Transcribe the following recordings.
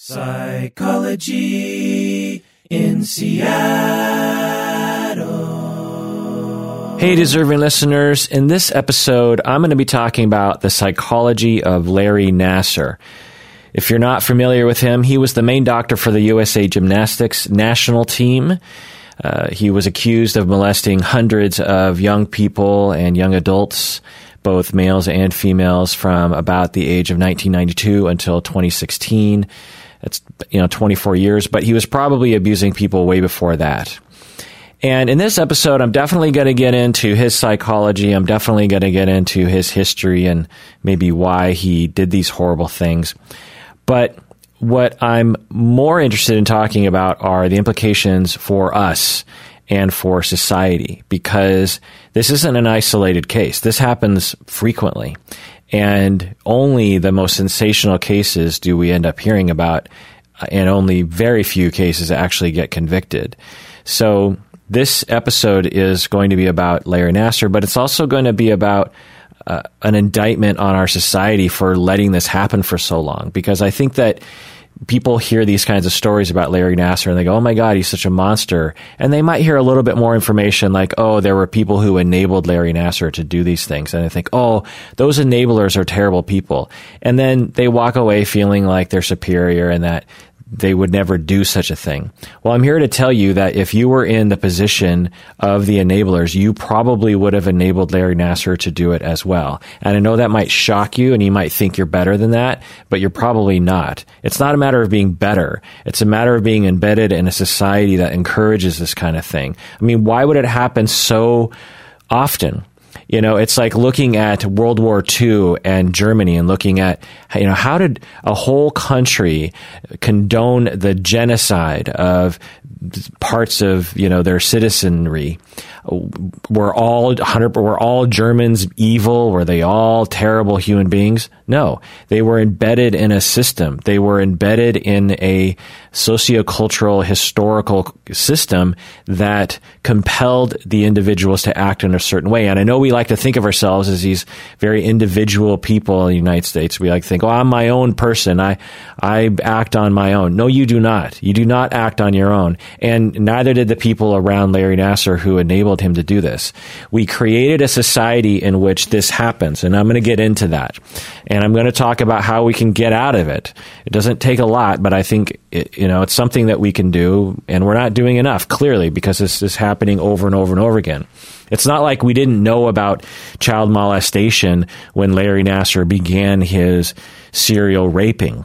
Psychology in Seattle. Hey, deserving listeners. In this episode, I'm going to be talking about the psychology of Larry Nassar. If you're not familiar with him, he was the main doctor for the USA Gymnastics national team. Uh, he was accused of molesting hundreds of young people and young adults, both males and females, from about the age of 1992 until 2016. It's, you know, 24 years, but he was probably abusing people way before that. And in this episode, I'm definitely going to get into his psychology. I'm definitely going to get into his history and maybe why he did these horrible things. But what I'm more interested in talking about are the implications for us and for society because this isn't an isolated case. This happens frequently. And only the most sensational cases do we end up hearing about, and only very few cases actually get convicted. So this episode is going to be about Larry Nassar, but it's also going to be about uh, an indictment on our society for letting this happen for so long. Because I think that people hear these kinds of stories about Larry Nassar and they go, oh my God, he's such a monster. And they might hear a little bit more information like, oh, there were people who enabled Larry Nassar to do these things. And they think, oh, those enablers are terrible people. And then they walk away feeling like they're superior and that they would never do such a thing. Well, I'm here to tell you that if you were in the position of the enablers, you probably would have enabled Larry Nassar to do it as well. And I know that might shock you and you might think you're better than that, but you're probably not. It's not a matter of being better. It's a matter of being embedded in a society that encourages this kind of thing. I mean, why would it happen so often? You know, it's like looking at World War II and Germany and looking at, you know, how did a whole country condone the genocide of parts of, you know, their citizenry? Were all 100, were all Germans evil? Were they all terrible human beings? No, they were embedded in a system. They were embedded in a sociocultural historical system that compelled the individuals to act in a certain way. And I know we like to think of ourselves as these very individual people in the United States. We like to think, oh, I'm my own person. I, I act on my own. No, you do not. You do not act on your own. And neither did the people around Larry Nassar who enabled him to do this. We created a society in which this happens. And I'm going to get into that. And I'm going to talk about how we can get out of it. It doesn't take a lot, but I think it, you know, it's something that we can do, and we're not doing enough, clearly, because this is happening over and over and over again. It's not like we didn't know about child molestation when Larry Nassar began his serial raping.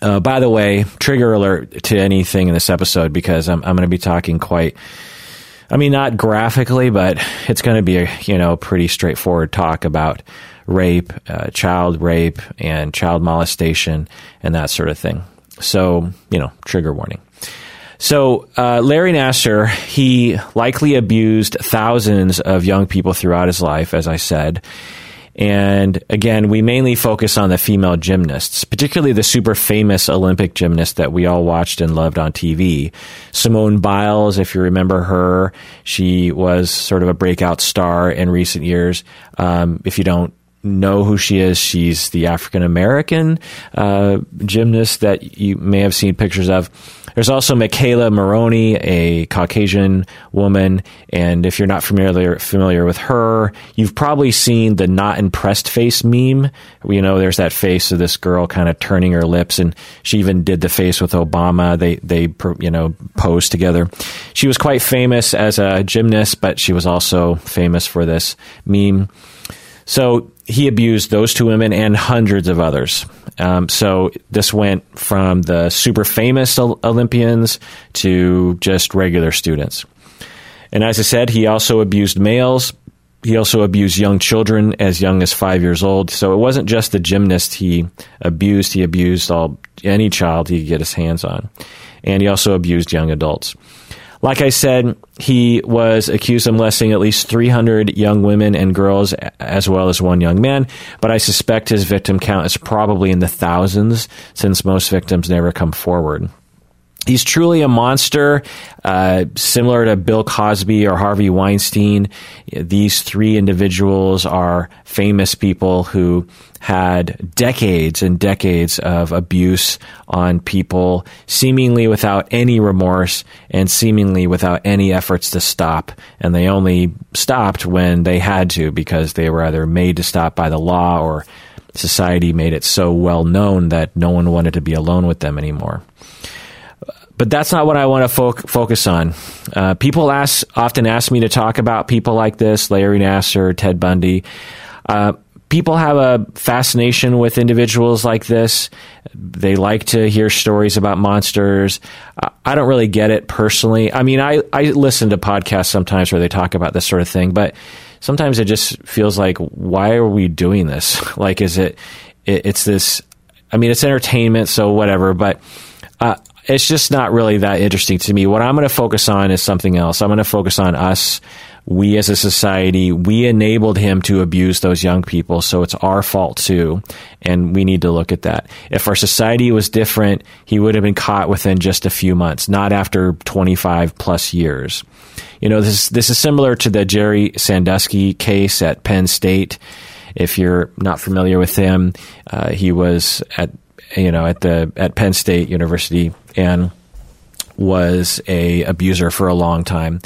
Uh, by the way, trigger alert to anything in this episode because I'm, I'm going to be talking quite, I mean, not graphically, but it's going to be a, you know, pretty straightforward talk about rape, uh, child rape, and child molestation, and that sort of thing. So, you know, trigger warning. So, uh, Larry Nassar, he likely abused thousands of young people throughout his life, as I said. And again, we mainly focus on the female gymnasts, particularly the super famous Olympic gymnast that we all watched and loved on TV. Simone Biles, if you remember her, she was sort of a breakout star in recent years. Um, if you don't, know who she is. She's the African American uh, gymnast that you may have seen pictures of. There's also McKayla Maroney, a Caucasian woman, and if you're not familiar familiar with her, you've probably seen the not impressed face meme. You know, there's that face of this girl kind of turning her lips, and she even did the face with Obama. They they you know posed together. She was quite famous as a gymnast, but she was also famous for this meme. So he abused those two women and hundreds of others. Um, so this went from the super famous Olympians to just regular students. And as I said, he also abused males. He also abused young children as young as five years old. So it wasn't just the gymnast he abused, he abused all any child he could get his hands on. And he also abused young adults. Like I said, he was accused of molesting at least 300 young women and girls, as well as one young man. But I suspect his victim count is probably in the thousands, since most victims never come forward. He's truly a monster, uh, similar to Bill Cosby or Harvey Weinstein. These three individuals are famous people who had decades and decades of abuse on people, seemingly without any remorse and seemingly without any efforts to stop. And they only stopped when they had to because they were either made to stop by the law or society made it so well known that no one wanted to be alone with them anymore but that's not what I want to fo- focus on. Uh, people ask often ask me to talk about people like this, Larry Nassar, Ted Bundy. Uh, people have a fascination with individuals like this. They like to hear stories about monsters. I don't really get it personally. I mean, I, I listen to podcasts sometimes where they talk about this sort of thing, but sometimes it just feels like, why are we doing this? like, is it, it it's this, I mean, it's entertainment, so whatever, but it's just not really that interesting to me. What I'm going to focus on is something else. I'm going to focus on us. We as a society, we enabled him to abuse those young people, so it's our fault too. And we need to look at that. If our society was different, he would have been caught within just a few months, not after 25 plus years. You know, this, this is similar to the Jerry Sandusky case at Penn State. If you're not familiar with him, uh, he was at you know at the at Penn State University and was a abuser for a long time.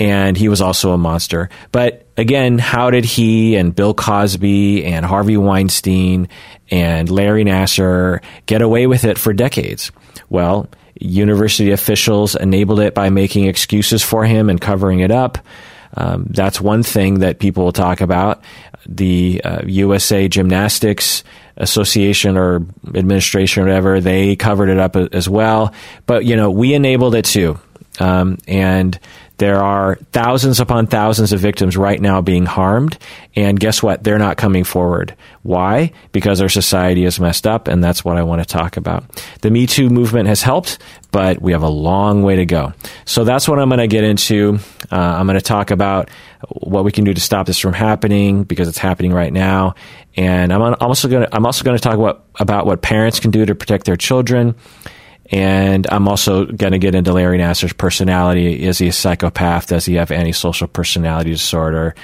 And he was also a monster. But again how did he and bill cosby and harvey weinstein and larry nassar get away with it for decades? Well university officials enabled it by making excuses for him and covering it up um, that's one thing that people will talk about the uh, usa gymnastics association or administration or whatever, they covered it up as well. But, you know, we enabled it too. Um, and there are thousands upon thousands of victims right now being harmed. And guess what? They're not coming forward. Why? Because our society is messed up. And that's what I want to talk about. The Me Too movement has helped, but we have a long way to go. So that's what I'm going to get into. Uh, I'm going to talk about what we can do to stop this from happening because it's happening right now. And I'm, also going to, I'm also going to talk about, about what parents can do to protect their children. And I'm also going to get into Larry Nassar's personality. Is he a psychopath? Does he have antisocial personality disorder?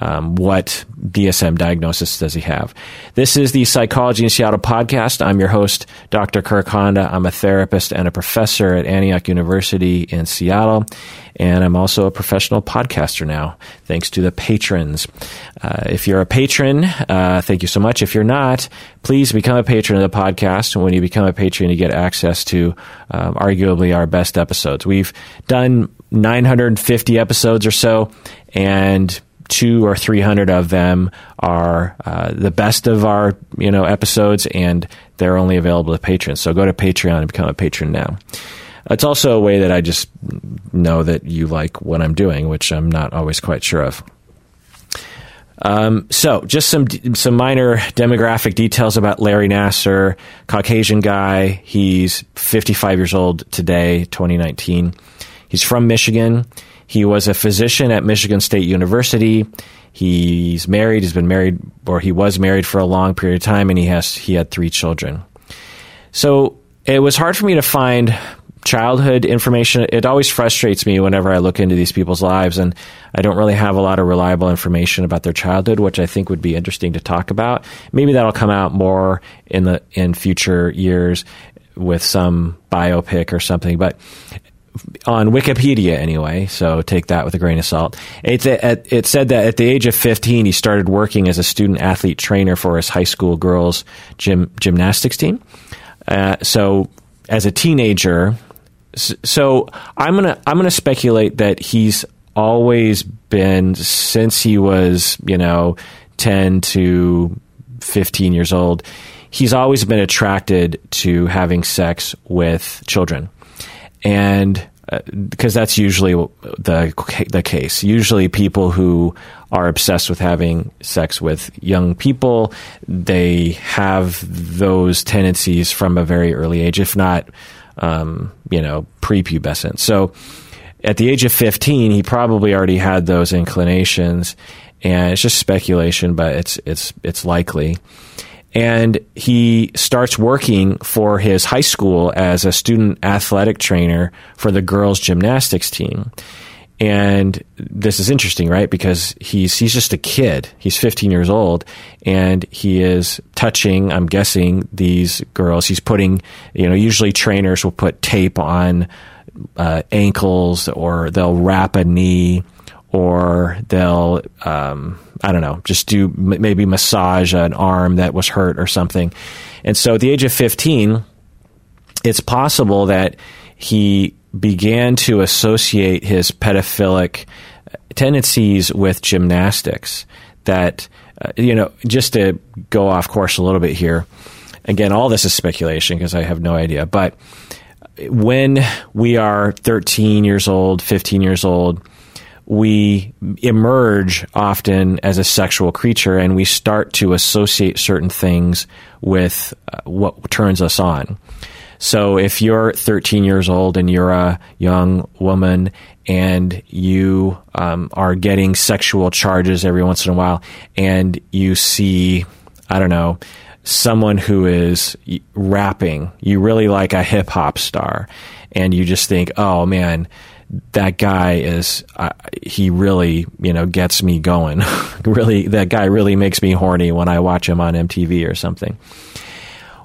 Um, what DSM diagnosis does he have? This is the Psychology in Seattle podcast. I'm your host, Dr. Kirk Honda. I'm a therapist and a professor at Antioch University in Seattle. And I'm also a professional podcaster now, thanks to the patrons. Uh, if you're a patron, uh, thank you so much. If you're not, please become a patron of the podcast. And when you become a patron, you get access to um, arguably our best episodes. We've done 950 episodes or so, and two or three hundred of them are uh, the best of our you know episodes, and they're only available to patrons. So go to Patreon and become a patron now. It's also a way that I just know that you like what I'm doing, which I'm not always quite sure of. Um, so, just some some minor demographic details about Larry Nassar, Caucasian guy. He's 55 years old today, 2019. He's from Michigan. He was a physician at Michigan State University. He's married. He's been married, or he was married for a long period of time, and he has he had three children. So it was hard for me to find childhood information. It always frustrates me whenever I look into these people's lives, and I don't really have a lot of reliable information about their childhood, which I think would be interesting to talk about. Maybe that'll come out more in the in future years with some biopic or something. But on Wikipedia anyway, so take that with a grain of salt. It, it, it, said that at the age of 15, he started working as a student athlete trainer for his high school girls gym, gymnastics team. Uh, so as a teenager, so I'm gonna I'm gonna speculate that he's always been since he was you know 10 to 15 years old. He's always been attracted to having sex with children and because uh, that's usually the the case. Usually, people who are obsessed with having sex with young people, they have those tendencies from a very early age, if not, um, you know, prepubescent. So, at the age of fifteen, he probably already had those inclinations, and it's just speculation, but it's it's it's likely. And he starts working for his high school as a student athletic trainer for the girls gymnastics team. And this is interesting, right? Because he's he's just a kid. He's 15 years old, and he is touching. I'm guessing these girls. He's putting, you know, usually trainers will put tape on uh, ankles, or they'll wrap a knee, or they'll um, I don't know, just do maybe massage an arm that was hurt or something. And so at the age of 15, it's possible that he began to associate his pedophilic tendencies with gymnastics. That, uh, you know, just to go off course a little bit here, again, all this is speculation because I have no idea, but when we are 13 years old, 15 years old, we emerge often as a sexual creature and we start to associate certain things with uh, what turns us on. So if you're 13 years old and you're a young woman and you um, are getting sexual charges every once in a while and you see, I don't know, someone who is rapping, you really like a hip hop star, and you just think, oh man, that guy is uh, he really you know gets me going really that guy really makes me horny when i watch him on mtv or something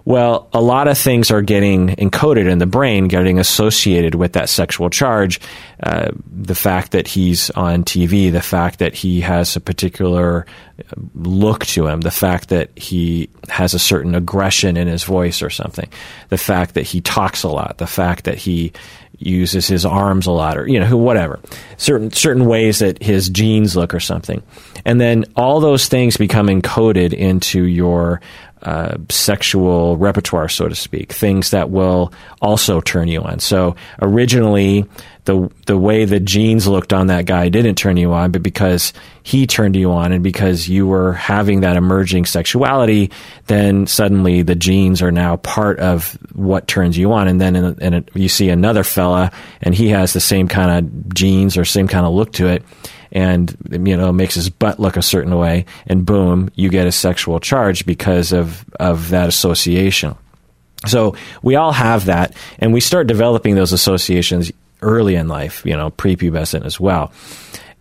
well, a lot of things are getting encoded in the brain, getting associated with that sexual charge. Uh, the fact that he's on TV, the fact that he has a particular uh, look to him, the fact that he has a certain aggression in his voice or something, the fact that he talks a lot, the fact that he uses his arms a lot or you know whatever. Certain certain ways that his jeans look or something and then all those things become encoded into your uh, sexual repertoire, so to speak, things that will also turn you on. So originally, the the way the jeans looked on that guy didn't turn you on, but because he turned you on, and because you were having that emerging sexuality, then suddenly the jeans are now part of what turns you on. And then in, in a, you see another fella, and he has the same kind of jeans or same kind of look to it and you know makes his butt look a certain way, and boom, you get a sexual charge because of of that association. So we all have that, and we start developing those associations early in life, you know, prepubescent as well.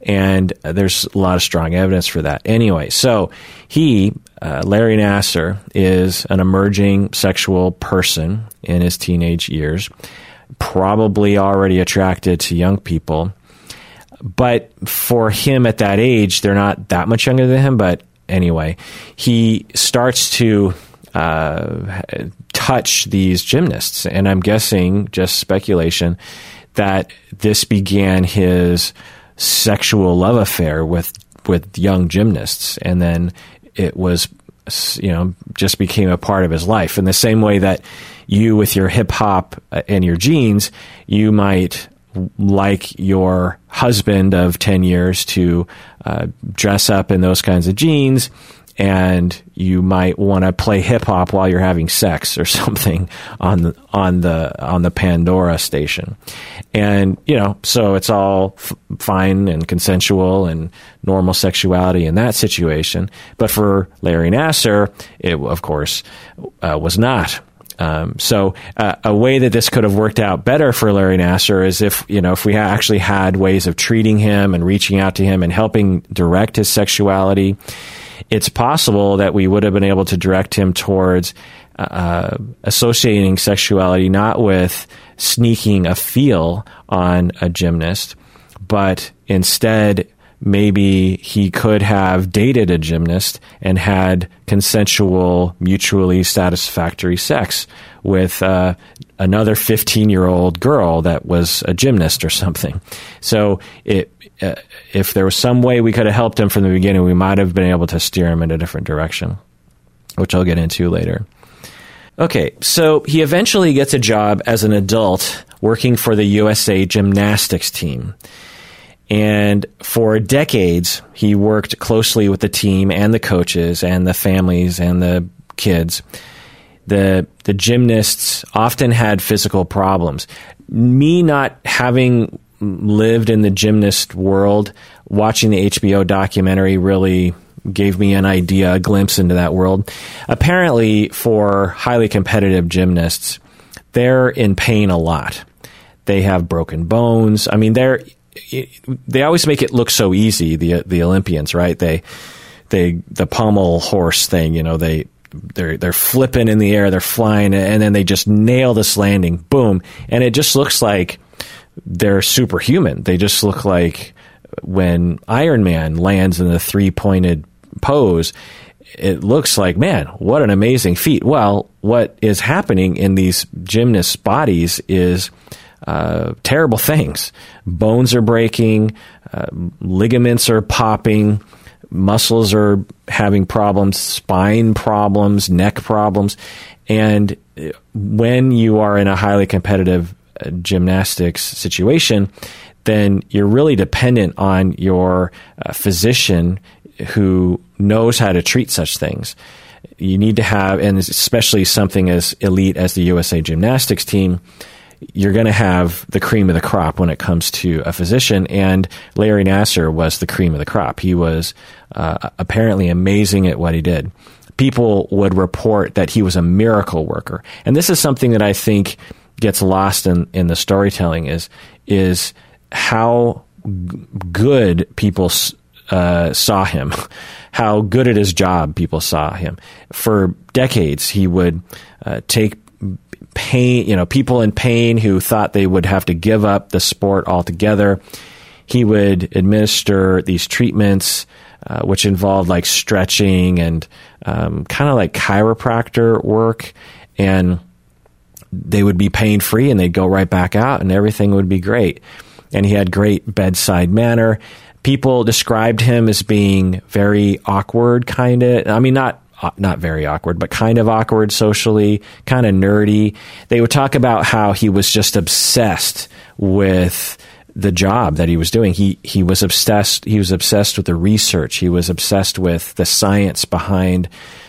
And there's a lot of strong evidence for that. Anyway, so he, uh, Larry Nassar, is an emerging sexual person in his teenage years, probably already attracted to young people but for him at that age, they're not that much younger than him. But anyway, he starts to uh, touch these gymnasts. And I'm guessing, just speculation, that this began his sexual love affair with with young gymnasts, and then it was you know just became a part of his life in the same way that you with your hip hop and your jeans you might like your husband of 10 years to uh, dress up in those kinds of jeans and you might want to play hip hop while you're having sex or something on the on the on the Pandora station, and you know, so it's all f- fine and consensual and normal sexuality in that situation. But for Larry Nassar, it of course uh, was not. Um, so uh, a way that this could have worked out better for Larry Nassar is if you know if we actually had ways of treating him and reaching out to him and helping direct his sexuality. It's possible that we would have been able to direct him towards uh, associating sexuality not with sneaking a feel on a gymnast, but instead maybe he could have dated a gymnast and had consensual, mutually satisfactory sex with uh, another 15 year old girl that was a gymnast or something. So it, uh, if there was some way we could have helped him from the beginning, we might have been able to steer him in a different direction, which I'll get into later. Okay, so he eventually gets a job as an adult working for the USA gymnastics team. And for decades, he worked closely with the team and the coaches and the families and the kids. The, the gymnasts often had physical problems. Me not having lived in the gymnast world, watching the HBO documentary really gave me an idea, a glimpse into that world. Apparently, for highly competitive gymnasts, they're in pain a lot. They have broken bones. I mean, they're they always make it look so easy. The the Olympians, right? They they the pommel horse thing. You know, they they're they're flipping in the air, they're flying, and then they just nail this landing, boom, and it just looks like they're superhuman. They just look like when Iron Man lands in the three pointed pose. It looks like, man, what an amazing feat. Well, what is happening in these gymnasts' bodies is uh, terrible things. Bones are breaking, uh, ligaments are popping, muscles are having problems, spine problems, neck problems. And when you are in a highly competitive uh, gymnastics situation, then you're really dependent on your uh, physician who knows how to treat such things. You need to have, and especially something as elite as the USA Gymnastics team, you're going to have the cream of the crop when it comes to a physician. And Larry Nassar was the cream of the crop. He was uh, apparently amazing at what he did. People would report that he was a miracle worker. And this is something that I think gets lost in, in the storytelling is, is how g- good people uh, saw him, how good at his job people saw him. For decades, he would uh, take pain, you know, people in pain who thought they would have to give up the sport altogether. He would administer these treatments, uh, which involved like stretching and um, kind of like chiropractor work. And they would be pain free and they'd go right back out and everything would be great. And he had great bedside manner. People described him as being very awkward, kind of. I mean, not not very awkward, but kind of awkward socially, kind of nerdy. They would talk about how he was just obsessed with the job that he was doing. He he was obsessed. He was obsessed with the research. He was obsessed with the science behind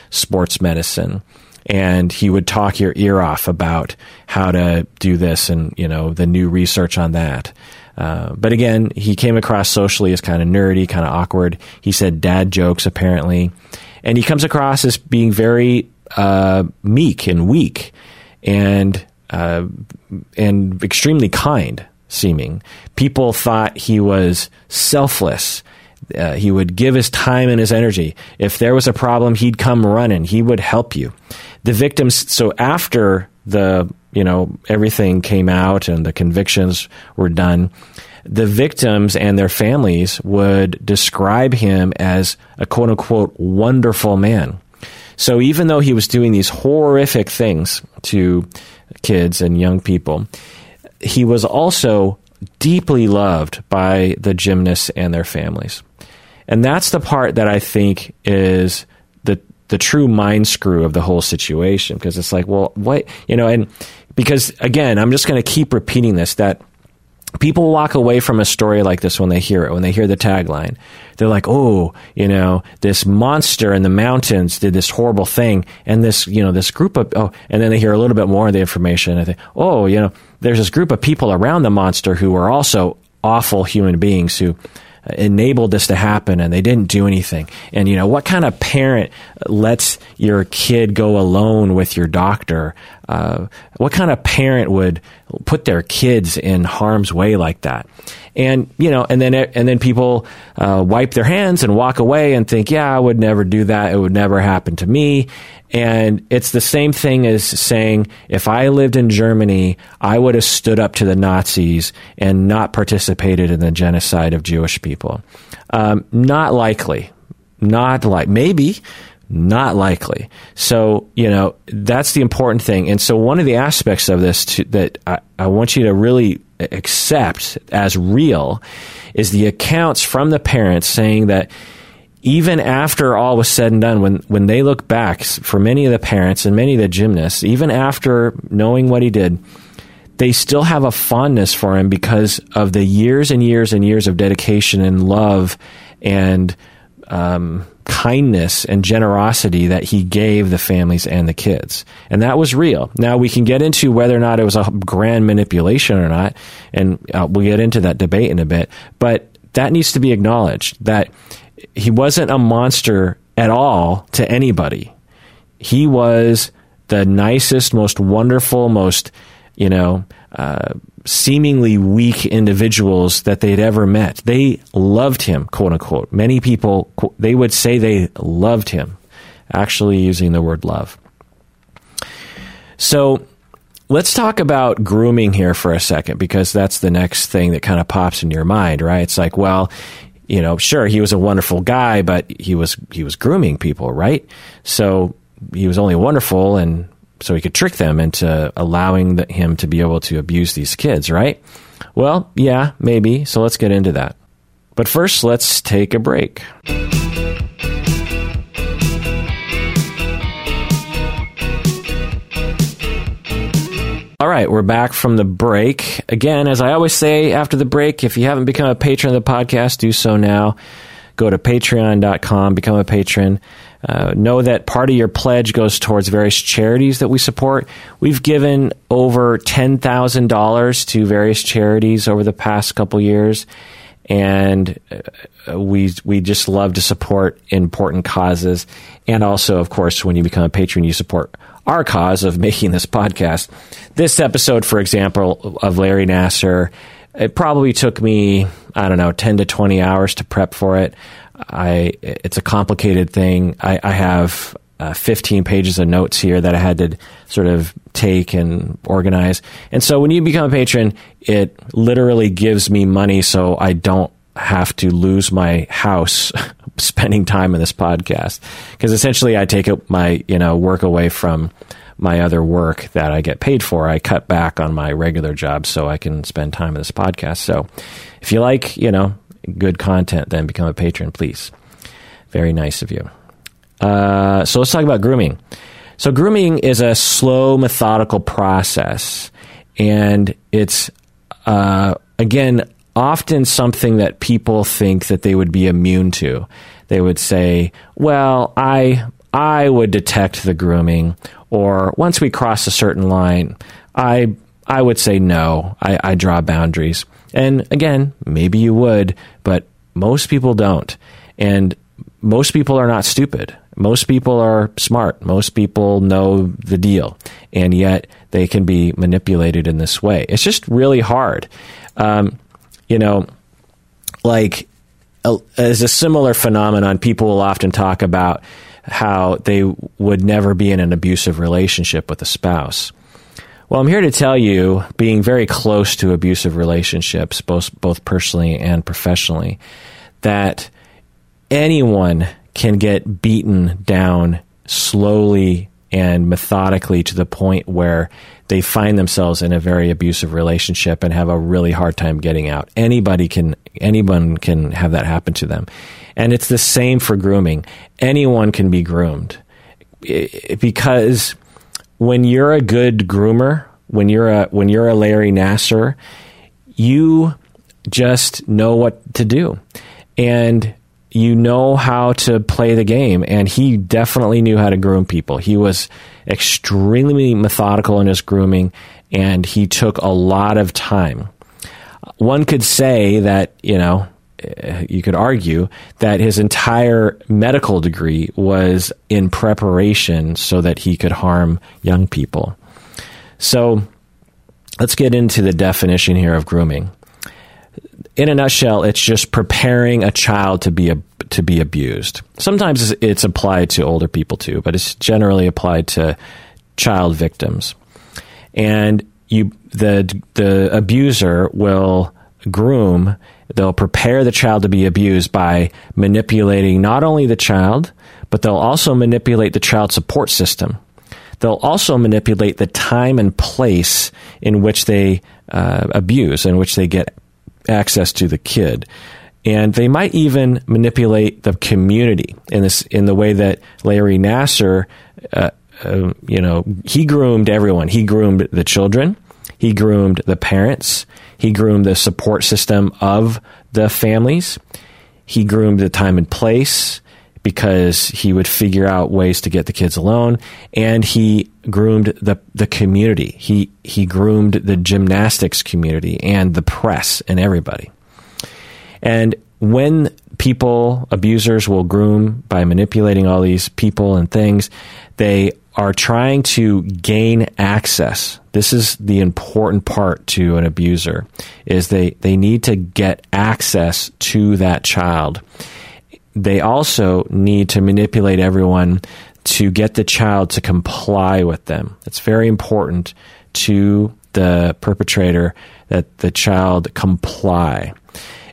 sports medicine. And he would talk your ear off about how to do this and you know the new research on that. Uh, but again, he came across socially as kind of nerdy, kind of awkward. He said dad jokes apparently, and he comes across as being very uh, meek and weak, and uh, and extremely kind seeming. People thought he was selfless. Uh, he would give his time and his energy. If there was a problem, he'd come running. He would help you. The victims. So after the you know everything came out and the convictions were done, the victims and their families would describe him as a quote unquote wonderful man. So even though he was doing these horrific things to kids and young people, he was also deeply loved by the gymnasts and their families. And that's the part that I think is the the true mind screw of the whole situation because it's like, well, what, you know, and because again, I'm just going to keep repeating this that people walk away from a story like this when they hear it, when they hear the tagline. They're like, oh, you know, this monster in the mountains did this horrible thing. And this, you know, this group of, oh, and then they hear a little bit more of the information. And they think, oh, you know, there's this group of people around the monster who are also awful human beings who uh, enabled this to happen and they didn't do anything. And, you know, what kind of parent lets your kid go alone with your doctor? Uh, what kind of parent would put their kids in harm's way like that? And, you know, and then, and then people, uh, wipe their hands and walk away and think, yeah, I would never do that. It would never happen to me. And it's the same thing as saying, if I lived in Germany, I would have stood up to the Nazis and not participated in the genocide of Jewish people. Um, not likely. Not like, maybe, not likely. So, you know, that's the important thing. And so, one of the aspects of this to, that I, I want you to really accept as real is the accounts from the parents saying that even after all was said and done, when, when they look back, for many of the parents and many of the gymnasts, even after knowing what he did, they still have a fondness for him because of the years and years and years of dedication and love and um, kindness and generosity that he gave the families and the kids. And that was real. Now we can get into whether or not it was a grand manipulation or not, and uh, we'll get into that debate in a bit. But that needs to be acknowledged that he wasn't a monster at all to anybody. He was the nicest, most wonderful, most, you know, uh, seemingly weak individuals that they'd ever met. They loved him, quote unquote. Many people, they would say they loved him, actually using the word love. So let's talk about grooming here for a second because that's the next thing that kind of pops in your mind, right? It's like, well, you know, sure, he was a wonderful guy, but he was he was grooming people, right? So he was only wonderful, and so he could trick them into allowing the, him to be able to abuse these kids, right? Well, yeah, maybe. So let's get into that. But first, let's take a break. All right, we're back from the break. Again, as I always say after the break, if you haven't become a patron of the podcast, do so now. Go to patreon.com, become a patron. Uh, know that part of your pledge goes towards various charities that we support. We've given over $10,000 to various charities over the past couple years, and uh, we we just love to support important causes. And also, of course, when you become a patron, you support our cause of making this podcast. This episode, for example, of Larry Nassar, it probably took me, I don't know, 10 to 20 hours to prep for it. I, it's a complicated thing. I, I have uh, 15 pages of notes here that I had to sort of take and organize. And so when you become a patron, it literally gives me money so I don't have to lose my house spending time in this podcast because essentially I take my you know work away from my other work that I get paid for. I cut back on my regular job so I can spend time in this podcast. So if you like you know good content, then become a patron, please. Very nice of you. Uh, so let's talk about grooming. So grooming is a slow, methodical process, and it's uh, again often something that people think that they would be immune to. They would say, "Well, I I would detect the grooming," or once we cross a certain line, I I would say no. I, I draw boundaries. And again, maybe you would, but most people don't. And most people are not stupid. Most people are smart. Most people know the deal. And yet they can be manipulated in this way. It's just really hard. Um, you know, like as a similar phenomenon, people will often talk about how they would never be in an abusive relationship with a spouse. Well, I'm here to tell you, being very close to abusive relationships, both both personally and professionally, that anyone can get beaten down slowly and methodically to the point where they find themselves in a very abusive relationship and have a really hard time getting out. Anybody can, anyone can have that happen to them. And it's the same for grooming. Anyone can be groomed because when you're a good groomer, when you're a, when you're a Larry Nassar, you just know what to do. And you know how to play the game. And he definitely knew how to groom people. He was extremely methodical in his grooming, and he took a lot of time. One could say that, you know, Uh, you could argue that his entire medical degree was in preparation so that he could harm young people. So let's get into the definition here of grooming in a nutshell, it's just preparing a child to be a, to be abused. Sometimes it's applied to older people too, but it's generally applied to child victims. And you the the abuser will groom they'll prepare the child to be abused by manipulating not only the child but they'll also manipulate the child support system they'll also manipulate the time and place in which they uh, abuse in which they get access to the kid. And they might even manipulate the community in this in the way that Larry Nassar, uh, uh, you know, he groomed everyone. He groomed the children. He groomed the parents. He groomed the support system of the families. He groomed the time and place because he would figure out ways to get the kids alone and he groomed the the community he he groomed the gymnastics community and the press and everybody and when people, abusers will groom by manipulating all these people and things. They are trying to gain access. This is the important part to an abuser is they, they need to get access to that child. They also need to manipulate everyone to get the child to comply with them. It's very important to the perpetrator that the child comply.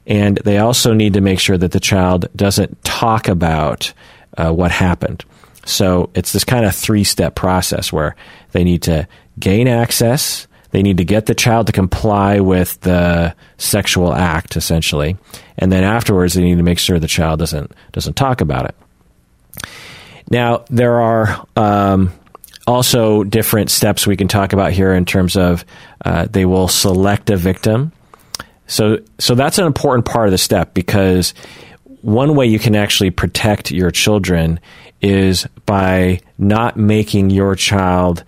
And they also need to make sure that the child doesn't talk about uh, what happened. So it's this kind of three step process where they need to gain access, they need to get the child to comply with the sexual act, essentially, and then afterwards they need to make sure the child doesn't doesn't talk about it. Now there are um, also different steps we can talk about here in terms of uh, they will select a victim. So so that's an important part of the step because one way you can actually protect your children is by not making your child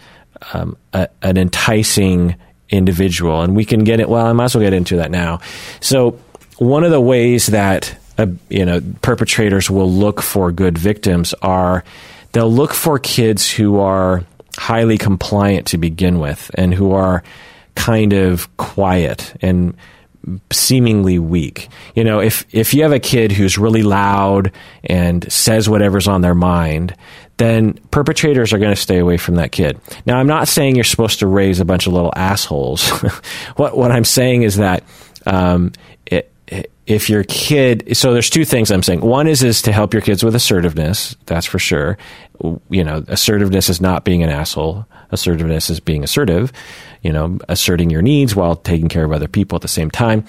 um, a, an enticing individual. And we can get it. Well, I might as well get into that now. So one of the ways that uh, you know perpetrators will look for good victims are they'll look for kids who are highly compliant to begin with and who are kind of quiet and seemingly weak. You know, if if you have a kid who's really loud and says whatever's on their mind, then perpetrators are going to stay away from that kid. Now, I'm not saying you're supposed to raise a bunch of little assholes. what what I'm saying is that um, it, if your kid so there's two things i'm saying one is is to help your kids with assertiveness that's for sure you know assertiveness is not being an asshole assertiveness is being assertive you know, asserting your needs while taking care of other people at the same time.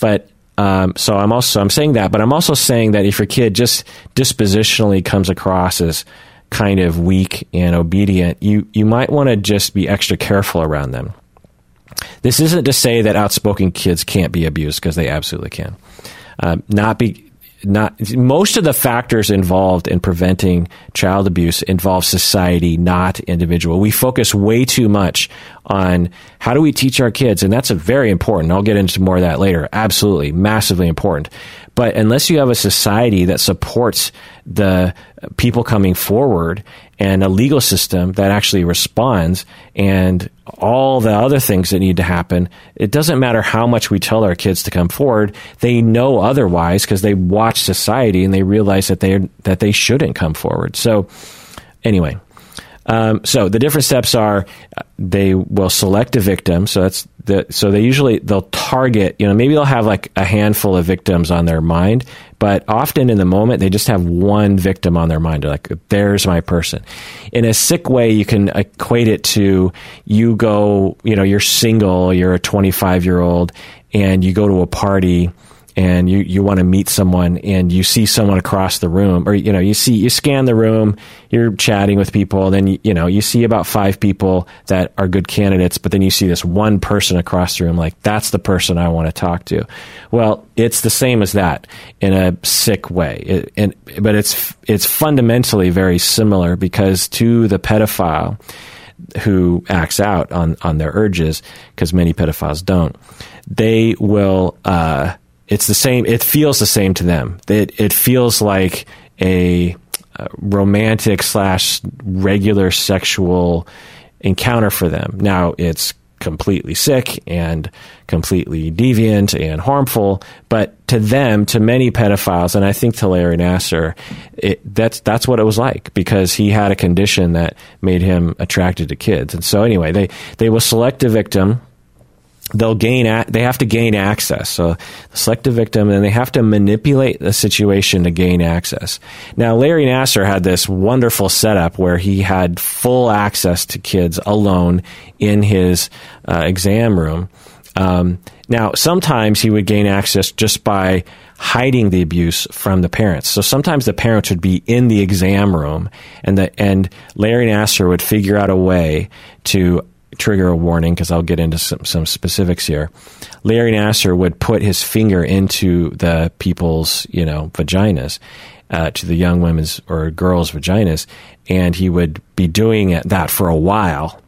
But um, so I'm also I'm saying that, but I'm also saying that if your kid just dispositionally comes across as kind of weak and obedient, you you might want to just be extra careful around them. This isn't to say that outspoken kids can't be abused because they absolutely can. Uh, not be not most of the factors involved in preventing child abuse involve society, not individual. We focus way too much on how do we teach our kids, and that's a very important. I'll get into more of that later. Absolutely, massively important. But unless you have a society that supports the people coming forward and a legal system that actually responds and all the other things that need to happen, it doesn't matter how much we tell our kids to come forward. They know otherwise because they watch society and they realize that they that they shouldn't come forward. So anyway, um, so the different steps are uh, they will select a victim. So that's the, so they usually they'll target. You know, maybe they'll have like a handful of victims on their mind, but often in the moment they just have one victim on their mind. They're like, "There's my person." In a sick way, you can equate it to you go. You know, you're single. You're a 25 year old, and you go to a party and you, you want to meet someone and you see someone across the room or you know you see you scan the room you're chatting with people then you, you know you see about five people that are good candidates but then you see this one person across the room like that's the person I want to talk to. Well it's the same as that in a sick way. It, and, but it's it's fundamentally very similar because to the pedophile who acts out on on their urges because many pedophiles don't they will uh, it's the same. It feels the same to them. It it feels like a, romantic slash regular sexual encounter for them. Now it's completely sick and completely deviant and harmful. But to them, to many pedophiles, and I think to Larry Nassar, it, that's that's what it was like because he had a condition that made him attracted to kids. And so anyway, they they will select a victim they'll gain they have to gain access. So select a victim and they have to manipulate the situation to gain access. Now larry nassar had this wonderful setup where he had full access to kids alone in his uh, exam room. Um, now sometimes he would gain access just by hiding the abuse from the parents. So sometimes the parents would be in the exam room and the and larry nassar would figure out a way to trigger a warning because I'll get into some, some specifics here. Larry Nassar would put his finger into the people's, you know, vaginas, uh, to the young women's or girls' vaginas, and he would be doing it, that for a while,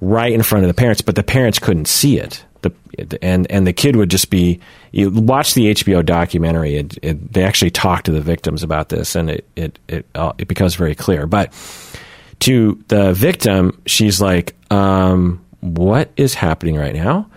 right in front of the parents, but the parents couldn't see it the and and the kid would just be you watch the HBO documentary. It, it, they actually talk to the victims about this, and it it it, uh, it becomes very clear. But to the victim, she's like, um, "What is happening right now?"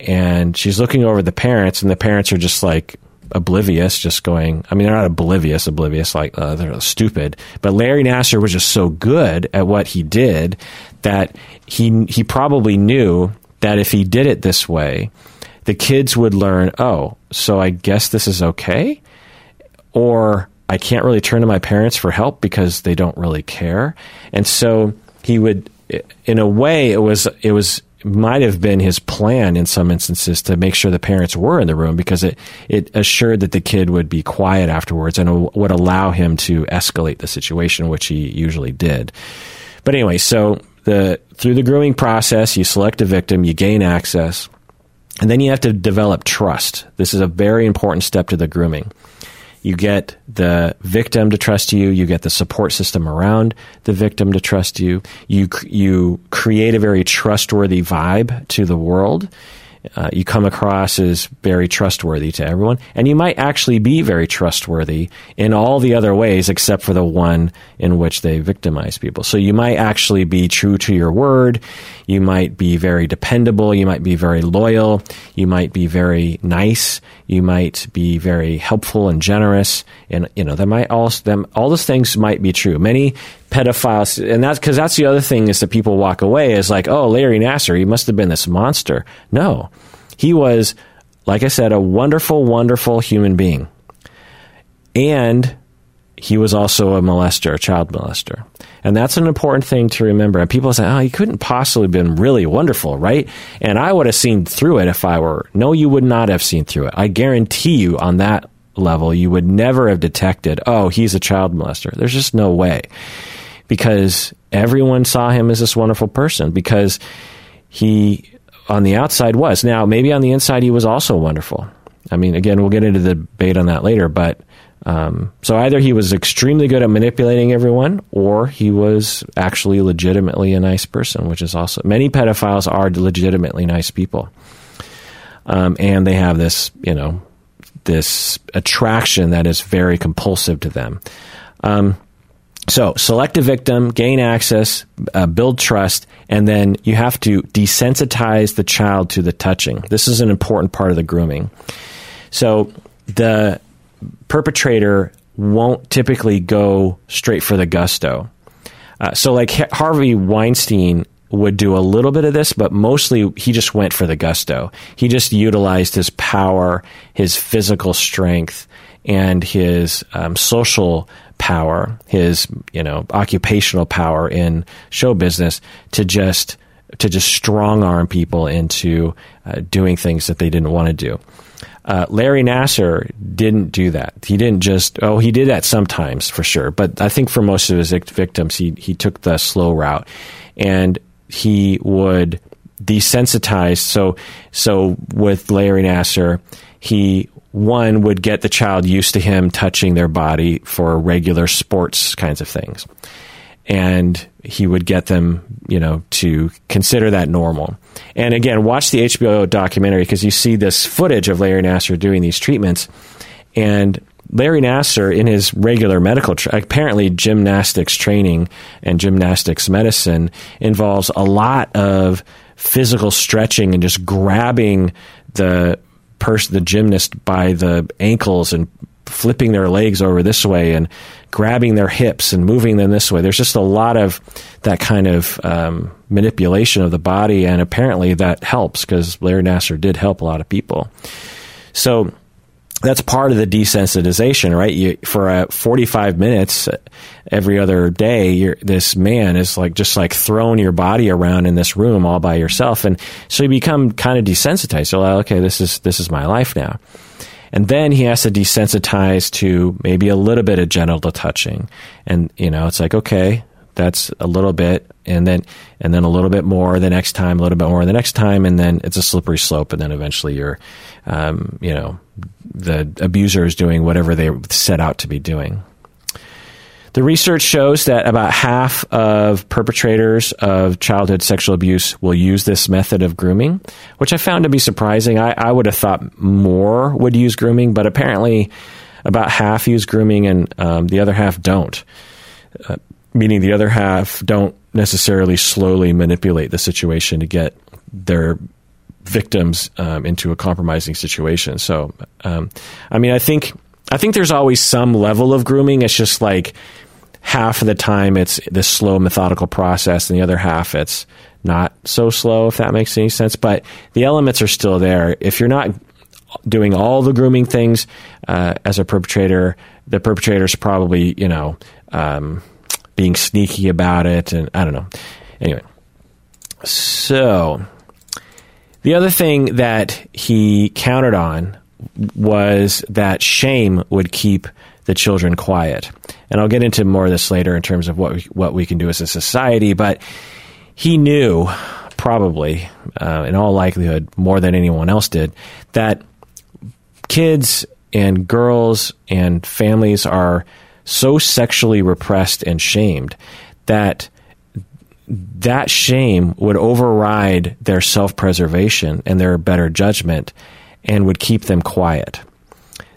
And she's looking over the parents, and the parents are just like oblivious, just going. I mean, they're not oblivious, oblivious like uh, they're stupid. But Larry Nassar was just so good at what he did that he he probably knew that if he did it this way, the kids would learn. Oh, so I guess this is okay, or I can't really turn to my parents for help because they don't really care. And so he would, in a way, it was it was might have been his plan in some instances to make sure the parents were in the room because it, it assured that the kid would be quiet afterwards and would allow him to escalate the situation, which he usually did. But anyway, so the through the grooming process, you select a victim, you gain access, and then you have to develop trust. This is a very important step to the grooming. You get the victim to trust you. You get the support system around the victim to trust you. You you create a very trustworthy vibe to the world uh, you come across as very trustworthy to everyone, and you might actually be very trustworthy in all the other ways except for the one in which they victimize people. So you might actually be true to your word. You might be very dependable. You might be very loyal. You might be very nice. You might be very helpful and generous. And you know, that might all them all those things might be true. Many pedophiles, and that's because that's the other thing is that people walk away is like, oh, Larry Nassar, he must have been this monster. No, he was, like I said, a wonderful, wonderful human being, and he was also a molester, a child molester. And that's an important thing to remember. And people say, oh, he couldn't possibly have been really wonderful, right? And I would have seen through it if I were. No, you would not have seen through it. I guarantee you on that level, you would never have detected, oh, he's a child molester. There's just no way because everyone saw him as this wonderful person because he on the outside was. Now, maybe on the inside he was also wonderful. I mean, again, we'll get into the debate on that later, but um, so either he was extremely good at manipulating everyone, or he was actually legitimately a nice person, which is also many pedophiles are legitimately nice people, um, and they have this, you know, this attraction that is very compulsive to them. Um, so, select a victim, gain access, uh, build trust, and then you have to desensitize the child to the touching. This is an important part of the grooming. So, the perpetrator won't typically go straight for the gusto. Uh, so, like Harvey Weinstein would do a little bit of this, but mostly he just went for the gusto. He just utilized his power, his physical strength, and his um, social power, his you know occupational power in show business to just to just strong arm people into uh, doing things that they didn't want to do. Uh, Larry Nassar didn't do that. He didn't just oh he did that sometimes for sure, but I think for most of his victims he he took the slow route, and he would desensitize. So so with Larry Nassar, he one would get the child used to him touching their body for regular sports kinds of things. And he would get them, you know, to consider that normal. And again, watch the HBO documentary because you see this footage of Larry Nassar doing these treatments. And Larry Nassar, in his regular medical, tra- apparently gymnastics training and gymnastics medicine involves a lot of physical stretching and just grabbing the person, the gymnast, by the ankles and flipping their legs over this way and grabbing their hips and moving them this way. There's just a lot of that kind of um, manipulation of the body, and apparently that helps because Larry Nassar did help a lot of people. So that's part of the desensitization, right? You, for uh, 45 minutes every other day, this man is like just like throwing your body around in this room all by yourself, and so you become kind of desensitized. So, like, okay, this is this is my life now. And then he has to desensitize to maybe a little bit of genital touching, and you know, it's like okay, that's a little bit, and then and then a little bit more the next time, a little bit more the next time, and then it's a slippery slope, and then eventually you're, um, you know, the abuser is doing whatever they set out to be doing. The research shows that about half of perpetrators of childhood sexual abuse will use this method of grooming, which I found to be surprising. I, I would have thought more would use grooming, but apparently about half use grooming and um, the other half don't. Uh, meaning the other half don't necessarily slowly manipulate the situation to get their victims um, into a compromising situation. So, um, I mean, I think I think there's always some level of grooming. It's just like half of the time it's this slow, methodical process, and the other half it's not so slow. If that makes any sense, but the elements are still there. If you're not doing all the grooming things uh, as a perpetrator, the perpetrator's probably you know um, being sneaky about it, and I don't know. Anyway, so the other thing that he counted on was that shame would keep the children quiet. And I'll get into more of this later in terms of what we, what we can do as a society. But he knew, probably, uh, in all likelihood, more than anyone else did, that kids and girls and families are so sexually repressed and shamed that that shame would override their self preservation and their better judgment and would keep them quiet.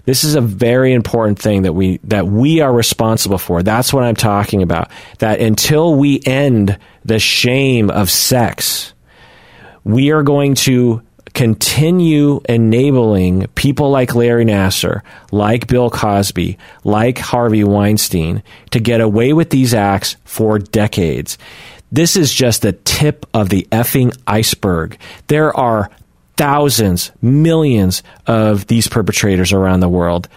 This is a very important thing that we that we are responsible for. That's what I'm talking about. That until we end the shame of sex, we are going to continue enabling people like Larry Nassar, like Bill Cosby, like Harvey Weinstein to get away with these acts for decades. This is just the tip of the effing iceberg. There are thousands, millions of these perpetrators around the world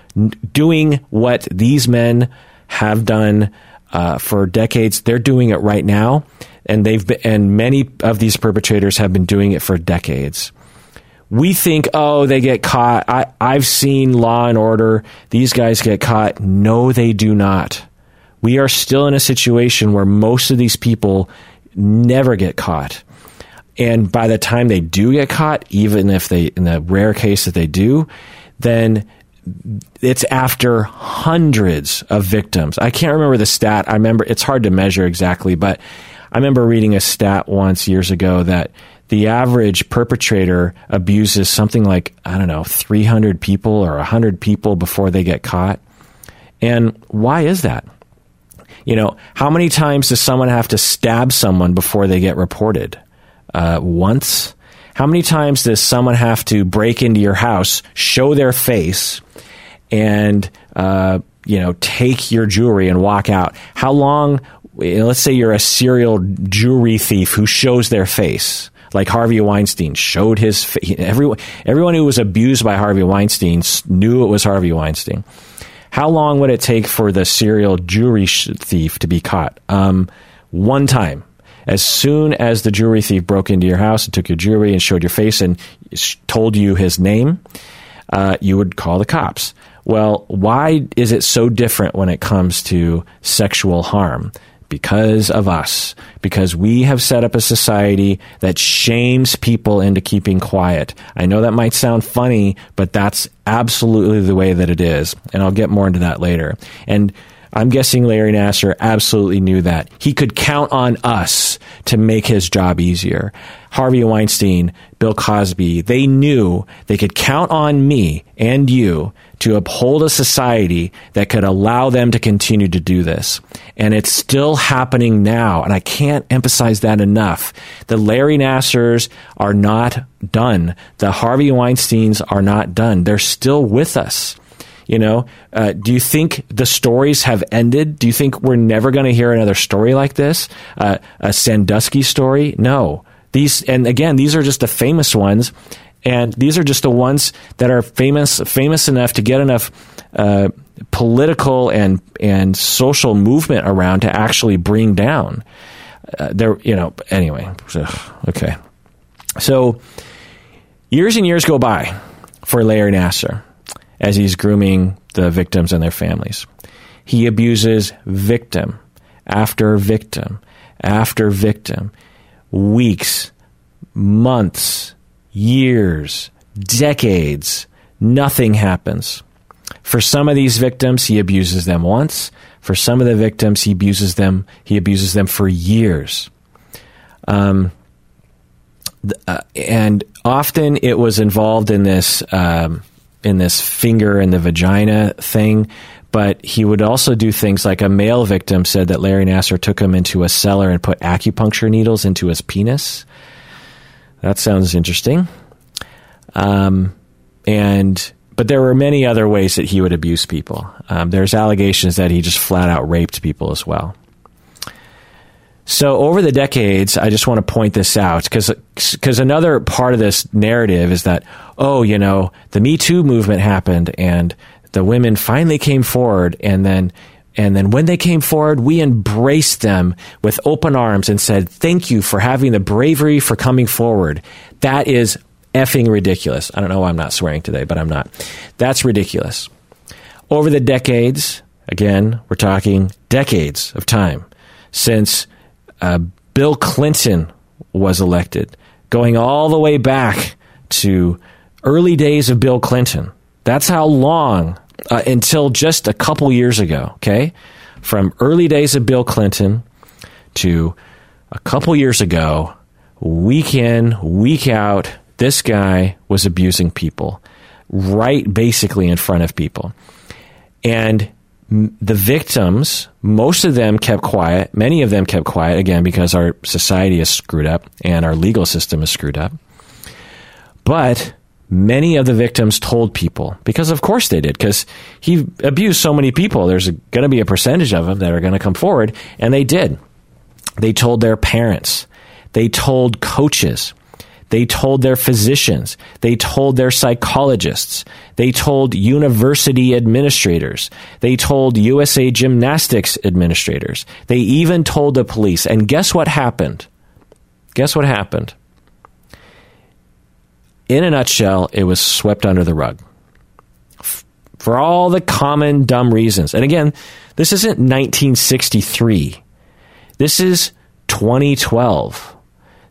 doing what these men have done uh, for decades. They're doing it right now, and they've been, and many of these perpetrators have been doing it for decades. We think, oh, they get caught. I, I've seen Law and Order. These guys get caught. No, they do not we are still in a situation where most of these people never get caught. And by the time they do get caught, even if they, in the rare case that they do, then it's after hundreds of victims. I can't remember the stat. I remember it's hard to measure exactly, but I remember reading a stat once years ago that the average perpetrator abuses something like, I don't know, 300 people or 100 people before they get caught. And why is that? You know, how many times does someone have to stab someone before they get reported? Uh, once. How many times does someone have to break into your house, show their face, and uh, you know take your jewelry and walk out? How long? Let's say you're a serial jewelry thief who shows their face like Harvey Weinstein showed his face. Everyone, everyone who was abused by Harvey Weinstein knew it was Harvey Weinstein. How long would it take for the serial jewelry thief to be caught? Um, one time. As soon as the jewelry thief broke into your house and took your jewelry and showed your face and told you his name, uh, you would call the cops. Well, why is it so different when it comes to sexual harm? because of us, because we have set up a society that shames people into keeping quiet. I know that might sound funny, but that's absolutely the way that it is. And I'll get more into that later. And I'm guessing Larry Nassar absolutely knew that. He could count on us to make his job easier. Harvey Weinstein, Bill Cosby, they knew they could count on me and you to uphold a society that could allow them to continue to do this. And it's still happening now. And I can't emphasize that enough. The Larry Nassars are not done. The Harvey Weinsteins are not done. They're still with us. You know, uh, do you think the stories have ended? Do you think we're never going to hear another story like this? Uh, a Sandusky story? No. These, and again, these are just the famous ones and these are just the ones that are famous famous enough to get enough uh, political and and social movement around to actually bring down. Uh, there, you know. Anyway, okay. So years and years go by for Larry Nassar as he's grooming the victims and their families. He abuses victim after victim after victim, weeks, months, years, decades, nothing happens. For some of these victims, he abuses them once. For some of the victims, he abuses them. He abuses them for years. Um, uh, and often it was involved in this um, in this finger in the vagina thing. But he would also do things like a male victim said that Larry Nassar took him into a cellar and put acupuncture needles into his penis. That sounds interesting. Um, and but there were many other ways that he would abuse people. Um, there's allegations that he just flat out raped people as well. So over the decades, I just want to point this out because because another part of this narrative is that oh, you know, the Me Too movement happened and the women finally came forward, and then and then when they came forward, we embraced them with open arms and said, "Thank you for having the bravery for coming forward." That is effing ridiculous. I don't know why I'm not swearing today, but I'm not. That's ridiculous. Over the decades, again, we're talking decades of time since uh, Bill Clinton was elected, going all the way back to early days of Bill Clinton. That's how long uh, until just a couple years ago, okay? From early days of Bill Clinton to a couple years ago, week in, week out, this guy was abusing people right basically in front of people. And the victims, most of them kept quiet. Many of them kept quiet, again, because our society is screwed up and our legal system is screwed up. But many of the victims told people, because of course they did, because he abused so many people. There's going to be a percentage of them that are going to come forward, and they did. They told their parents, they told coaches, they told their physicians. They told their psychologists. They told university administrators. They told USA Gymnastics administrators. They even told the police. And guess what happened? Guess what happened? In a nutshell, it was swept under the rug. For all the common dumb reasons. And again, this isn't 1963. This is 2012.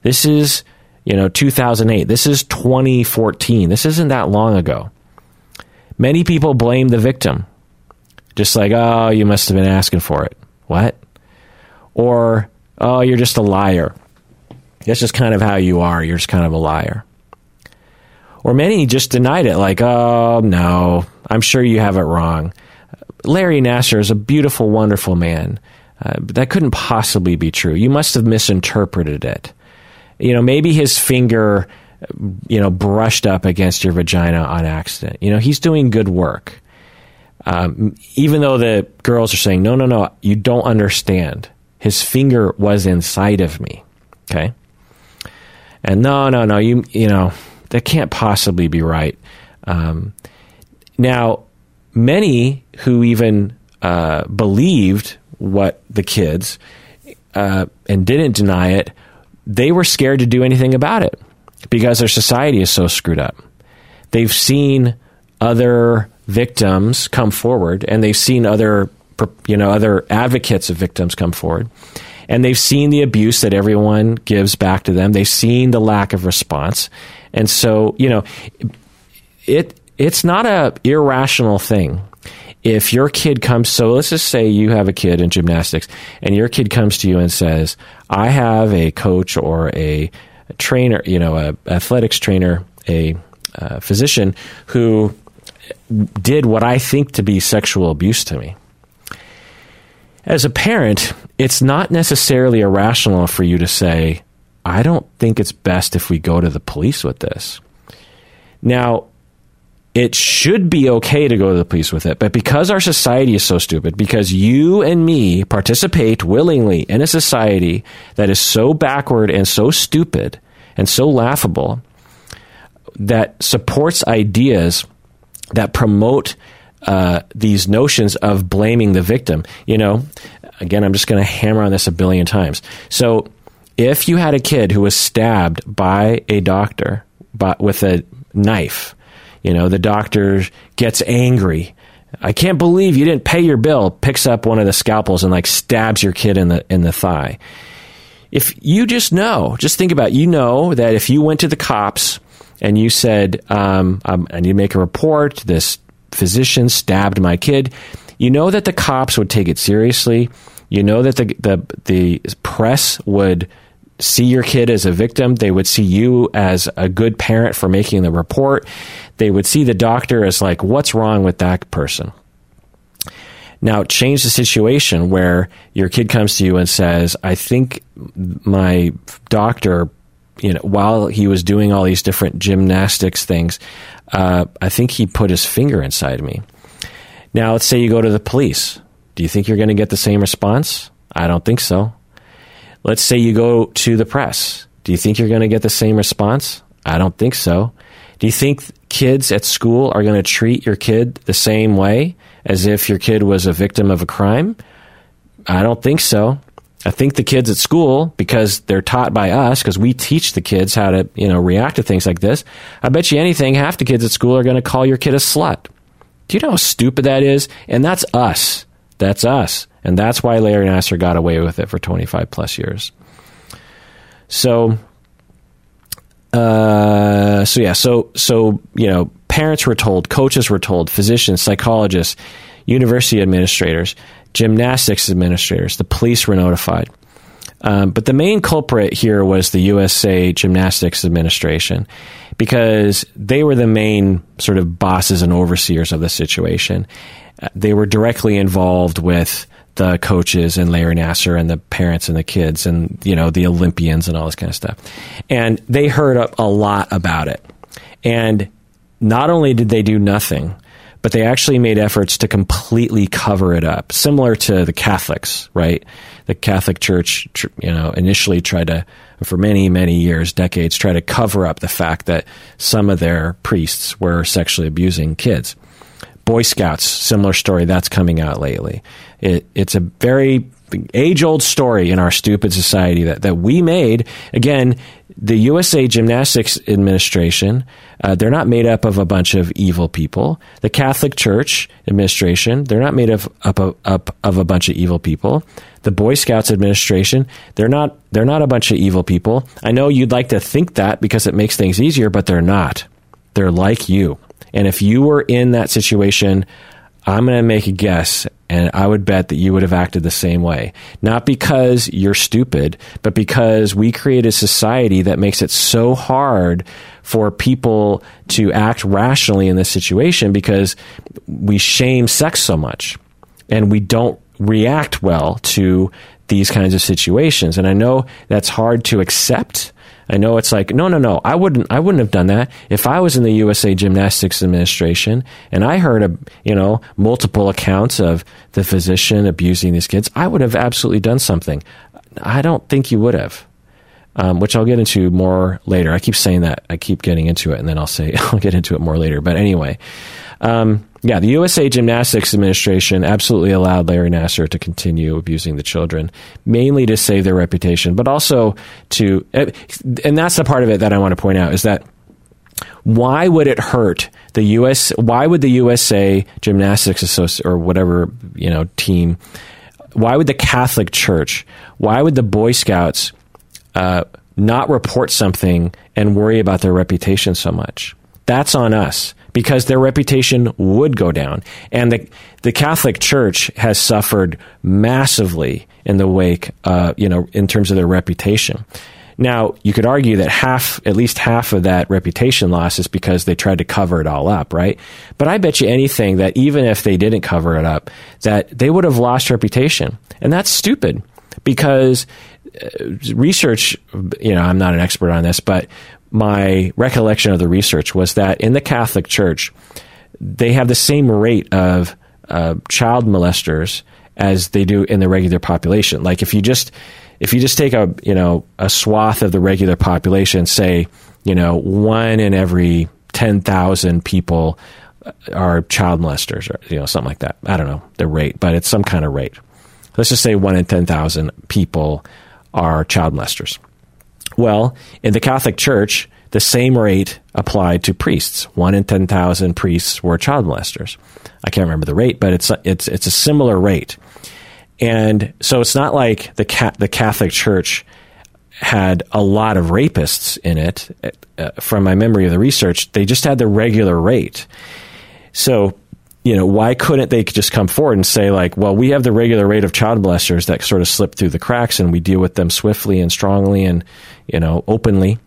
This is you know, 2008. This is 2014. This isn't that long ago. Many people blame the victim. Just like, oh, you must have been asking for it. What? Or, oh, you're just a liar. That's just kind of how you are. You're just kind of a liar. Or many just denied it, like, oh, no, I'm sure you have it wrong. Larry Nassar is a beautiful, wonderful man. Uh, that couldn't possibly be true. You must have misinterpreted it you know, maybe his finger, you know, brushed up against your vagina on accident. You know, he's doing good work. Um, even though the girls are saying, no, no, no, you don't understand. His finger was inside of me. Okay. And no, no, no, you, you know, that can't possibly be right. Um, now, many who even uh, believed what the kids uh, and didn't deny it they were scared to do anything about it because their society is so screwed up. They've seen other victims come forward and they've seen other you know other advocates of victims come forward. And they've seen the abuse that everyone gives back to them. They've seen the lack of response. And so you know it it's not a irrational thing if your kid comes, so let's just say you have a kid in gymnastics and your kid comes to you and says, I have a coach or a, trainer, you know, a athletics trainer, a uh, physician who did what I think to be sexual abuse to me. As a parent, it's not necessarily irrational for you to say, I don't think it's best if we go to the police with this. Now, it should be okay to go to the police with it. But because our society is so stupid, because you and me participate willingly in a society that is so backward and so stupid and so laughable that supports ideas that promote uh, these notions of blaming the victim. You know, again, I'm just going to hammer on this a billion times. So if you had a kid who was stabbed by a doctor by, with a knife, you know, the doctor gets angry. I can't believe you didn't pay your bill. Picks up one of the scalpels and like stabs your kid in the in the thigh. If you just know, just think about, it, you know that if you went to the cops and you said, um, um, "I need to make a report," this physician stabbed my kid. you know that the cops would take it seriously. You know that the the the press would see your kid as a victim. They would see you as a good parent for making the report. They would see the doctor as like, what's wrong with that person? Now, change the situation where your kid comes to you and says, I think my doctor, you know, while he was doing all these different gymnastics things, uh, I think he put his finger inside me. Now, let's say you go to the police. Do you think you're going to get the same response? I don't think so. Let's say you go to the press. Do you think you're going to get the same response? I don't think so. Do you think kids at school are going to treat your kid the same way as if your kid was a victim of a crime? I don't think so. I think the kids at school, because they're taught by us, because we teach the kids how to, you know, react to things like this. I bet you anything, half the kids at school are going to call your kid a slut. Do you know how stupid that is? And that's us. That's us. And that's why Larry Nassar got away with it for 25 plus years. So, uh, so yeah, so, so, you know, parents were told, coaches were told, physicians, psychologists, university administrators, gymnastics administrators, the police were notified. Um, but the main culprit here was the USA Gymnastics Administration because they were the main sort of bosses and overseers of the situation. Uh, they were directly involved with the coaches and Larry Nassar and the parents and the kids and you know the Olympians and all this kind of stuff. And they heard a, a lot about it. And not only did they do nothing, but they actually made efforts to completely cover it up, similar to the Catholics, right? The Catholic Church, you know, initially tried to, for many, many years, decades, try to cover up the fact that some of their priests were sexually abusing kids. Boy Scouts, similar story. That's coming out lately. It, it's a very age old story in our stupid society that, that we made. Again, the USA Gymnastics Administration, uh, they're not made up of a bunch of evil people. The Catholic Church Administration, they're not made of, up, of, up of a bunch of evil people. The Boy Scouts Administration, they're not, they're not a bunch of evil people. I know you'd like to think that because it makes things easier, but they're not. They're like you. And if you were in that situation, I'm going to make a guess, and I would bet that you would have acted the same way. Not because you're stupid, but because we create a society that makes it so hard for people to act rationally in this situation because we shame sex so much and we don't react well to these kinds of situations. And I know that's hard to accept I know it's like, no, no, no. I wouldn't, I wouldn't have done that if I was in the USA Gymnastics Administration and I heard, a, you know, multiple accounts of the physician abusing these kids. I would have absolutely done something. I don't think you would have. Um, which I'll get into more later. I keep saying that. I keep getting into it, and then I'll say I'll get into it more later. But anyway, um, yeah, the USA Gymnastics Administration absolutely allowed Larry Nassar to continue abusing the children, mainly to save their reputation, but also to, eh, and that's the part of it that I want to point out is that why would it hurt the US? Why would the USA Gymnastics Association or whatever you know team? Why would the Catholic Church? Why would the Boy Scouts uh, not report something and worry about their reputation so much? That's on us because their reputation would go down. And the, the Catholic Church has suffered massively in the wake, uh, you know, in terms of their reputation. Now, you could argue that half, at least half of that reputation loss is because they tried to cover it all up, right? But I bet you anything that even if they didn't cover it up, that they would have lost reputation. And that's stupid because uh, research, you know, I'm not an expert on this, but my recollection of the research was that in the Catholic Church, they have the same rate of uh, child molesters as they do in the regular population. Like if you just if you just take a you know a swath of the regular population, say you know one in every ten thousand people are child molesters, or you know something like that. I don't know the rate, but it's some kind of rate. Let's just say one in ten thousand people are child molesters. Well, in the Catholic Church, the same rate applied to priests. One in 10,000 priests were child molesters. I can't remember the rate, but it's, it's, it's a similar rate. And so it's not like the, ca- the Catholic Church had a lot of rapists in it. Uh, from my memory of the research, they just had the regular rate. So you know, why couldn't they just come forward and say, like, well, we have the regular rate of child molesters that sort of slip through the cracks and we deal with them swiftly and strongly and, you know, openly.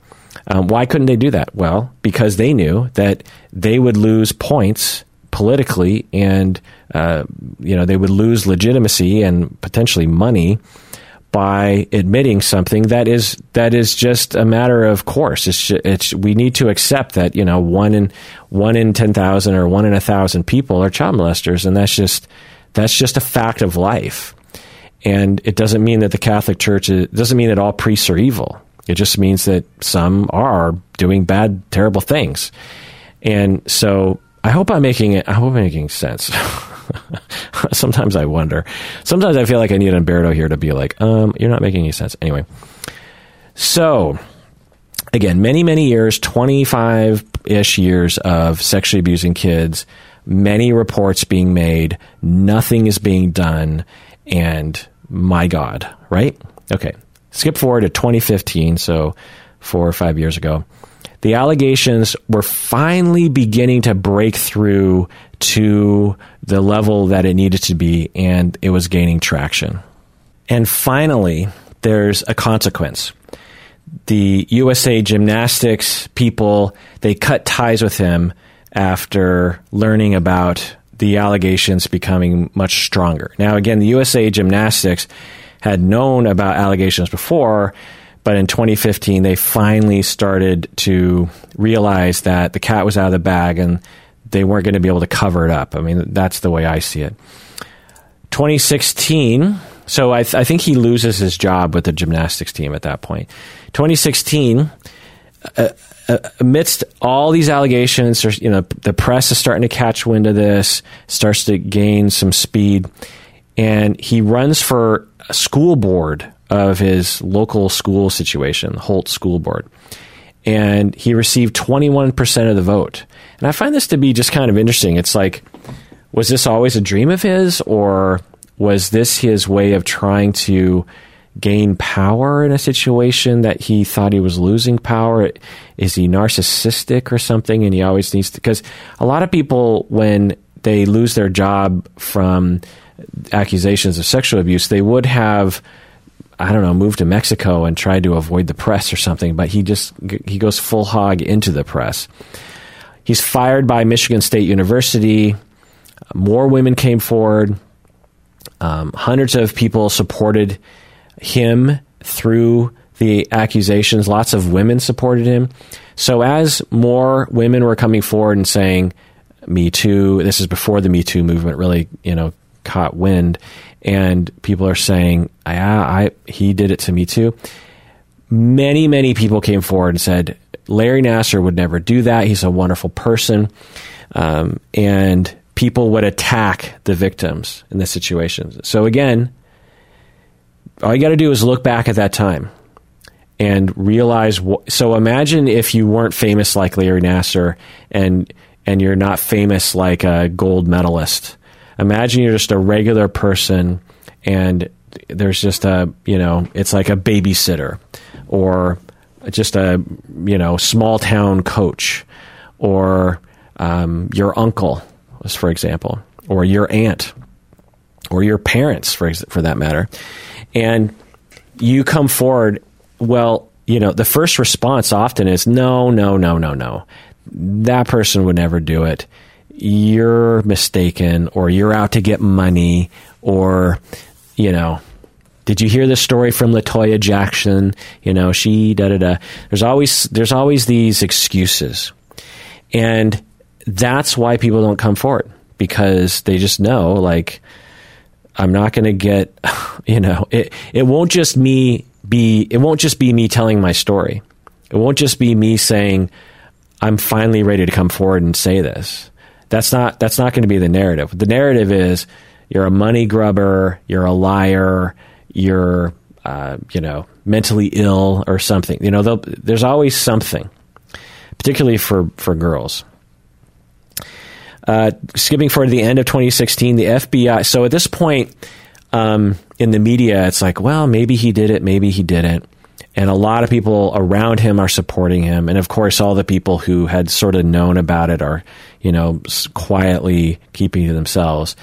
Um, why couldn't they do that? Well, because they knew that they would lose points politically and, uh, you know, they would lose legitimacy and potentially money by admitting something that is that is just a matter of course. It's, it's we need to accept that you know one in one in ten thousand or one in a thousand people are child molesters, and that's just that's just a fact of life. And it doesn't mean that the Catholic Church it doesn't mean that all priests are evil. It just means that some are doing bad, terrible things. And so I hope I'm making it. I hope I'm making sense. Sometimes I wonder. Sometimes I feel like I need Umberto here to be like, um, you're not making any sense. Anyway, so again, many, many years, 25 ish years of sexually abusing kids, many reports being made, nothing is being done, and my God, right? Okay, skip forward to 2015, so four or five years ago the allegations were finally beginning to break through to the level that it needed to be, and it was gaining traction. And finally, there's a consequence. The USA Gymnastics people, they cut ties with him after learning about the allegations becoming much stronger. Now, again, the USA Gymnastics had known about allegations before, but in 2015, they finally started to realize that the cat was out of the bag and they weren't going to be able to cover it up. I mean, that's the way I see it. 2016, so I, th- I think he loses his job with the gymnastics team at that point. 2016, uh, uh, amidst all these allegations, you know, the press is starting to catch wind of this, starts to gain some speed, and he runs for a school board of his local school situation, Holt School Board. And he received 21% of the vote. And I find this to be just kind of interesting. It's like, was this always a dream of his, or was this his way of trying to gain power in a situation that he thought he was losing power? Is he narcissistic or something? And he always needs to, because a lot of people, when they lose their job from accusations of sexual abuse, they would have I don't know, moved to Mexico and tried to avoid the press or something, but he just he goes full hog into the press. He's fired by Michigan State University. More women came forward. Um, hundreds of people supported him through the accusations. Lots of women supported him. So as more women were coming forward and saying, "Me Too," this is before the Me Too movement really, you know, caught wind and people are saying, "Yeah, I he did it to me too." Many, many people came forward and said, "Larry Nassar would never do that. He's a wonderful person," um, and people would attack the victims in this situation. So again, all you got to do is look back at that time and realize. Wh- so imagine if you weren't famous like Larry Nassar, and and you're not famous like a gold medalist imagine you're just a regular person and there's just a, you know, it's like a babysitter or just a, you know, small town coach or um, your uncle, for example, or your aunt or your parents, for, for that matter. And you come forward, well, you know, the first response often is no, no, no, no, no. That person would never do it you're mistaken or you're out to get money or, you know, did you hear the story from Latoya Jackson? You know, she da da da. There's always there's always these excuses, and that's why people don't come forward because they just know like I'm not going to get, you know, it it won't just me be it won't just be me telling my story. It won't just be me saying I'm finally ready to come forward and say this. That's not that's not going to be the narrative. The narrative is you're a money grubber, you're a liar, you're uh, you know mentally ill or something. You know, there's always something, particularly for for girls. Uh, skipping forward to the end of 2016, the FBI. So at this point um, in the media, it's like, well, maybe he did it, maybe he didn't. And a lot of people around him are supporting him. And of course, all the people who had sort of known about it are, you know, quietly keeping to themselves.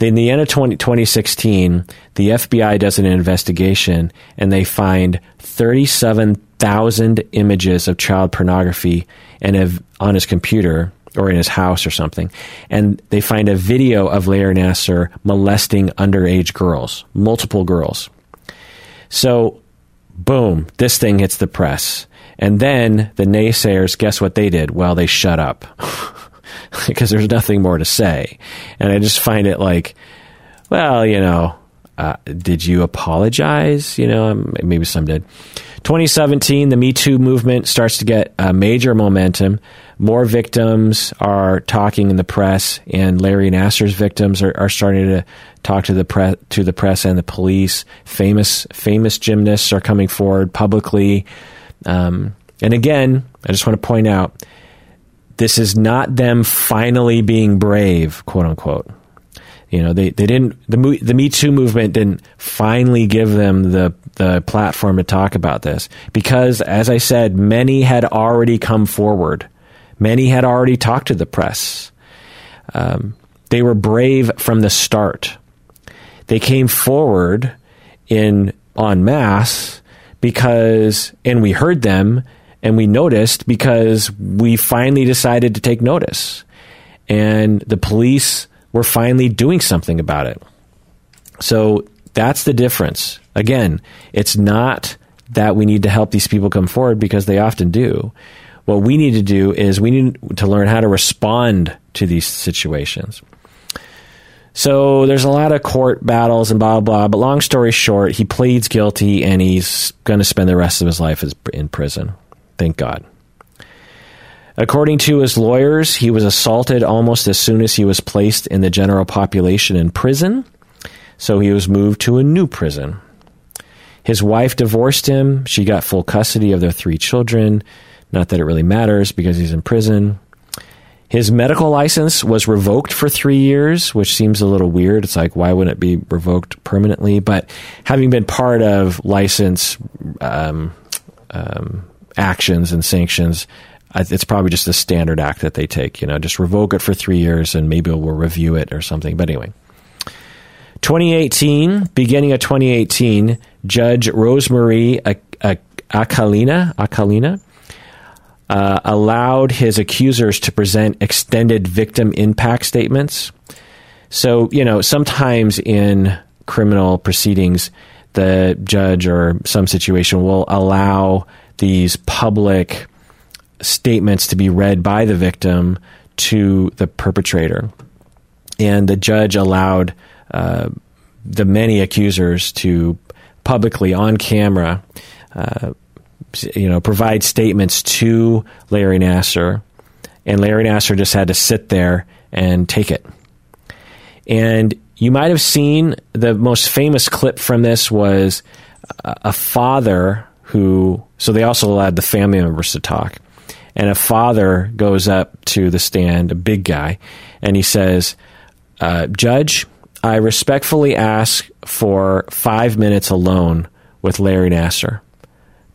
In the end of 20, 2016, the FBI does an investigation and they find 37,000 images of child pornography and on his computer or in his house or something. And they find a video of Larry Nassar molesting underage girls, multiple girls. So, boom, this thing hits the press. And then the naysayers, guess what they did? Well, they shut up because there's nothing more to say. And I just find it like, well, you know, uh, did you apologize? You know, um, maybe some did. 2017, the Me Too movement starts to get uh, major momentum. More victims are talking in the press, and Larry Nassar's victims are, are starting to talk to the press, to the press and the police. Famous famous gymnasts are coming forward publicly. Um, and again, I just want to point out, this is not them finally being brave, quote unquote. You know, they, they didn't the the Me Too movement didn't finally give them the the platform to talk about this because, as I said, many had already come forward, many had already talked to the press. Um, they were brave from the start. They came forward in en masse because, and we heard them and we noticed because we finally decided to take notice, and the police we're finally doing something about it. So that's the difference. Again, it's not that we need to help these people come forward because they often do. What we need to do is we need to learn how to respond to these situations. So there's a lot of court battles and blah, blah, blah. But long story short, he pleads guilty and he's going to spend the rest of his life in prison. Thank God. According to his lawyers, he was assaulted almost as soon as he was placed in the general population in prison, so he was moved to a new prison. His wife divorced him. She got full custody of their three children. Not that it really matters because he's in prison. His medical license was revoked for three years, which seems a little weird. It's like, why wouldn't it be revoked permanently? But having been part of license um, um, actions and sanctions, it's probably just a standard act that they take. You know, just revoke it for three years and maybe we'll review it or something. But anyway. 2018, beginning of 2018, Judge Rosemarie Aquilina, Aquilina uh, allowed his accusers to present extended victim impact statements. So, you know, sometimes in criminal proceedings, the judge or some situation will allow these public statements to be read by the victim to the perpetrator. And the judge allowed uh, the many accusers to publicly, on camera, uh, you know, provide statements to Larry Nassar, and Larry Nassar just had to sit there and take it. And you might have seen the most famous clip from this was a father who. So they also allowed the family members to talk and a father goes up to the stand, a big guy, and he says, uh, Judge, I respectfully ask for five minutes alone with Larry Nassar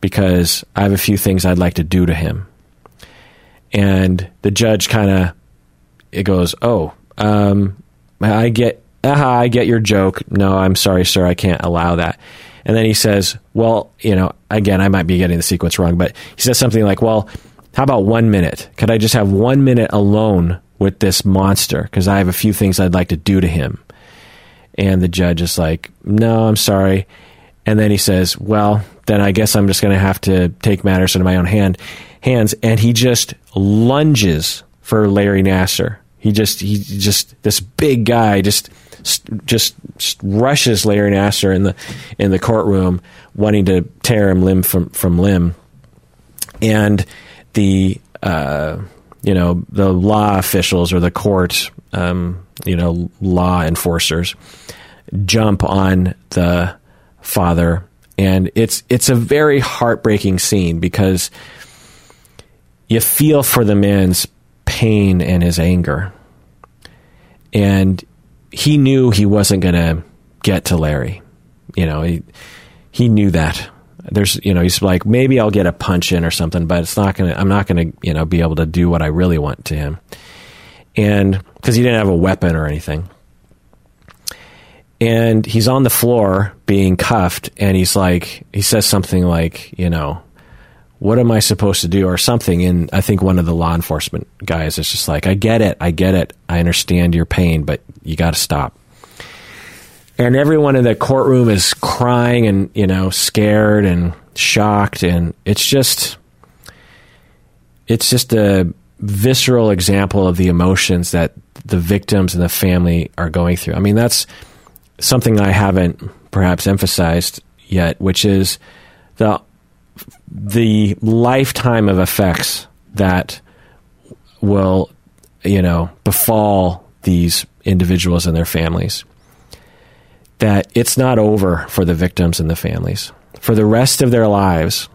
because I have a few things I'd like to do to him. And the judge kind of it goes, "Oh, um, I get, aha, I get your joke. No, I'm sorry, sir, I can't allow that." And then he says, "Well, you know, again, I might be getting the sequence wrong, but he says something like, "Well, how about one minute? Could I just have one minute alone with this monster? Because I have a few things I'd like to do to him. And the judge is like, no, I'm sorry. And then he says, well, then I guess I'm just going to have to take matters into my own hand, hands. And he just lunges for Larry Nassar. He just, he just, this big guy just, just rushes Larry Nassar in the, in the courtroom, wanting to tear him limb from, from limb. And the uh, you know the law officials or the court um, you know law enforcers jump on the father and it's it's a very heartbreaking scene because you feel for the man's pain and his anger and he knew he wasn't going to get to Larry you know he he knew that There's, you know, he's like, maybe I'll get a punch in or something, but it's not gonna. I'm not gonna, you know, be able to do what I really want to him, and because he didn't have a weapon or anything. And he's on the floor being cuffed, and he's like, he says something like, you know, what am I supposed to do? or something? And I think one of the law enforcement guys is just like, I get it, I get it, I understand your pain, but you got to stop. And everyone in the courtroom is crying and you know scared and shocked. And it's just it's just a visceral example of the emotions that the victims and the family are going through. I mean that's something i haven't perhaps emphasized yet which is the the lifetime of effects that will you know befall these individuals and their families that it's not over for the victims and the families. For the rest of their lives,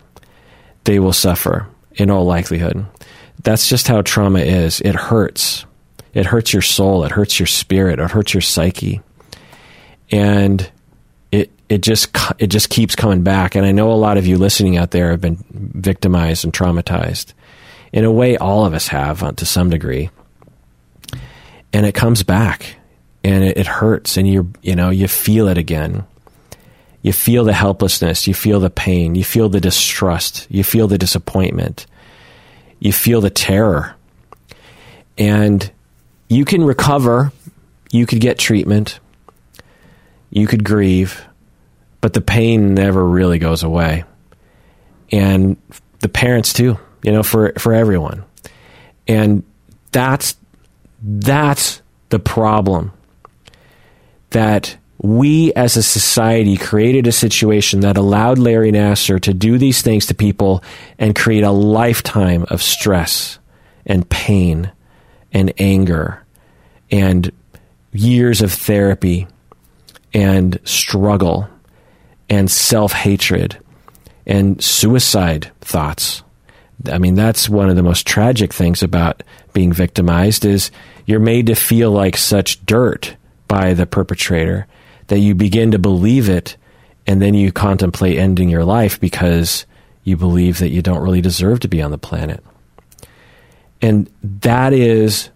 they will suffer in all likelihood. That's just how trauma is. It hurts. It hurts your soul. It hurts your spirit. It hurts your psyche. And it it just it just keeps coming back. And I know a lot of you listening out there have been victimized and traumatized. In a way, all of us have uh, to some degree. And it comes back and it, it hurts and you you know you feel it again you feel the helplessness you feel the pain you feel the distrust you feel the disappointment you feel the terror and you can recover you could get treatment you could grieve but the pain never really goes away. And the parents too you know for for everyone. And that's that's the problem that we as a society created a situation that allowed Larry Nassar to do these things to people and create a lifetime of stress and pain and anger and years of therapy and struggle and self hatred and suicide thoughts. I mean, that's one of the most tragic things about being victimized is you're made to feel like such dirt by the perpetrator that you begin to believe it and then you contemplate ending your life because you believe that you don't really deserve to be on the planet. And that is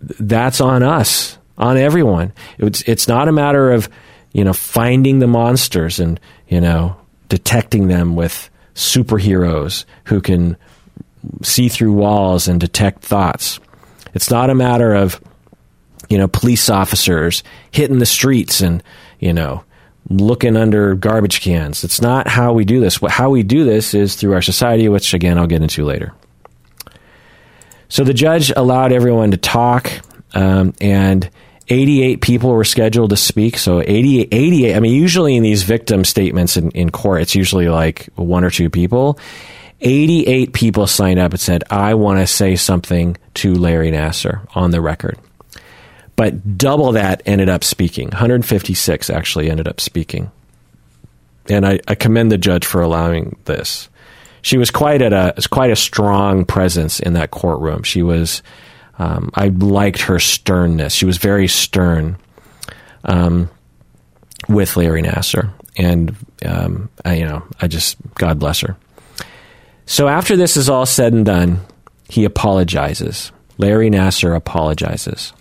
that's on us, on everyone. It's it's not a matter of, you know, finding the monsters and, you know, detecting them with superheroes who can see through walls and detect thoughts. It's not a matter of you know, police officers hitting the streets and, you know, looking under garbage cans. It's not how we do this. How we do this is through our society, which again I'll get into later. So the judge allowed everyone to talk, um, and 88 people were scheduled to speak. So 88, 88 I mean, usually in these victim statements in, in court, it's usually like one or two people. 88 people signed up and said, I want to say something to Larry Nassar on the record but double that ended up speaking. 156 actually ended up speaking. And I, I commend the judge for allowing this. She was quite at a quite a strong presence in that courtroom. She was, um, I liked her sternness. She was very stern um, with Larry Nassar, and um, I, you know, I just God bless her. So after this is all said and done, he apologizes. Larry Nassar apologizes.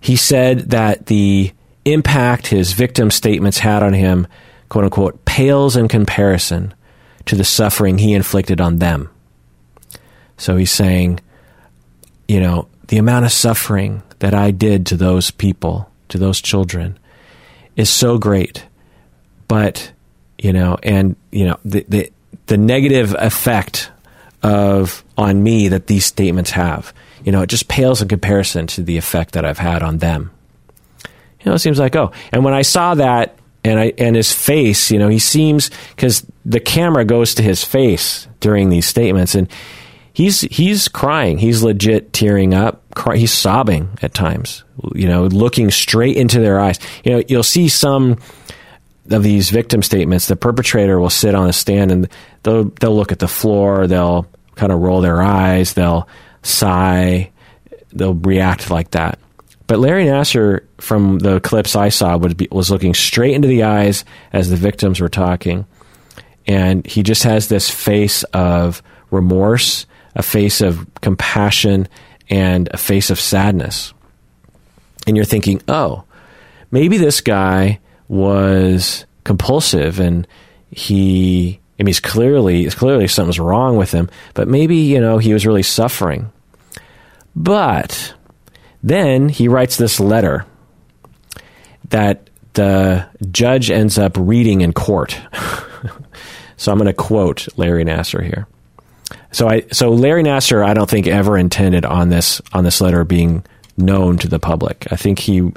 He said that the impact his victim statements had on him, quote unquote, pales in comparison to the suffering he inflicted on them. So he's saying, you know, the amount of suffering that I did to those people, to those children, is so great. But, you know, and, you know, the, the, the negative effect of on me that these statements have you know, it just pales in comparison to the effect that I've had on them. You know, it seems like, oh, and when I saw that and I, and his face, you know, he seems, cause the camera goes to his face during these statements and he's, he's crying. He's legit tearing up. Cry, he's sobbing at times, you know, looking straight into their eyes. You know, you'll see some, of these victim statements, the perpetrator will sit on a stand and they'll they'll look at the floor, they'll kind of roll their eyes, they'll sigh, they'll react like that. But Larry Nassar, from the clips I saw, be, was looking straight into the eyes as the victims were talking, and he just has this face of remorse, a face of compassion, and a face of sadness. And you're thinking, oh, maybe this guy was compulsive and he I mean, he's clearly clearly something's wrong with him, but maybe you know he was really suffering. But then he writes this letter that the judge ends up reading in court. so I'm going to quote Larry Nassar here. So I so Larry Nassar, I don't think ever intended on this on this letter being known to the public. I think he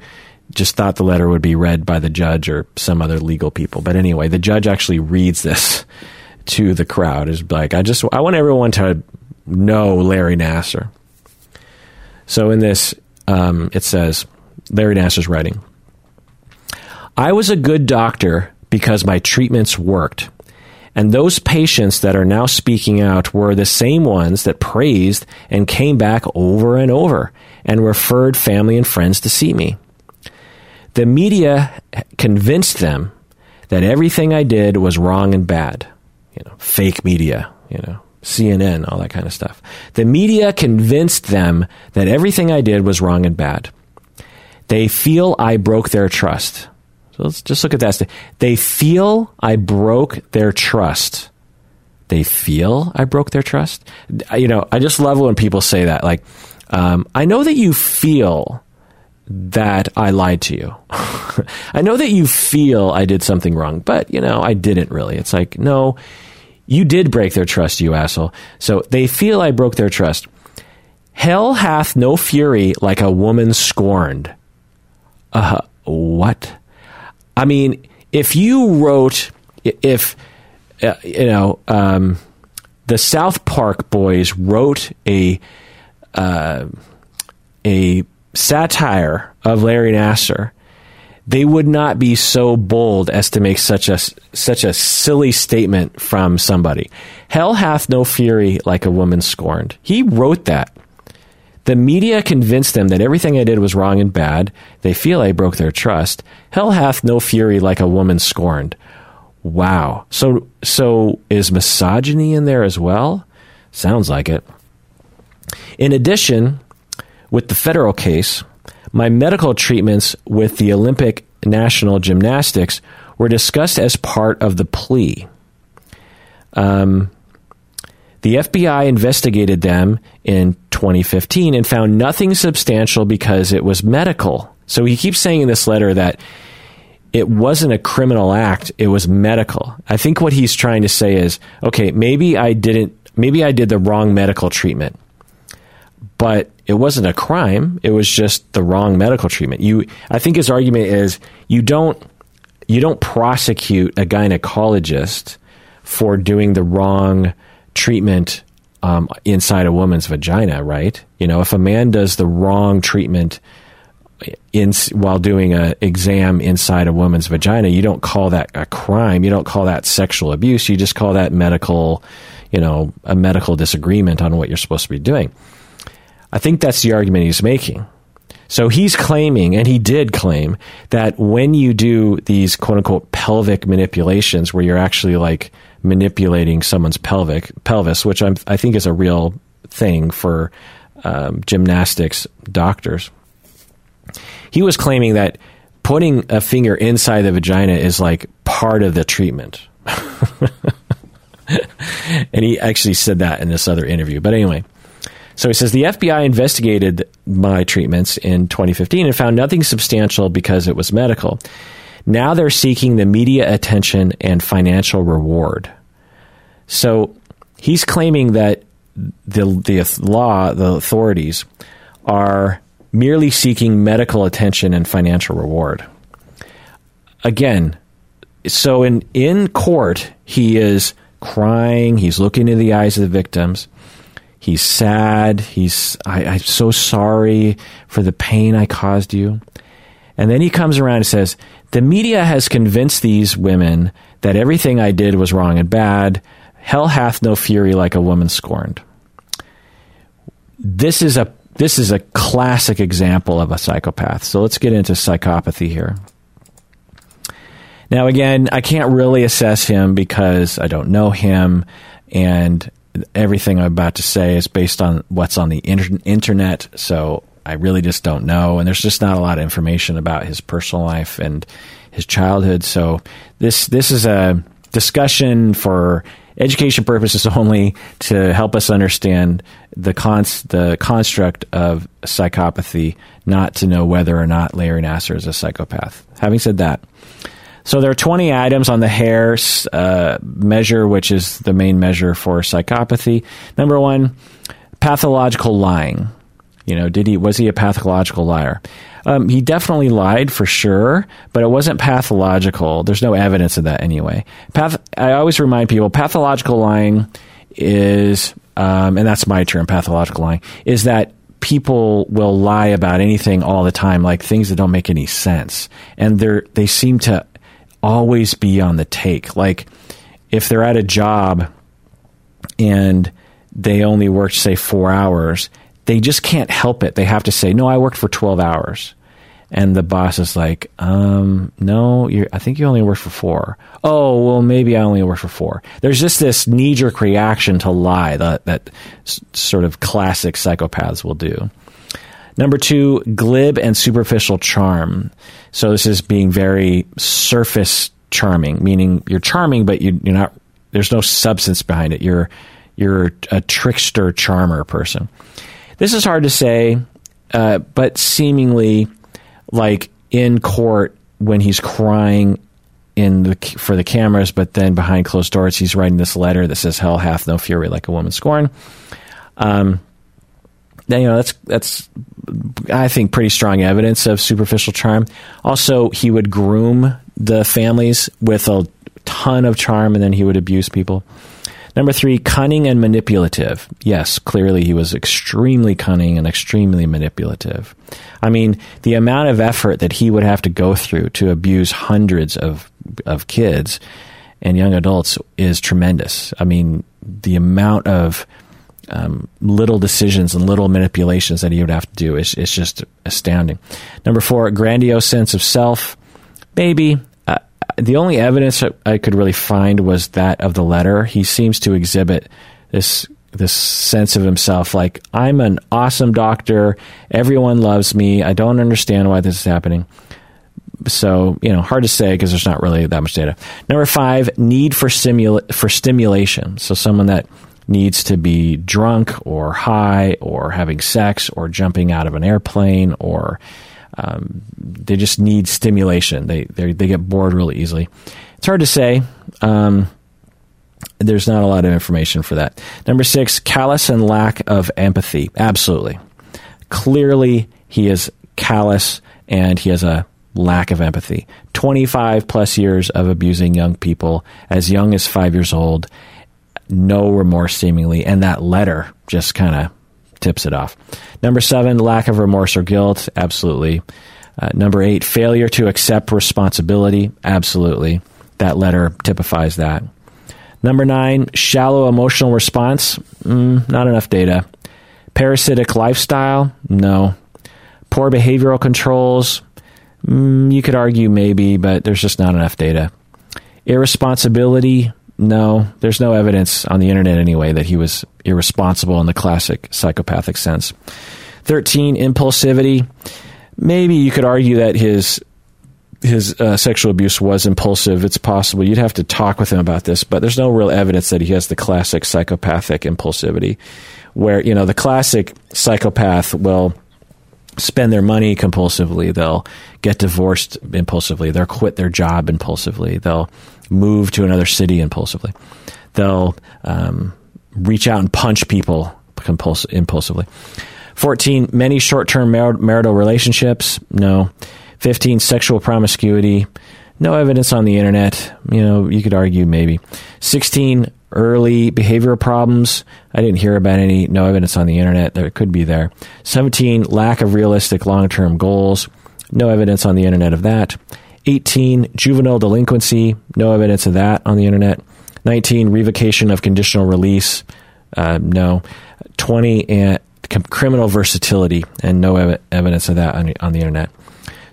just thought the letter would be read by the judge or some other legal people. But anyway, the judge actually reads this to the crowd. Is like, I just I want everyone to know Larry Nassar. So in this, um, it says Larry Nassar's writing. I was a good doctor because my treatments worked. And those patients that are now speaking out were the same ones that praised and came back over and over and referred family and friends to see me. The media convinced them that everything I did was wrong and bad. You know, fake media, you know, CNN, all that kind of stuff. The media convinced them that everything I did was wrong and bad. They feel I broke their trust. So let's just look at that. They feel I broke their trust. They feel I broke their trust. You know, I just love when people say that. Like, um, I know that you feel that I lied to you. I know that you feel I did something wrong, but you know, I didn't really. It's like, no, you did break their trust, you asshole. So they feel I broke their trust. Hell hath no fury like a woman scorned. Uh, what? I mean, if you wrote, if, uh, you know, um, the South Park boys wrote a, uh, a satire of Larry Nassar, they would not be so bold as to make such a such a silly statement from somebody. Hell hath no fury like a woman scorned. He wrote that. The media convinced them that everything I did was wrong and bad. They feel I broke their trust. Hell hath no fury like a woman scorned. Wow. So so is misogyny in there as well? Sounds like it. In addition, with the federal case, my medical treatments with the Olympic National Gymnastics were discussed as part of the plea. Um, the FBI investigated them in 2015 and found nothing substantial because it was medical. So he keeps saying in this letter that it wasn't a criminal act, it was medical. I think what he's trying to say is okay, maybe I didn't, maybe I did the wrong medical treatment but it wasn't a crime. It was just the wrong medical treatment. You, I think his argument is you don't you don't prosecute a gynecologist for doing the wrong treatment um, inside a woman's vagina, right? You know, if a man does the wrong treatment in while doing an exam inside a woman's vagina, you don't call that a crime. You don't call that sexual abuse. You just call that medical, you know, a medical disagreement on what you're supposed to be doing. I think that's the argument he's making. So he's claiming, and he did claim, that when you do these quote unquote pelvic manipulations, where you're actually like manipulating someone's pelvic pelvis, which I'm, i think is a real thing for um, gymnastics doctors, he was claiming that putting a finger inside the vagina is like part of the treatment. and he actually said that in this other interview. But anyway, so he says the FBI investigated my treatments in 2015 and found nothing substantial because it was medical. Now they're seeking the media attention and financial reward. So he's claiming that the the law, the authorities, are merely seeking medical attention and financial reward. Again, so in in court he is crying, he's looking in the eyes of the victims. He's sad. He's, I, I'm so sorry for the pain I caused you. And then he comes around and says, The media has convinced these women that everything I did was wrong and bad. Hell hath no fury like a woman scorned. This is a this is a classic example of a psychopath. So let's get into psychopathy here. Now, again, I can't really assess him because I don't know him, and everything I'm about to say is based on what's on the inter- internet. So I really just don't know, and there's just not a lot of information about his personal life and his childhood. So this this is a discussion for education purposes only to help us understand the cons- the construct of psychopathy, not to know whether or not Larry Nassar is a psychopath. Having said that, so there are 20 items on the Hare uh, measure, which is the main measure for psychopathy. Number one, pathological lying. You know, did he was he a pathological liar? Um, he definitely lied for sure, but it wasn't pathological. There's no evidence of that anyway. Path- I always remind people pathological lying is, um, and that's my term, pathological lying, is that people will lie about anything all the time, like things that don't make any sense, and they they seem to always be on the take. Like if they're at a job and they only worked say four hours they just can't help it. They have to say, "No, I worked for 12 hours." And the boss is like, um, no, I think you only worked for four. Oh, well, maybe I only worked for four. There's just this knee jerk reaction to lie that, that sort of classic psychopaths will do. Number two, glib and superficial charm. So this is being very surface charming, meaning you're charming, but you, you're not, there's no substance behind it. You're, you're a trickster charmer person. This is hard to say, uh, but seemingly like in court when he's crying in the for the cameras, but then behind closed doors he's writing this letter that says "Hell hath no fury like a woman scorned." Um, you know that's that's I think pretty strong evidence of superficial charm. Also, he would groom the families with a ton of charm, and then he would abuse people. Number three, cunning and manipulative. Yes, clearly he was extremely cunning and extremely manipulative. I mean, the amount of effort that he would have to go through to abuse hundreds of, of kids and young adults is tremendous. I mean, the amount of um, little decisions and little manipulations that he would have to do is, is just astounding. Number four, grandiose sense of self. Maybe the only evidence I could really find was that of the letter. He seems to exhibit this this sense of himself like I'm an awesome doctor. Everyone loves me. I don't understand why this is happening. So you know, hard to say because there's not really that much data. Number five, need for stimula- for stimulation. So someone that needs to be drunk or high or having sex or jumping out of an airplane or um, they just need stimulation. They they get bored really easily. It's hard to say. Um, there's not a lot of information for that. Number six, callous and lack of empathy. Absolutely, clearly he is callous and he has a lack of empathy. 25 plus years of abusing young people as young as five years old, no remorse seemingly, and that letter just kind of tips it off. Number seven, lack of remorse or guilt. Absolutely. Uh, number eight, failure to accept responsibility. Absolutely. That letter typifies that. Number nine, shallow emotional response. Mm, not enough data. Parasitic lifestyle. No. Poor behavioral controls. Mm, you could argue maybe, but there's just not enough data. Irresponsibility. No, there's no evidence on the internet anyway that he was irresponsible in the classic psychopathic sense. 13, impulsivity. Maybe you could argue that his his uh, sexual abuse was impulsive. It's possible. You'd have to talk with him about this, but there's no real evidence that he has the classic psychopathic impulsivity, where you know the classic psychopath will spend their money compulsively. They'll get divorced impulsively. They'll quit their job impulsively. They'll move to another city impulsively. They'll um, reach out and punch people compuls- impulsively. 14, many short term mar- marital relationships. No. 15, sexual promiscuity. No evidence on the internet. You know, you could argue maybe. 16, early behavioral problems. I didn't hear about any. No evidence on the internet. There could be there. 17, lack of realistic long term goals. No evidence on the internet of that. 18, juvenile delinquency. No evidence of that on the internet. 19, revocation of conditional release. Uh, no. 20, uh, criminal versatility, and no ev- evidence of that on, on the internet.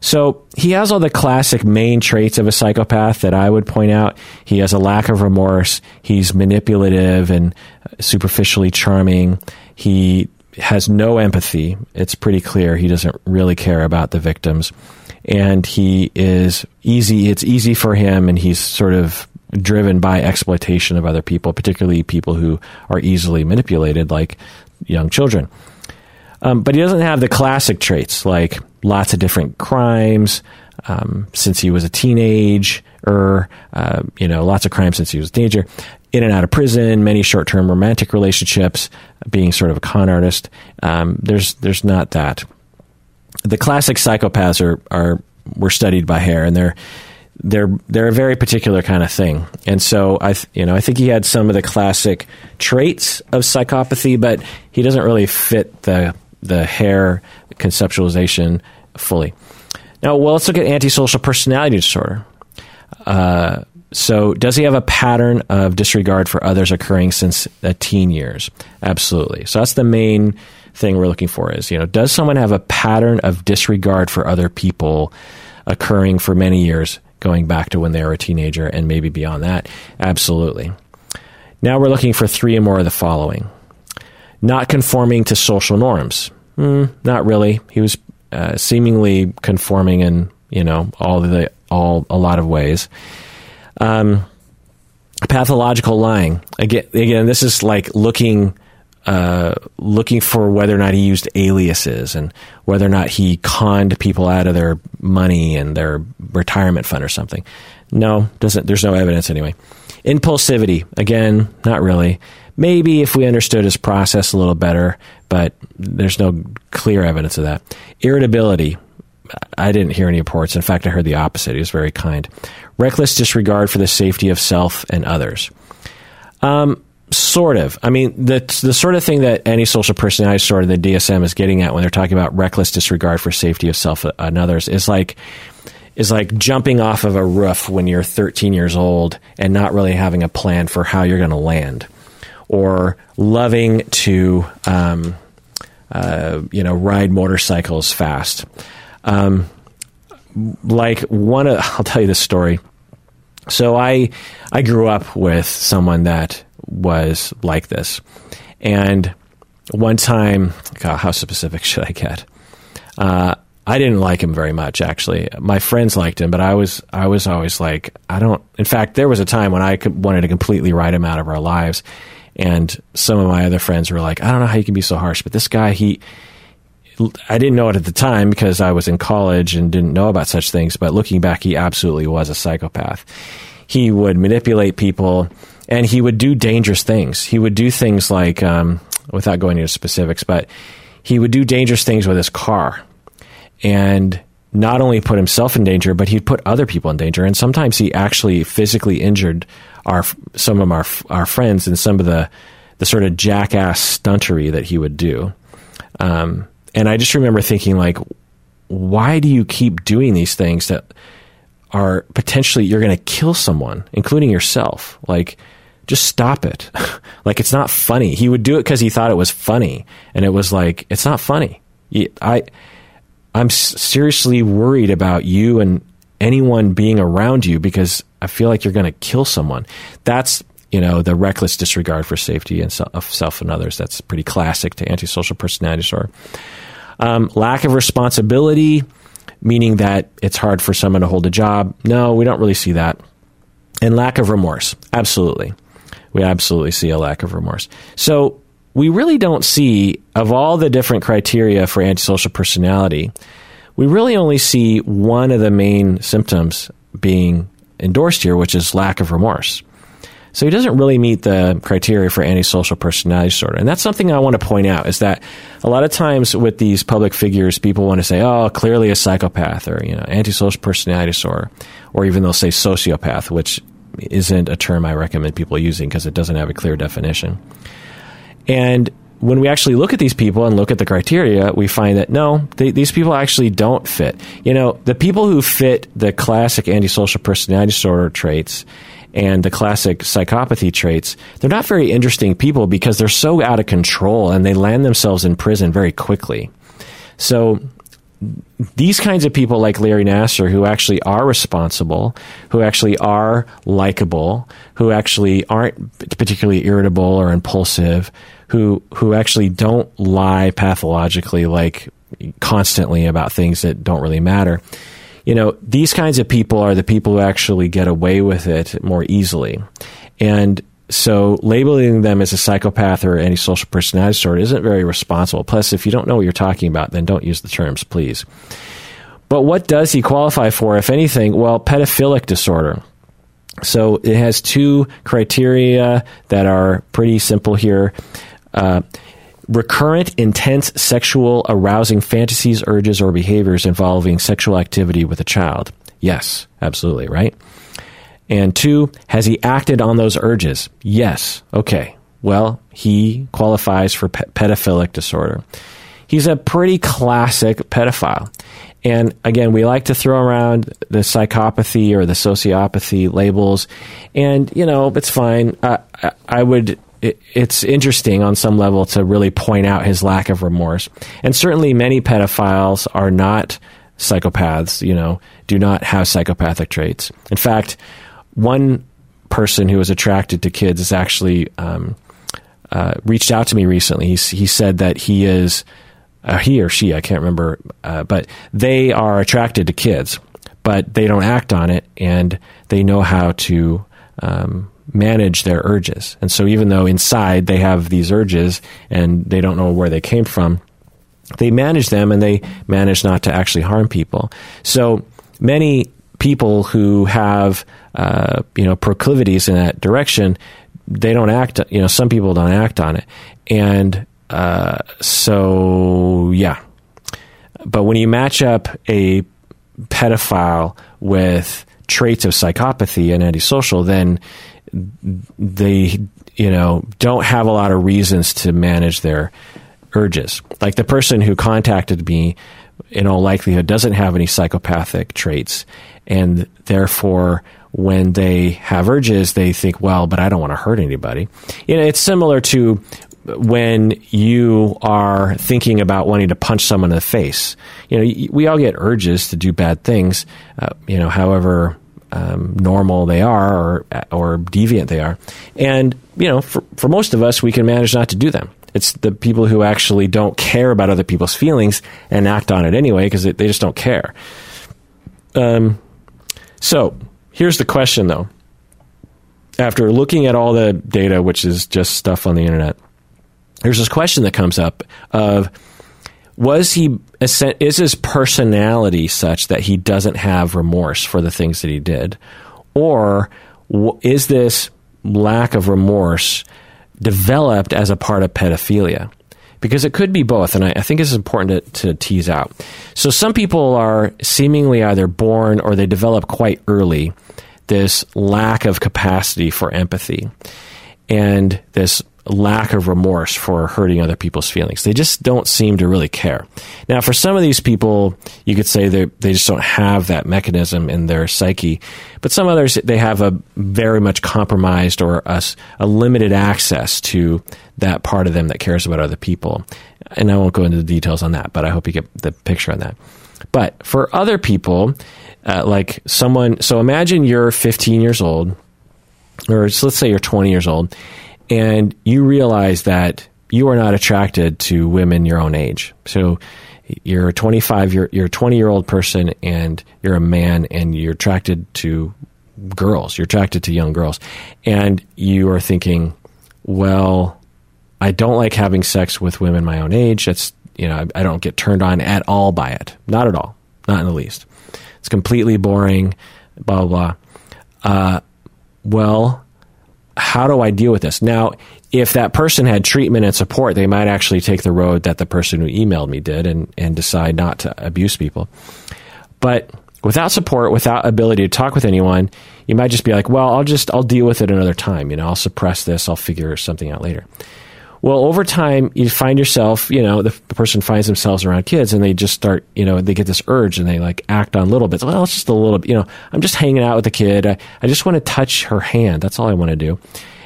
So he has all the classic main traits of a psychopath that I would point out. He has a lack of remorse. He's manipulative and superficially charming. He has no empathy. It's pretty clear he doesn't really care about the victims. And he is easy, it's easy for him, and he's sort of driven by exploitation of other people, particularly people who are easily manipulated, like young children. Um, but he doesn't have the classic traits like lots of different crimes um, since he was a teenage, or uh, you know, lots of crimes since he was a teenager, in and out of prison, many short-term romantic relationships, being sort of a con artist. Um, there's there's not that. The classic psychopaths are are were studied by Hare, and they're they're they're a very particular kind of thing. And so I th- you know I think he had some of the classic traits of psychopathy, but he doesn't really fit the the Hare conceptualization fully. Now, well, let's look at antisocial personality disorder. Uh, so, does he have a pattern of disregard for others occurring since the teen years? Absolutely. So that's the main thing we're looking for. Is you know, does someone have a pattern of disregard for other people occurring for many years, going back to when they were a teenager and maybe beyond that? Absolutely. Now we're looking for three or more of the following: not conforming to social norms. Mm, not really. He was uh, seemingly conforming in you know all the all a lot of ways. Um, pathological lying again. Again, this is like looking. Uh, looking for whether or not he used aliases and whether or not he conned people out of their money and their retirement fund or something. No, doesn't. There's no evidence anyway. Impulsivity again, not really. Maybe if we understood his process a little better, but there's no clear evidence of that. Irritability. I didn't hear any reports. In fact, I heard the opposite. He was very kind. Reckless disregard for the safety of self and others. Um, sort of. I mean, the the sort of thing that any antisocial personality sort of the DSM is getting at when they're talking about reckless disregard for safety of self and others is like is like jumping off of a roof when you're 13 years old and not really having a plan for how you're going to land or loving to, um, uh, you know, ride motorcycles fast. Um, like one, of, I'll tell you this story. So I, I grew up with someone that was like this, and one time, God, how specific should I get? Uh, I didn't like him very much, actually. My friends liked him, but I was I was always like, I don't. In fact, there was a time when I wanted to completely write him out of our lives, and some of my other friends were like, I don't know how you can be so harsh, but this guy, he, I didn't know it at the time because I was in college and didn't know about such things. But looking back, he absolutely was a psychopath. He would manipulate people and he would do dangerous things. He would do things like, um, without going into specifics, but he would do dangerous things with his car and not only put himself in danger, but he'd put other people in danger. And sometimes he actually physically injured our some of our our friends and some of the the sort of jackass stuntery that he would do. Um, and I just remember thinking like, why do you keep doing these things that are potentially you're going to kill someone, including yourself? Like, just stop it. like, it's not funny. He would do it because he thought it was funny, and it was like, it's not funny. I, I'm seriously worried about you and anyone being around you because I feel like you're going to kill someone. That's you know the reckless disregard for safety and self, of self and others. That's pretty classic to antisocial personality disorder. Um, lack of responsibility, meaning that it's hard for someone to hold a job. No, we don't really see that. And lack of remorse, absolutely, we absolutely see a lack of remorse. So we really don't see of all the different criteria for antisocial personality. We really only see one of the main symptoms being endorsed here, which is lack of remorse. So he doesn't really meet the criteria for antisocial personality disorder. And that's something I want to point out is that a lot of times with these public figures, people want to say, oh, clearly a psychopath or, you know, antisocial personality disorder, or even they'll say sociopath, which isn't a term I recommend people using because it doesn't have a clear definition. And when we actually look at these people and look at the criteria, we find that no, they, these people actually don't fit. You know, the people who fit the classic antisocial personality disorder traits and the classic psychopathy traits, they're not very interesting people because they're so out of control and they land themselves in prison very quickly. So these kinds of people like Larry Nassar who actually are responsible, who actually are likable, who actually aren't particularly irritable or impulsive, who who actually don't lie pathologically like constantly about things that don't really matter. You know, these kinds of people are the people who actually get away with it more easily. And so labeling them as a psychopath or antisocial personality disorder isn't very responsible. Plus, if you don't know what you're talking about, then don't use the terms, please. But what does he qualify for, if anything? Well, pedophilic disorder. So it has two criteria that are pretty simple here. Uh, recurrent, intense, sexual, arousing fantasies, urges, or behaviors involving sexual activity with a child. Yes, absolutely, right? And two, has he acted on those urges? Yes. Okay. Well, he qualifies for pe- pedophilic disorder. He's a pretty classic pedophile. And again, we like to throw around the psychopathy or the sociopathy labels. And, you know, it's fine. I, I would, it, it's interesting on some level to really point out his lack of remorse. And certainly many pedophiles are not psychopaths, you know, do not have psychopathic traits. In fact, one person who was attracted to kids has actually um, uh, reached out to me recently. He, he said that he is, uh, he or she, I can't remember, uh, but they are attracted to kids, but they don't act on it and they know how to um, manage their urges. And so even though inside they have these urges and they don't know where they came from, they manage them and they manage not to actually harm people. So many people who have uh, you know proclivities in that direction, they don't act. You know, some people don't act on it, and uh, so yeah. But when you match up a pedophile with traits of psychopathy and antisocial, then they you know don't have a lot of reasons to manage their urges. Like the person who contacted me, in all likelihood, doesn't have any psychopathic traits, and therefore when they have urges, they think, well, but I don't want to hurt anybody. You know, it's similar to when you are thinking about wanting to punch someone in the face. You know, we all get urges to do bad things, uh, you know, however um, normal they are or, or deviant they are. And, you know, for, for most of us, we can manage not to do them. It's the people who actually don't care about other people's feelings and act on it anyway because they, just don't care. Um, so here's the question, though. After looking at all the data, which is just stuff on the internet, there's this question that comes up of was he is his personality such that he doesn't have remorse for the things that he did or is this lack of remorse developed as a part of pedophilia because it could be both, and I, I think it's important to, to, tease out. So some people are seemingly either born or they develop quite early this lack of capacity for empathy and this lack of remorse for hurting other people's feelings. They just don't seem to really care. Now, for some of these people, you could say they they just don't have that mechanism in their psyche, but some others they have a very much compromised or a, a limited access to that part of them that cares about other people. And I won't go into the details on that, but I hope you get the picture on that. But for other people, uh, like someone, so imagine you're 15 years old, or let's say you're 20 years old, and you realize that you are not attracted to women your own age. So you're a 25 year you're a 20 year old person and you're a man and you're attracted to girls. You're attracted to young girls. And you are thinking, well, I don't like having sex with women my own age. That's, you know, I, I don't get turned on at all by it. Not at all. Not in the least. It's completely boring, blah, blah, blah. Uh, well, how do I deal with this? Now, if that person had treatment and support, they might actually take the road that the person who emailed me did and, and decide not to abuse people. But without support, without ability to talk with anyone, you might just be like, well, I'll just, I'll deal with it another time. You know, I'll suppress this. I'll figure something out later. Well, over time, you find yourself, you know, the, the, person finds themselves around kids and they just start, you know, they get this urge and they like act on little bits. Well, it's just a little, you know, I'm just hanging out with the kid. I, I just want to touch her hand. That's all I want to do.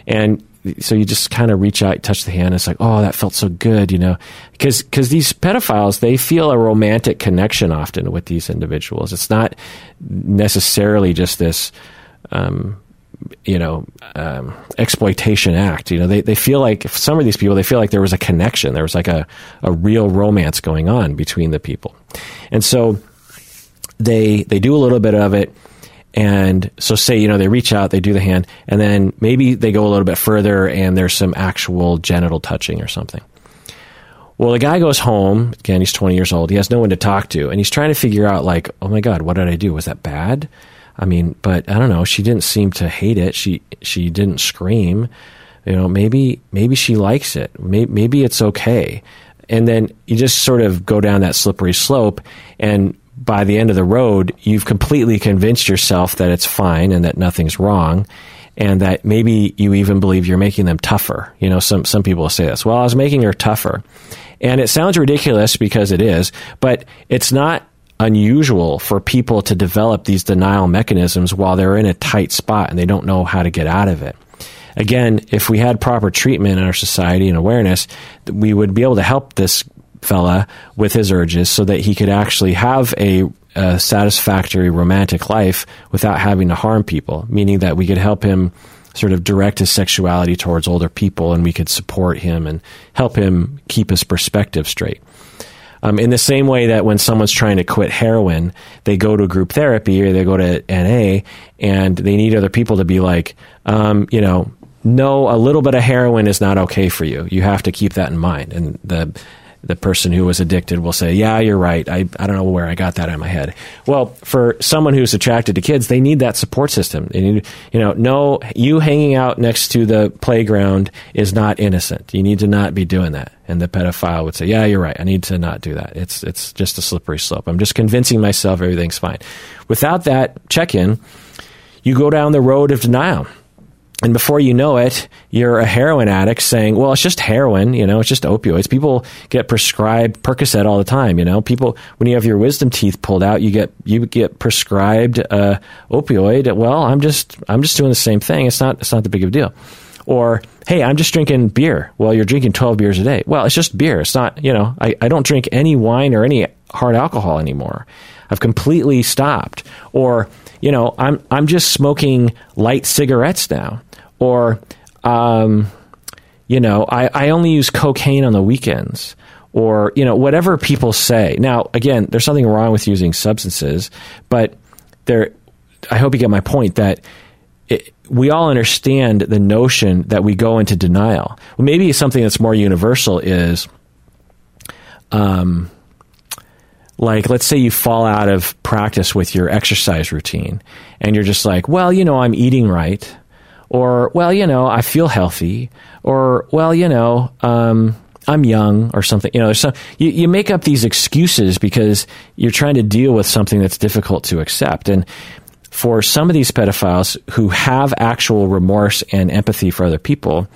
And so you just kind of reach out, touch the hand. It's like, oh, that felt so good, you know, because because these pedophiles they feel a romantic connection often with these individuals. It's not necessarily just this. Um, you know, um, exploitation act. You know, they, they feel like some of these people, they feel like there was a connection. There was like a, a real romance going on between the people. And so they, they do a little bit of it and so, say, you know, they reach out, they do the hand, and then maybe they go a little bit further and there's some actual genital touching or something. Well, the guy goes home. Again, he's 20 years old. He has no one to talk to. And he's trying to figure out, like, oh my God, what did I do? Was that bad? I mean, but I don't know. She didn't seem to hate it. She, she didn't scream. You know, maybe, maybe she likes it. Maybe, maybe it's okay. And then you just sort of go down that slippery slope. And by the end of the road, you've completely convinced yourself that it's fine and that nothing's wrong, and that maybe you even believe you're making them tougher. You know, some some people say this. Well, I was making her tougher, and it sounds ridiculous because it is, but it's not unusual for people to develop these denial mechanisms while they're in a tight spot and they don't know how to get out of it. Again, if we had proper treatment in our society and awareness, we would be able to help this fella with his urges so that he could actually have a, a, satisfactory romantic life without having to harm people, meaning that we could help him sort of direct his sexuality towards older people and we could support him and help him keep his perspective straight. Um, in the same way that when someone's trying to quit heroin, they go to group therapy or they go to NA and they need other people to be like, um, you know, no, a little bit of heroin is not okay for you. You have to keep that in mind. And the the person who was addicted will say, Yeah, you're right. I, I don't know where I got that in my head. Well, for someone who's attracted to kids, they need that support system. They need, you know, no, you hanging out next to the playground is not innocent. You need to not be doing that. And the pedophile would say, Yeah, you're right. I need to not do that. It's, it's just a slippery slope. I'm just convincing myself everything's fine. Without that check in, you go down the road of denial and before you know it, you're a heroin addict saying, well, it's just heroin, you know, it's just opioids. People get prescribed Percocet all the time, you know. People, when you have your wisdom teeth pulled out, you get, you get prescribed, uh, opioid. Well, I'm just, I'm just doing the same thing. It's not, it's not the big of a deal. Or, hey, I'm just drinking beer. Well, you're drinking 12 beers a day. Well, it's just beer. It's not, you know, I, I don't drink any wine or any hard alcohol anymore. I've completely stopped. Or, you know, I'm, I'm just smoking light cigarettes now or um, you know, I, I only use cocaine on the weekends, or you know, whatever people say. Now, again, there's something wrong with using substances, but there. I hope you get my point that. It, we all understand the notion that we go into denial. Well, maybe something that's more universal is, um, like let's say you fall out of practice with your exercise routine, and you're just like, well, you know, I'm eating right, or well, you know, I feel healthy, or well, you know, um, I'm young, or something. You know, some you, you make up these excuses because you're trying to deal with something that's difficult to accept, and for some of these pedophiles who have actual remorse and empathy for other people,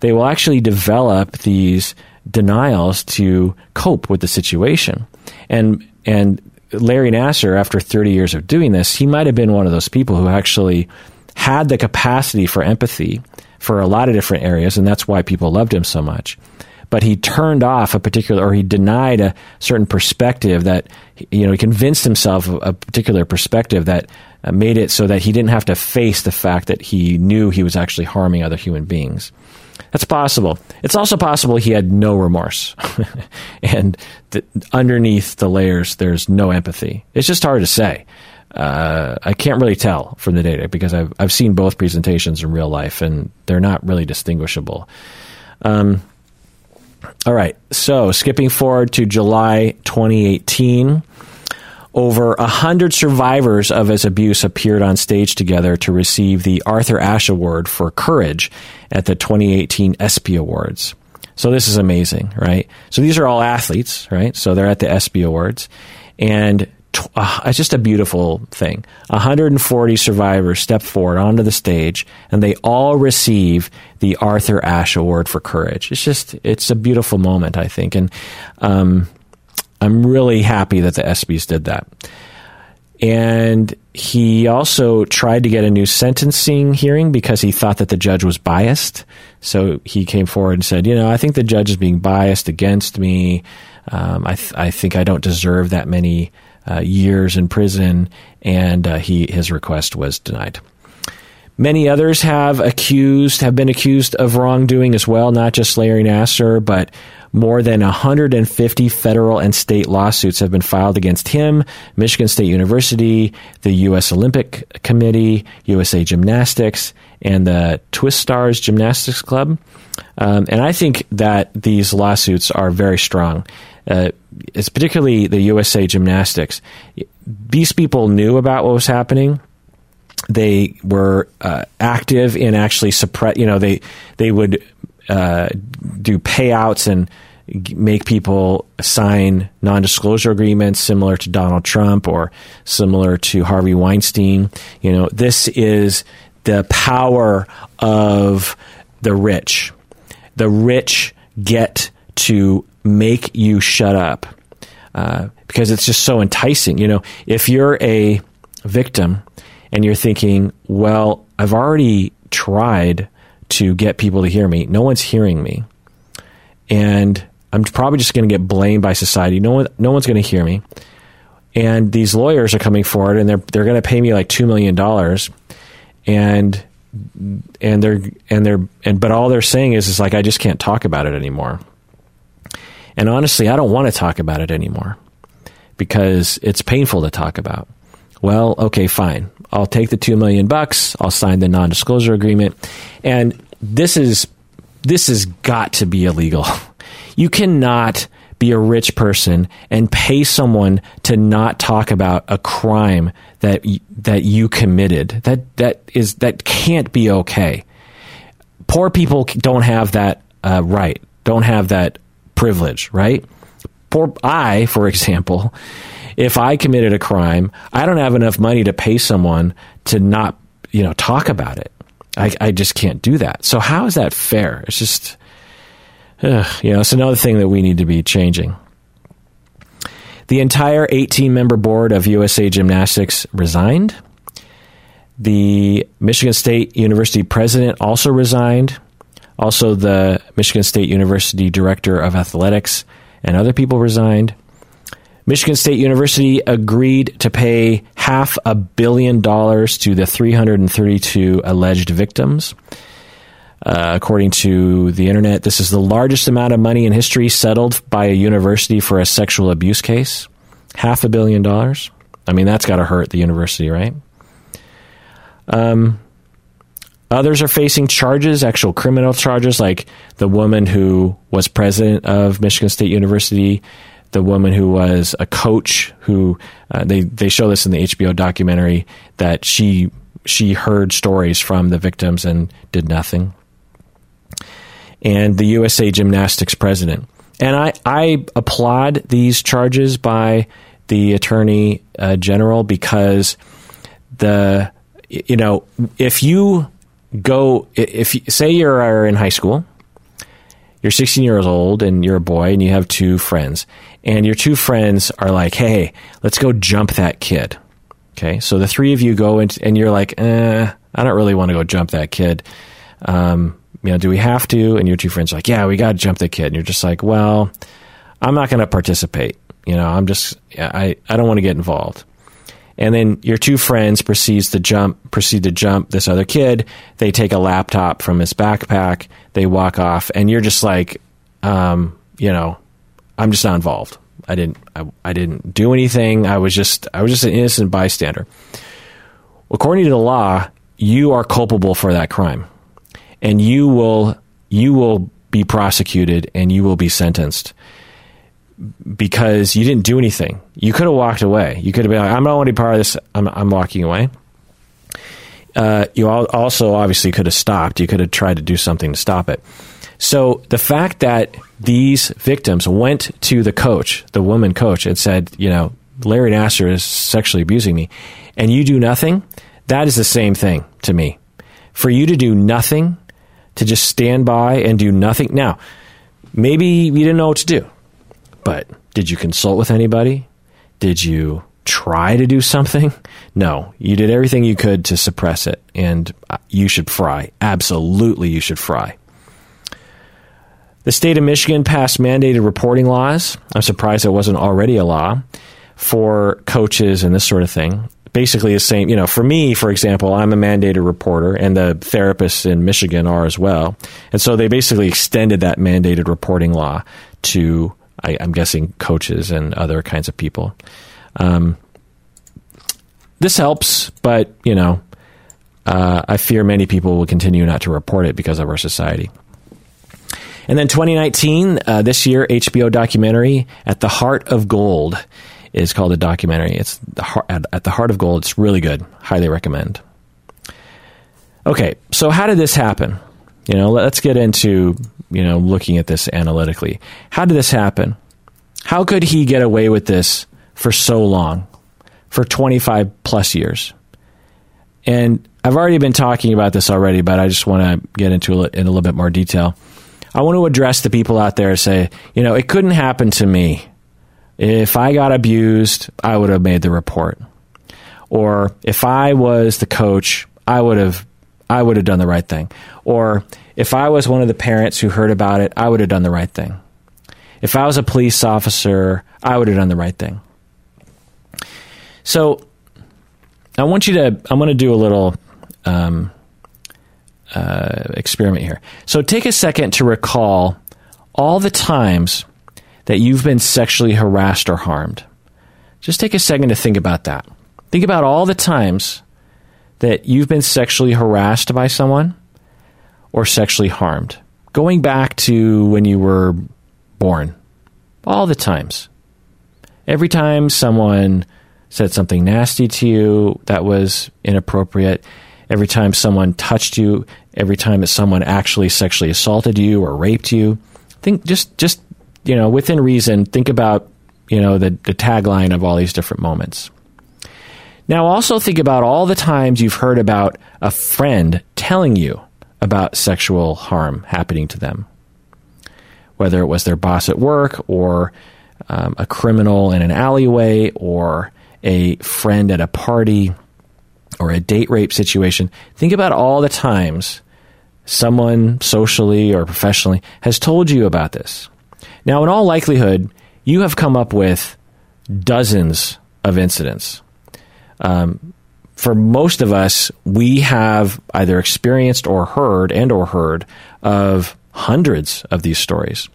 they will actually develop these denials to cope with the situation. And and Larry Nassar, after 30 years of doing this, he might have been one of those people who actually had the capacity for empathy for a lot of different areas, and that's why people loved him so much. But he turned off a particular, or he denied a certain perspective that, you know, he convinced himself of a particular perspective that uh, made it so that he didn't have to face the fact that he knew he was actually harming other human beings. That's possible. It's also possible he had no remorse. and th- underneath the layers, there's no empathy. It's just hard to say uh, I can't really tell from the data because I've I've seen both presentations in real life and they're not really distinguishable. Um, all right, so skipping forward to July 2018, over a hundred survivors of his abuse appeared on stage together to receive the Arthur Ashe Award for Courage at the 2018 ESPY Awards. So this is amazing, right? So these are all athletes, right? So they're at the ESPY Awards, and uh, it's just a beautiful thing. 140 survivors step forward onto the stage, and they all receive the Arthur Ashe Award for Courage. It's just, it's a beautiful moment, I think, and um, I'm really happy that the ESPYS did that. And he also tried to get a new sentencing hearing because he thought that the judge was biased. So he came forward and said, you know, I think the judge is being biased against me. Um, I, th- I think I don't deserve that many uh, years in prison. And uh, he his request was denied. Many others have accused, have been accused of wrongdoing as well, not just Larry Nassar, but more than 150 federal and state lawsuits have been filed against him, Michigan State University, the U.S. Olympic Committee, USA Gymnastics, and the Twistars Gymnastics Club. Um, and I think that these lawsuits are very strong. Uh, it's particularly the USA Gymnastics. These people knew about what was happening they were uh, active in actually suppress. You know, they they would uh, do payouts and make people sign non-disclosure agreements similar to Donald Trump or similar to Harvey Weinstein. You know, this is the power of the rich. The rich get to make you shut up uh, because it's just so enticing. You know, if you're a victim and you're thinking, well, I've already tried to get people to hear me. No one's hearing me. And I'm probably just going to get blamed by society. No one, no one's going to hear me. And these lawyers are coming forward and they're, they're going to pay me like $2 million. And, and they're, and they're, and, but all they're saying is, is like, I just can't talk about it anymore. And honestly, I don't want to talk about it anymore because it's painful to talk about. Well, okay, fine. I'll take the 2 million bucks. I'll sign the non-disclosure agreement. And this is this has got to be illegal. You cannot be a rich person and pay someone to not talk about a crime that that you committed. That that is that can't be okay. Poor people don't have that uh, right. Don't have that privilege, right? Poor I, for example, if I committed a crime, I don't have enough money to pay someone to not, you know, talk about it. I, I just can't do that. So how is that fair? It's just, ugh, you know, it's another thing that we need to be changing. The entire 18 member board of USA Gymnastics resigned. The Michigan State University president also resigned. Also, the Michigan State University director of athletics and other people resigned. Michigan State University agreed to pay half a billion dollars to the 332 alleged victims. Uh, according to the internet, this is the largest amount of money in history settled by a university for a sexual abuse case. Half a billion dollars. I mean, that's got to hurt the university, right? Um, others are facing charges, actual criminal charges, like the woman who was president of Michigan State University the woman who was a coach who uh, they they show this in the HBO documentary that she she heard stories from the victims and did nothing. And the USA Gymnastics president. And I, I applaud these charges by the attorney uh, general because the you know if you go if you, say you're in high school you're 16 years old and you're a boy and you have two friends and your two friends are like, hey, let's go jump that kid. Okay, so the three of you go and, and you're like, eh, I don't really want to go jump that kid. Um, you know, do we have to? And your two friends are like, yeah, we got to jump the kid. And you're just like, well, I'm not going to participate. You know, I'm just, I, I don't want to get involved. And then your two friends proceeds to jump, proceed to jump this other kid. They take a laptop from his backpack. They walk off, and you're just like, um, you know, I'm just not involved. I didn't I, I didn't do anything. I was just I was just an innocent bystander. According to the law, you are culpable for that crime. And you will you will be prosecuted and you will be sentenced because you didn't do anything. You could have walked away. You could have been like, I'm not want to be part of this. I'm, I'm walking away. Uh, you also obviously could have stopped. You could have tried to do something to stop it. So the fact that these victims went to the coach, the woman coach, and said, you know, Larry Nassar is sexually abusing me, and you do nothing, that is the same thing to me. For you to do nothing, to just stand by and do nothing. Now, maybe you didn't know what to do, but did you consult with anybody? Did you try to do something. No, you did everything you could to suppress it, and uh, you should fry. Absolutely, you should fry. The state of Michigan passed mandated reporting laws. I'm surprised it wasn't already a law for coaches and this sort of thing. Basically, the same, you know, for me, for example, I'm a mandated reporter, and the therapists in Michigan are as well. And so they basically extended that mandated reporting law to, I, am guessing, coaches and other kinds of people. Um, this helps, but you know, uh, I fear many people will continue not to report it because of our society. And then 2019, uh, this year, HBO documentary at the heart of gold is called a documentary. It's the heart, at, at the heart of gold. It's really good. Highly recommend. Okay, so how did this happen? You know, let's get into you know looking at this analytically. How did this happen? How could he get away with this for so long? for 25 plus years. And I've already been talking about this already, but I just want to get into it in a little bit more detail. I want to address the people out there say, you know, it couldn't happen to me. If I got abused, I would have made the report. Or if I was the coach, I would have I would have done the right thing. Or if I was one of the parents who heard about it, I would have done the right thing. If I was a police officer, I would have done the right thing. So I want you to, I'm going to do a little um, uh, experiment here. So take a second to recall all the times that you've been sexually harassed or harmed. Just take a second to think about that. Think about all the times that you've been sexually harassed by someone or sexually harmed. Going back to when you were born, all the times. Every time someone said something nasty to you that was inappropriate, every time someone touched you, every time that someone actually sexually assaulted you or raped you, think just just you know within reason. Think about you know the the tagline of all these different moments. Now also think about all the times you've heard about a friend telling you about sexual harm happening to them, whether it was their boss at work or um, a criminal in an alleyway or a friend at a party or a date rape situation, think about all the times someone socially or professionally has told you about this. Now, in all likelihood, you have come up with dozens of incidents. Um, for most of us, we have either experienced or heard and or heard of hundreds of these stories.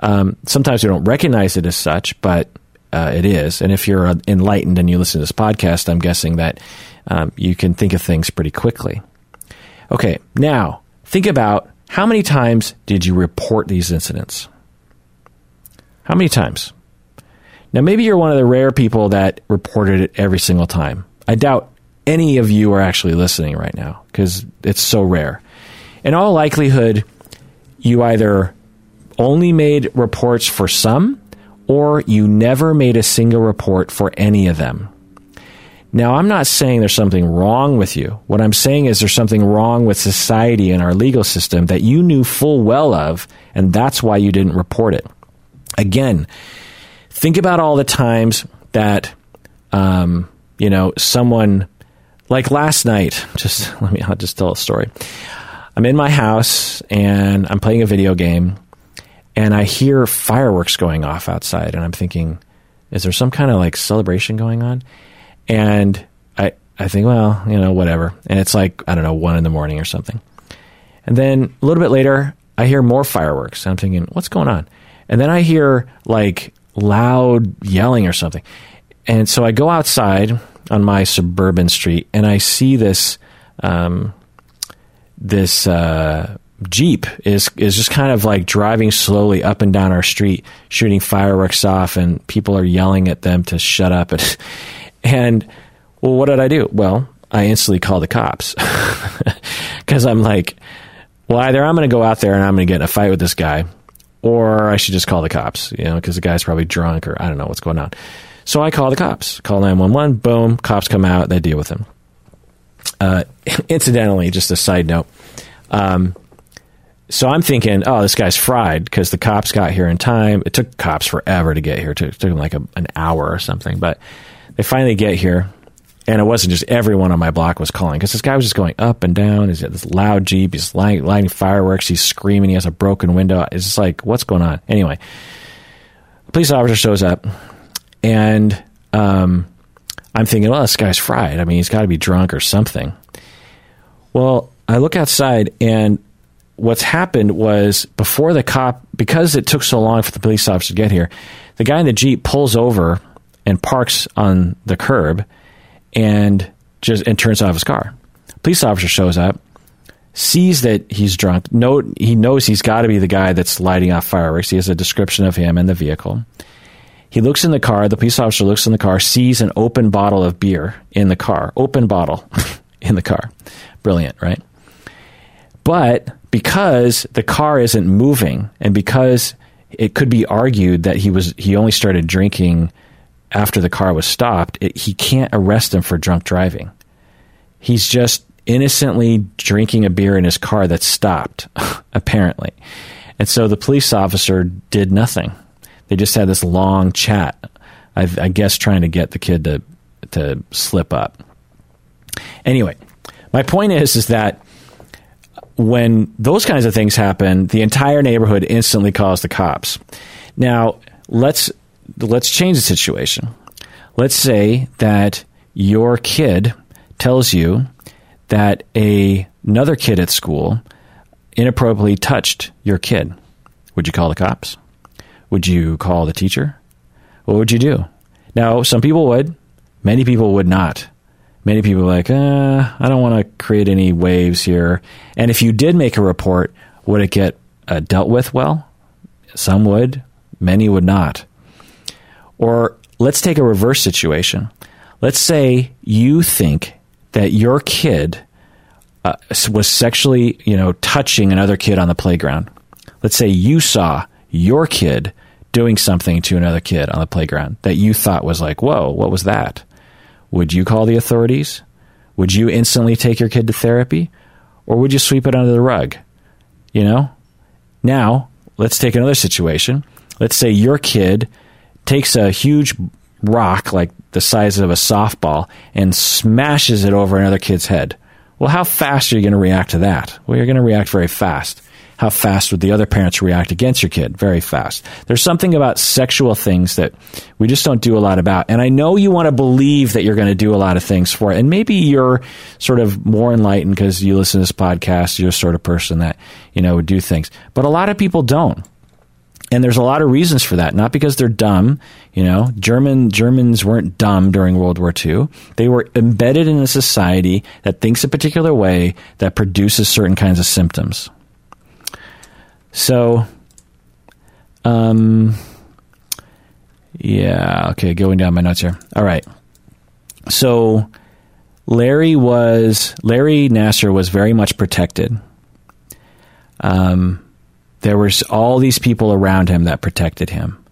Um, sometimes we don't recognize it as such, but uh, it is. And if you're uh, enlightened and you listen to this podcast, I'm guessing that um, you can think of things pretty quickly. Okay, now think about how many times did you report these incidents? How many times? Now, maybe you're one of the rare people that reported it every single time. I doubt any of you are actually listening right now because it's so rare. In all likelihood, you either only made reports for some or you never made a single report for any of them. Now, I'm not saying there's something wrong with you. What I'm saying is there's something wrong with society and our legal system that you knew full well of, and that's why you didn't report it. Again, think about all the times that, um, you know, someone, like last night, just let me, I'll just tell a story. I'm in my house and I'm playing a video game and I hear fireworks going off outside, and I'm thinking, is there some kind of like celebration going on? And I I think, well, you know, whatever. And it's like I don't know, one in the morning or something. And then a little bit later, I hear more fireworks. I'm thinking, what's going on? And then I hear like loud yelling or something. And so I go outside on my suburban street, and I see this um, this uh, Jeep is is just kind of like driving slowly up and down our street, shooting fireworks off, and people are yelling at them to shut up. And, and well, what did I do? Well, I instantly called the cops because I'm like, well, either I'm going to go out there and I'm going to get in a fight with this guy, or I should just call the cops, you know, because the guy's probably drunk or I don't know what's going on. So I call the cops, call 911, boom, cops come out, they deal with him. Uh, incidentally, just a side note. Um, so I'm thinking, oh, this guy's fried because the cops got here in time. It took cops forever to get here. It took, it took them like a, an hour or something. But they finally get here, and it wasn't just everyone on my block was calling because this guy was just going up and down. He's got this loud Jeep. He's lighting, lighting fireworks. He's screaming. He has a broken window. It's just like, what's going on? Anyway, police officer shows up, and um, I'm thinking, well, this guy's fried. I mean, he's got to be drunk or something. Well, I look outside, and what's happened was before the cop, because it took so long for the police officer to get here, the guy in the Jeep pulls over and parks on the curb and just and turns off his car. Police officer shows up, sees that he's drunk. No, he knows he's got to be the guy that's lighting off fireworks. He has a description of him and the vehicle. He looks in the car. The police officer looks in the car, sees an open bottle of beer in the car. Open bottle in the car. Brilliant, right? But because the car isn't moving, and because it could be argued that he was he only started drinking after the car was stopped, it, he can't arrest him for drunk driving. He's just innocently drinking a beer in his car that's stopped, apparently. And so the police officer did nothing. They just had this long chat, I, I guess trying to get the kid to, to slip up. Anyway, my point is, is that when those kinds of things happen, the entire neighborhood instantly calls the cops. Now, let's let's change the situation. Let's say that your kid tells you that a, another kid at school inappropriately touched your kid. Would you call the cops? Would you call the teacher? What would you do? Now, some people would, many people would not. Many people are like, uh, I don't want to create any waves here. And if you did make a report, would it get uh, dealt with well? Some would, many would not. Or let's take a reverse situation. Let's say you think that your kid uh, was sexually, you know, touching another kid on the playground. Let's say you saw your kid doing something to another kid on the playground that you thought was like, whoa, what was that? Would you call the authorities? Would you instantly take your kid to therapy? Or would you sweep it under the rug? You know? Now, let's take another situation. Let's say your kid takes a huge rock like the size of a softball and smashes it over another kid's head. Well, how fast are you going to react to that? Well, you're going to react very fast. How fast would the other parents react against your kid? Very fast. There's something about sexual things that we just don't do a lot about. And I know you want to believe that you're going to do a lot of things for it. And maybe you're sort of more enlightened because you listen to this podcast. You're the sort of person that, you know, would do things. But a lot of people don't and there's a lot of reasons for that. Not because they're dumb, you know. German Germans weren't dumb during World War II. They were embedded in a society that thinks a particular way that produces certain kinds of symptoms. So, um, yeah, okay, going down my notes here. All right. So, Larry was Larry Nassar was very much protected. Um there was all these people around him that protected him.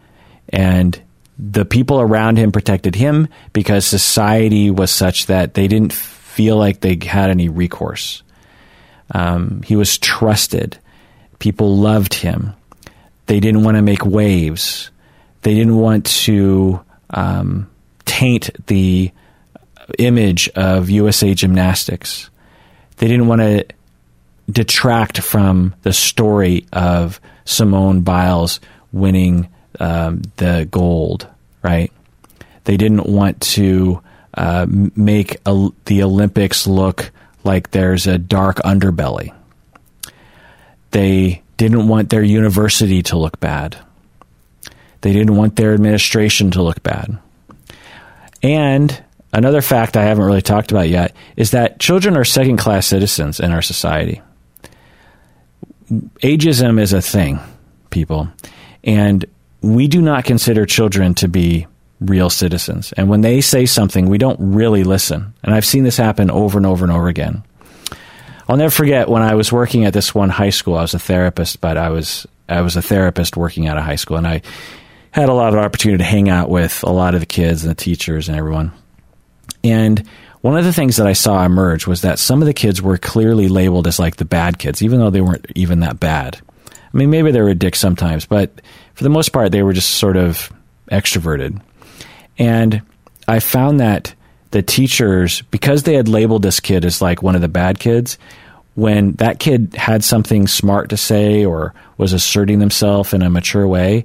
And the people around him protected him because society was such that they didn't feel like they had any recourse. Um, he was trusted. People loved him. They didn't want to make waves. They didn't want to um, taint the image of USA Gymnastics. They didn't want to detract from the story of Simone Biles winning um, the gold, right? They didn't want to uh, make a, the Olympics look like there's a dark underbelly. They didn't want their university to look bad. They didn't want their administration to look bad. And another fact I haven't really talked about yet is that children are second class citizens in our society ageism is a thing, people, and we do not consider children to be real citizens. And when they say something, we don't really listen. And I've seen this happen over and over and over again. I'll never forget when I was working at this one high school. I was a therapist, but I was I was a therapist working at a high school, and I had a lot of opportunity to hang out with a lot of the kids and the teachers and everyone. And one of the things that I saw emerge was that some of the kids were clearly labeled as like the bad kids, even though they weren't even that bad. I mean, maybe they were a dick sometimes, but for the most part, they were just sort of extroverted. And I found that the teachers, because they had labeled this kid as like one of the bad kids, when that kid had something smart to say or was asserting themselves in a mature way,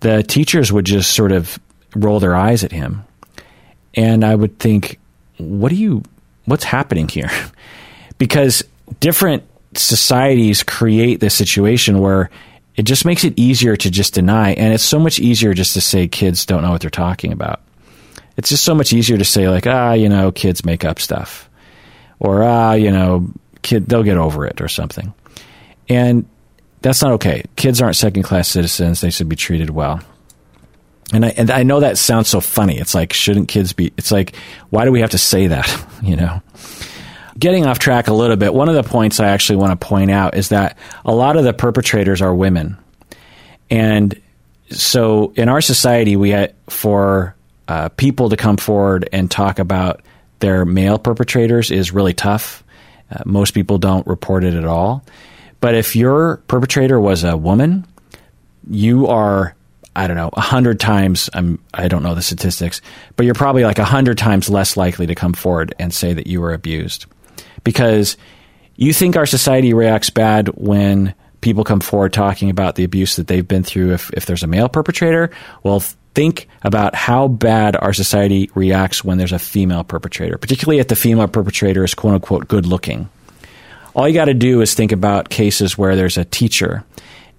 the teachers would just sort of roll their eyes at him. And I would think, what do you, what's happening here? because different societies create this situation where it just makes it easier to just deny. And it's so much easier just to say kids don't know what they're talking about it's just so much easier to say like ah you know kids make up stuff. Or ah you know kid they'll get over it or something. And that's not okay. Kids aren't second class citizens. They should be treated well. And I, and I know that sounds so funny. It's like shouldn't kids be it's like why do we have to say that you know? Getting off track a little bit one of the points i actually want to point out is that a lot of the perpetrators are women. And so in our society we had for uh, people to come forward and talk about their male perpetrators is really tough. Uh, most people don't report it at all. But if your perpetrator was a woman, you are, I don't know, a hundred times, I'm, I don't know the statistics, but you're probably like a hundred times less likely to come forward and say that you were abused. Because you think our society reacts bad when people come forward talking about the abuse that they've been through if, if there's a male perpetrator. Well, think about how bad our society reacts when there's a female perpetrator, particularly if the female perpetrator is quote unquote good looking. All you got to do is think about cases where there's a teacher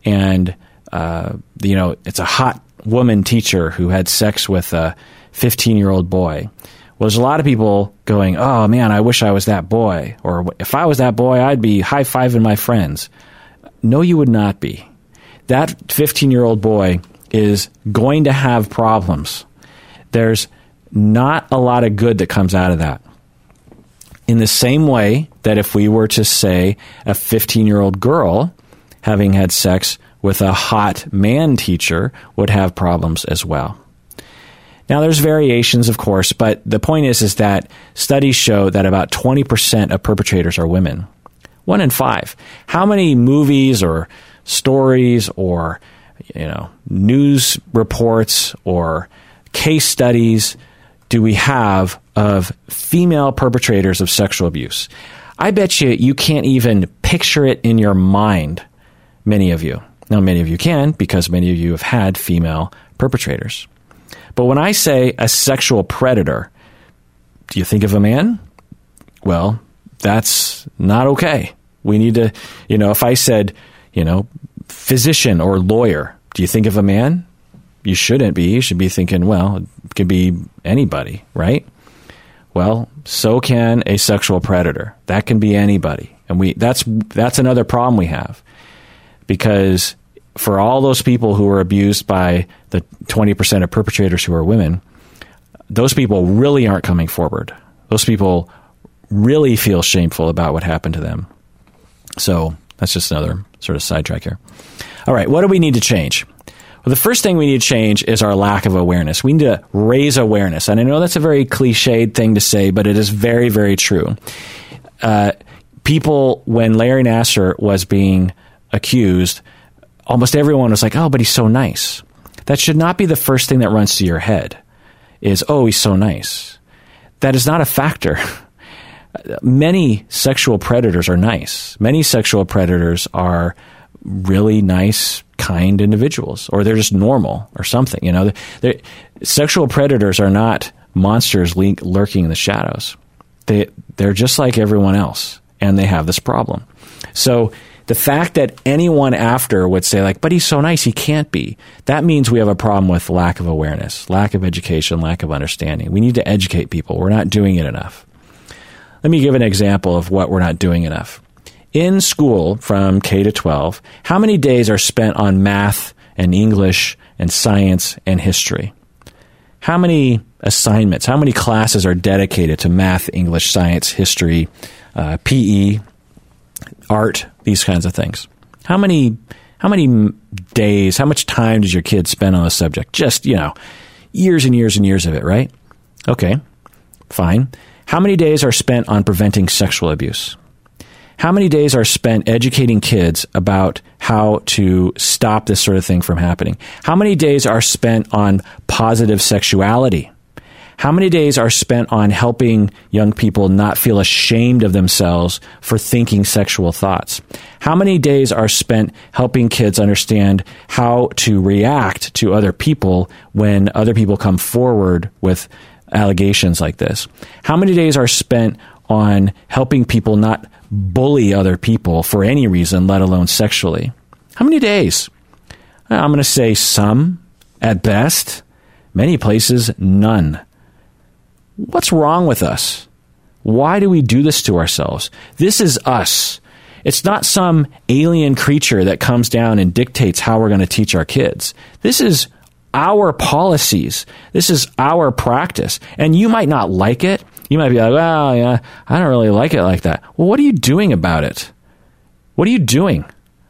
and, uh, you know, it's a hot woman teacher who had sex with a 15 year old boy. Well, there's a lot of people going, oh man, I wish I was that boy. Or if I was that boy, I'd be high fiving my friends. No, you would not be. That 15 year old boy is going to have problems. There's not a lot of good that comes out of that. In the same way that if we were to say a 15 year old girl having had sex with a hot man teacher would have problems as well. Now there's variations of course, but the point is is that studies show that about 20% of perpetrators are women. 1 in 5. How many movies or stories or you know, news reports or case studies do we have of female perpetrators of sexual abuse? I bet you you can't even picture it in your mind, many of you. Now, many of you can because many of you have had female perpetrators. But when I say a sexual predator, do you think of a man? Well, that's not okay. We need to, you know, if I said, you know, physician or lawyer. Do you think of a man? You shouldn't be. You should be thinking, well, it could be anybody, right? Well, so can a sexual predator. That can be anybody. And we that's that's another problem we have. Because for all those people who are abused by the 20% of perpetrators who are women, those people really aren't coming forward. Those people really feel shameful about what happened to them. So that's just another sort of sidetrack here. All right, what do we need to change? Well, the first thing we need to change is our lack of awareness. We need to raise awareness. And I know that's a very cliched thing to say, but it is very, very true. Uh, people, when Larry Nassar was being accused, almost everyone was like, oh, but he's so nice. That should not be the first thing that runs to your head is, oh, he's so nice. That is not a factor. many sexual predators are nice. Many sexual predators are really nice, kind individuals, or they're just normal or something. You know, sexual predators are not monsters le- lurking in the shadows. They they're just like everyone else, and they have this problem. So the fact that anyone after would say like, "But he's so nice, he can't be," that means we have a problem with lack of awareness, lack of education, lack of understanding. We need to educate people. We're not doing it enough. Let me give an example of what we're not doing enough. In school from K to 12, how many days are spent on math and English and science and history? How many assignments, how many classes are dedicated to math, English, science, history, uh, PE, art, these kinds of things? How many how many days, how much time does your kid spend on the subject? Just, you know, years and years and years of it, right? Okay, fine. How many days are spent on preventing sexual abuse? How many days are spent educating kids about how to stop this sort of thing from happening? How many days are spent on positive sexuality? How many days are spent on helping young people not feel ashamed of themselves for thinking sexual thoughts? How many days are spent helping kids understand how to react to other people when other people come forward with allegations like this? How many days are spent on helping people not bully other people for any reason, let alone sexually? How many days? Uh, I'm going to say some at best, many places, none. What's wrong with us? Why do we do this to ourselves? This is us. It's not some alien creature that comes down and dictates how we're going to teach our kids. This is our policies. This is our practice. And you might not like it. You might be like, well, yeah, I don't really like it like that. Well, what are you doing about it? What are you doing?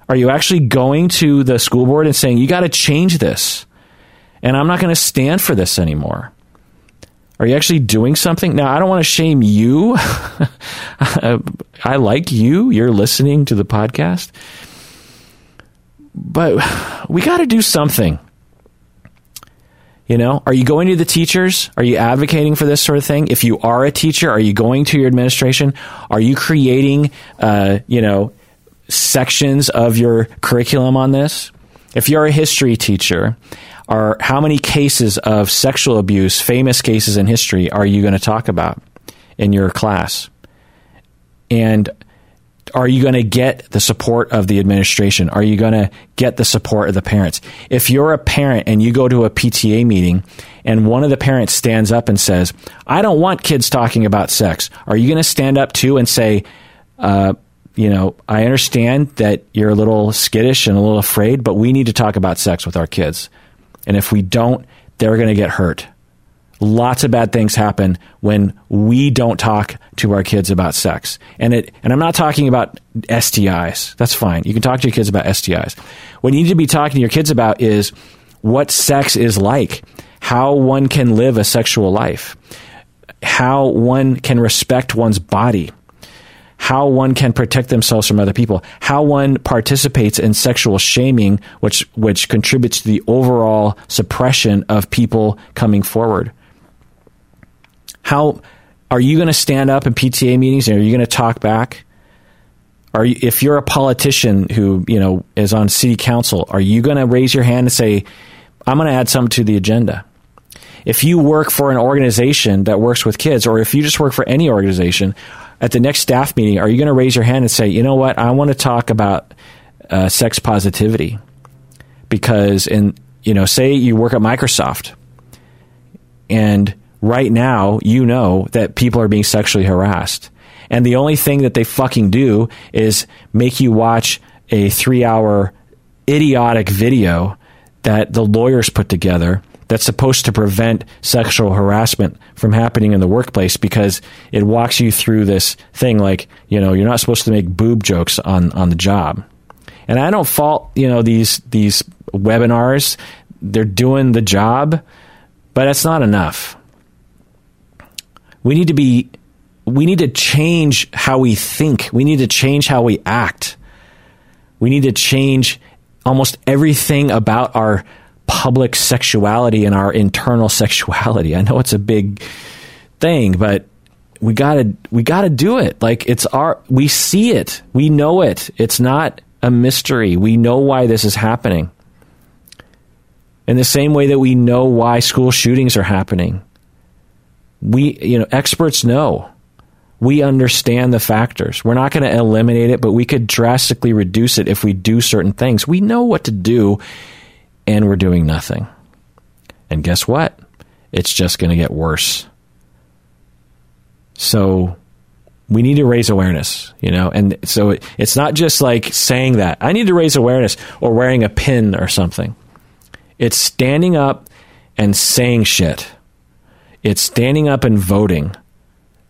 Are you actually going to the school board and saying, you got to change this? And I'm not going to stand for this anymore. Are you actually doing something? Now, I don't want to shame you. I like you. You're listening to the podcast. But we got to do something. You know, are you going to the teachers? Are you advocating for this sort of thing? If you are a teacher, are you going to your administration? Are you creating, uh, you know, sections of your curriculum on this? If you're a history teacher, are how many cases of sexual abuse, famous cases in history, are you going to talk about in your class? And are you going to get the support of the administration? Are you going to get the support of the parents? If you're a parent and you go to a PTA meeting and one of the parents stands up and says, I don't want kids talking about sex, are you going to stand up too and say, uh, you know, I understand that you're a little skittish and a little afraid, but we need to talk about sex with our kids. And if we don't, they're going to get hurt. Lots of bad things happen when we don't talk to our kids about sex. And it and I'm not talking about STIs. That's fine. You can talk to your kids about STIs. What you need to be talking to your kids about is what sex is like, how one can live a sexual life, how one can respect one's body how one can protect themselves from other people, how one participates in sexual shaming, which which contributes to the overall suppression of people coming forward. How are you going to stand up in PTA meetings are you going to talk back? Are you, if you're a politician who you know is on city council, are you going to raise your hand and say, "I'm going to add something to the agenda"? If you work for an organization that works with kids, or if you just work for any organization, at the next staff meeting, are you going to raise your hand and say, you know what, I want to talk about uh, sex positivity? Because in you know, say you work at Microsoft, and right now you know that people are being sexually harassed, and the only thing that they fucking do is make you watch a three-hour idiotic video that the lawyers put together that's supposed to prevent sexual harassment from happening in the workplace because it walks you through this thing like, you know, you're not supposed to make boob jokes on, on the job. And I don't fault, you know, these these webinars. They're doing the job, but it's not enough. We need to be we need to change how we think. We need to change how we act. We need to change almost everything about our public sexuality and our internal sexuality. I know it's a big thing, but we gotta we gotta do it. Like it's our we see it, we know it. It's not a mystery. We know why this is happening. In the same way that we know why school shootings are happening. We you know experts know. We understand the factors. We're not going to eliminate it, but we could drastically reduce it if we do certain things. We know what to do and we're doing nothing. And guess what? It's just going to get worse. So we need to raise awareness, you know, and so it, it's not just like saying that I need to raise awareness or wearing a pin or something. It's standing up and saying shit. It's standing up and voting.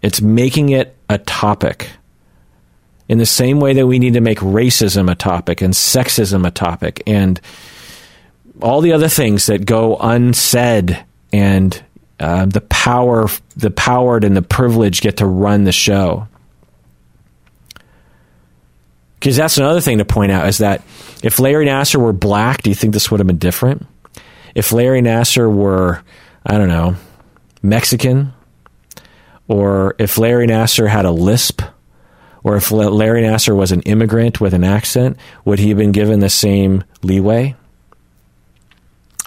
It's making it a topic. In the same way that we need to make racism a topic and sexism a topic and all the other things that go unsaid and uh, the power the powered and the privileged get to run the show because that's another thing to point out is that if Larry Nassar were black, do you think this would have been different? If Larry Nassar were, I don't know, Mexican, or if Larry Nassar had a lisp, or if Larry Nassar was an immigrant with an accent, would he have been given the same leeway?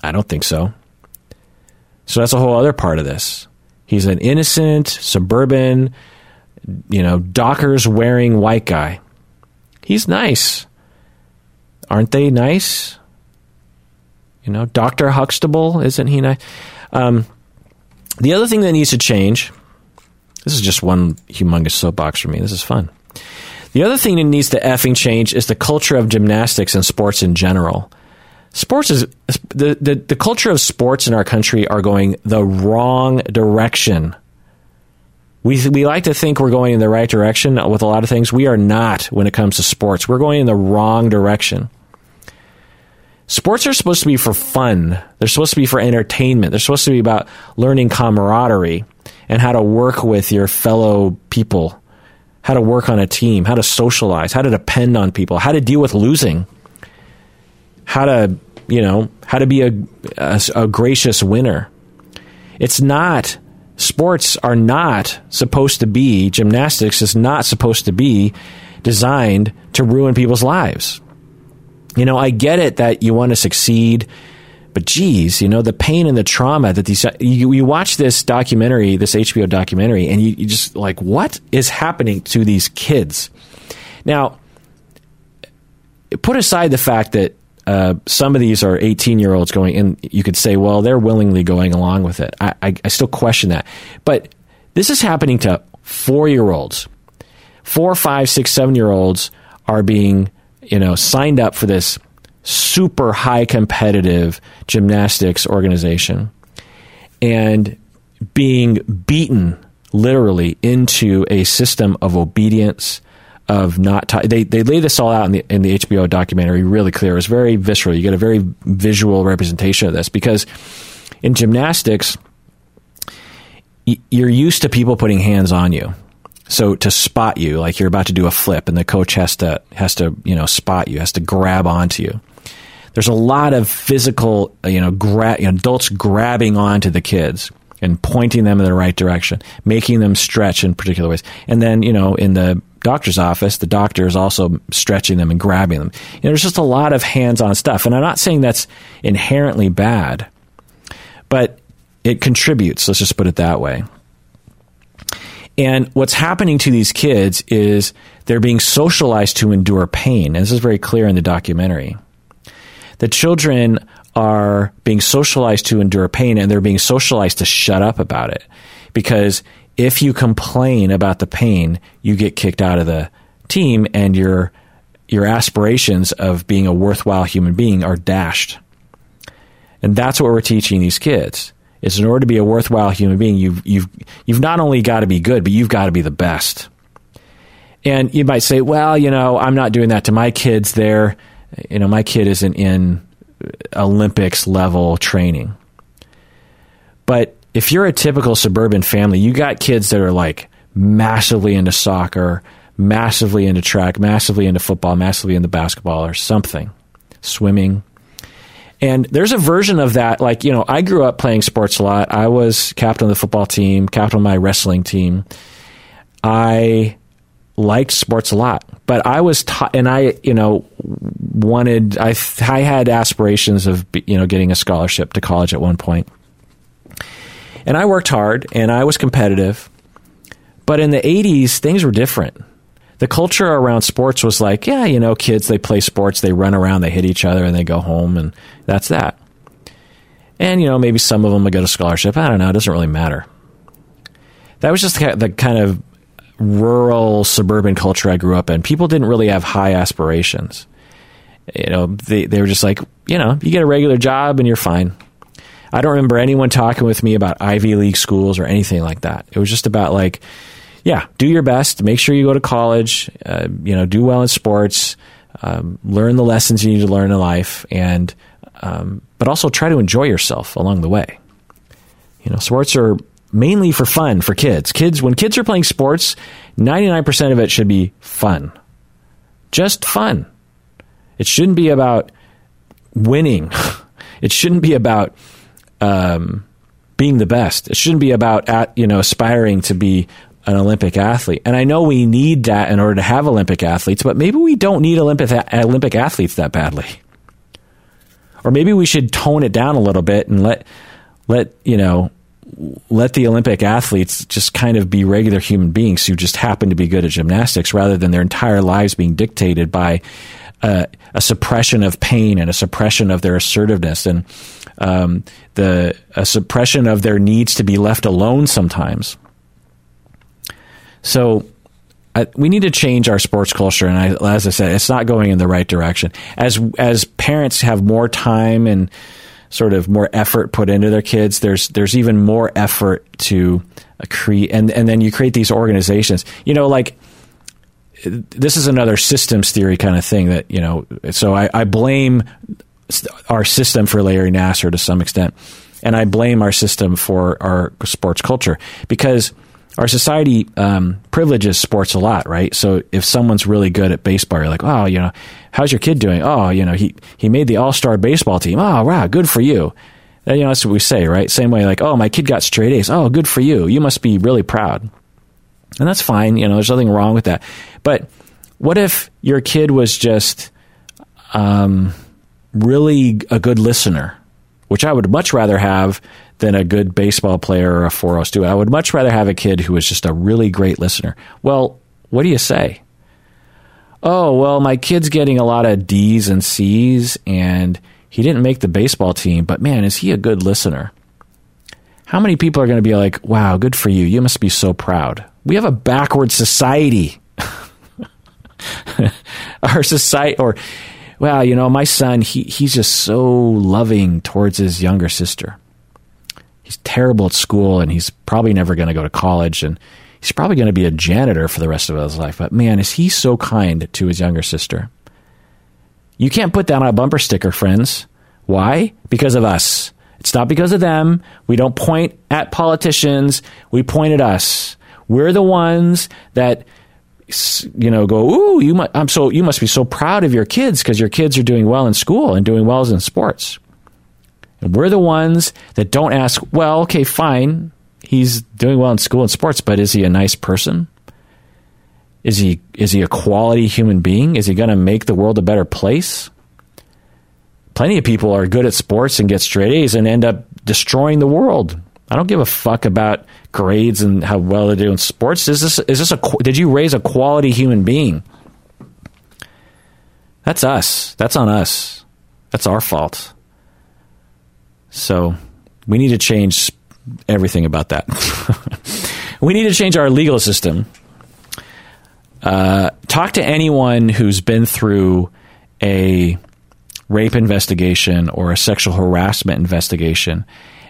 I don't think so. So that's a whole other part of this. He's an innocent, suburban, you know, Dockers wearing white guy. He's nice. Aren't they nice? You know, Dr. Huxtable, isn't he nice? Um, the other thing that needs to change, this is just one humongous soapbox for me. This is fun. The other thing that needs to effing change is the culture of gymnastics and sports in general. Sports is the, the, the culture of sports in our country are going the wrong direction. We, we like to think we're going in the right direction with a lot of things. We are not when it comes to sports. We're going in the wrong direction. Sports are supposed to be for fun. They're supposed to be for entertainment. They're supposed to be about learning camaraderie and how to work with your fellow people, how to work on a team, how to socialize, how to depend on people, how to deal with losing, how to, you know, how to be a, a, a gracious winner. It's not, sports are not supposed to be, gymnastics is not supposed to be designed to ruin people's lives. You know, I get it that you want to succeed, but geez, you know, the pain and the trauma that these, you, you watch this documentary, this HBO documentary, and you, you just like, what is happening to these kids? Now, put aside the fact that uh, some of these are 18 year olds going and you could say well they're willingly going along with it. I, I, I still question that. But this is happening to four year olds four five six seven year olds are being you know, signed up for this super high competitive gymnastics organization and being beaten literally into a system of obedience of not t- they they lay this all out in the in the HBO documentary really clear. It's very visceral. You get a very visual representation of this because in gymnastics you're used to people putting hands on you. So to spot you, like you're about to do a flip, and the coach has to has to you know spot you, has to grab onto you. There's a lot of physical, uh, you know, gra- adults grabbing onto the kids and pointing them in the right direction, making them stretch in particular ways. And then, you know, in the doctor's office, the doctor is also stretching them and grabbing them. You know, there's just a lot of hands-on stuff. And I'm not saying that's inherently bad, but it contributes. Let's just put it that way. And what's happening to these kids is they're being socialized to endure pain. And this is very clear in the documentary. The children are being socialized to endure pain and they're being socialized to shut up about it. Because if you complain about the pain, you get kicked out of the team and your your aspirations of being a worthwhile human being are dashed. And that's what we're teaching these kids is in order to be a worthwhile human being, you've you've you've not only got to be good, but you've got to be the best. And you might say, well, you know, I'm not doing that to my kids. There, you know, my kid isn't in Olympics level training. But if you're a typical suburban family, you got kids that are like massively into soccer, massively into track, massively into football, massively into basketball or something, swimming, and there's a version of that, like, you know, I grew up playing sports a lot. I was captain of the football team, captain of my wrestling team. I liked sports a lot, but I was taught, and I, you know, wanted, I, I had aspirations of, you know, getting a scholarship to college at one point. And I worked hard and I was competitive. But in the 80s, things were different the culture around sports was like, yeah, you know, kids, they play sports, they run around, they hit each other, and they go home, and that's that. And, you know, maybe some of them would get a scholarship. I don't know. It doesn't really matter. That was just the kind of rural suburban culture I grew up in. People didn't really have high aspirations. You know, they, they were just like, you know, you get a regular job and you're fine. I don't remember anyone talking with me about Ivy League schools or anything like that. It was just about like, yeah, do your best. Make sure you go to college. Uh, you know, do well in sports. Um, learn the lessons you need to learn in life, and um, but also try to enjoy yourself along the way. You know, sports are mainly for fun for kids. Kids, when kids are playing sports, ninety nine percent of it should be fun, just fun. It shouldn't be about winning. it shouldn't be about um, being the best. It shouldn't be about at, you know aspiring to be an Olympic athlete. And I know we need that in order to have Olympic athletes, but maybe we don't need Olympic Olympic athletes that badly. Or maybe we should tone it down a little bit and let let you know let the Olympic athletes just kind of be regular human beings who just happen to be good at gymnastics rather than their entire lives being dictated by uh, a suppression of pain and a suppression of their assertiveness and um, the a suppression of their needs to be left alone sometimes. So I, we need to change our sports culture, and I, as I said, it's not going in the right direction. As as parents have more time and sort of more effort put into their kids, there's there's even more effort to uh, create, and and then you create these organizations. You know, like this is another systems theory kind of thing that you know. So I, I blame our system for Larry Nassar to some extent, and I blame our system for our sports culture because our society um, privileges sports a lot, right? So if someone's really good at baseball, you're like, oh, you know, how's your kid doing? Oh, you know, he he made the All Star baseball team. Oh, wow, good for you. And, you know, that's what we say, right? Same way, like, oh, my kid got straight A's. Oh, good for you. You must be really proud. And that's fine. You know, there's nothing wrong with that. But what if your kid was just um, really a good listener, which I would much rather have than a good baseball player or a 402. I would much rather have a kid who is just a really great listener. Well, what do you say? Oh, well, my kid's getting a lot of D's and C's and he didn't make the baseball team, but man, is he a good listener? How many people are going to be like, wow, good for you. You must be so proud. We have a backward society. Our society, or, well, you know, my son, he, he's just so loving towards his younger sister he's terrible at school and he's probably never going to go to college and he's probably going to be a janitor for the rest of his life. But man, is he so kind to his younger sister? You can't put that on a bumper sticker, friends. Why? Because of us. It's not because of them. We don't point at politicians. We point at us. We're the ones that you know go ooh you mu- I'm so you must be so proud of your kids because your kids are doing well in school and doing well in sports. And we're the ones that don't ask, well, okay, fine. He's doing well in school and sports, but is he a nice person? Is he is he a quality human being? Is he going to make the world a better place? Plenty of people are good at sports and get straight A's and end up destroying the world. I don't give a fuck about grades and how well they do in sports. Is this is this a did you raise a quality human being? That's us. That's on us. That's our fault. So we need to change everything about that. we need to change our legal system. Uh, talk to anyone who's been through a rape investigation or a sexual harassment investigation,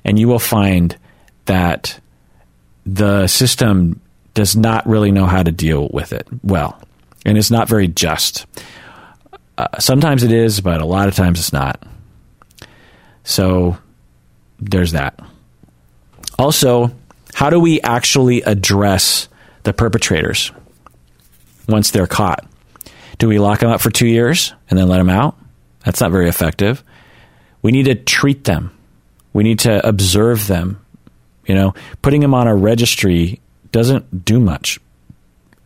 and you will find that the system does not really know how to deal with it well, and it's not very just. Uh, sometimes it is, but a lot of times it's not. So there's that. Also, how do we actually address the perpetrators once they're caught? Do we lock them up for two years and then let them out? That's not very effective. We need to treat them. We need to observe them. You know, putting them on a registry doesn't do much.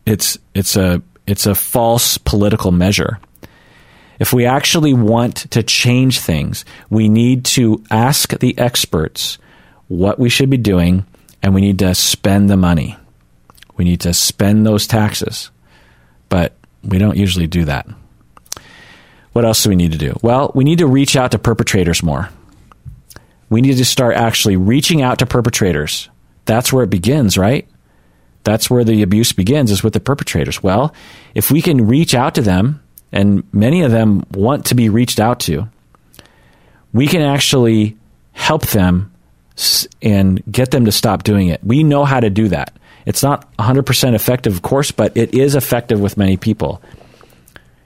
It's it's a it's a false political measure. If we actually want to change things, we need to ask the experts what we should be doing and we need to spend the money. We need to spend those taxes. But we don't usually do that. What else do we need to do? Well, we need to reach out to perpetrators more. We need to start actually reaching out to perpetrators. That's where it begins, right? That's where the abuse begins, is with the perpetrators. Well, if we can reach out to them and many of them want to be reached out to, we can actually help them and get them to stop doing it. We know how to do that. It's not 100% effective, of course, but it is effective with many people.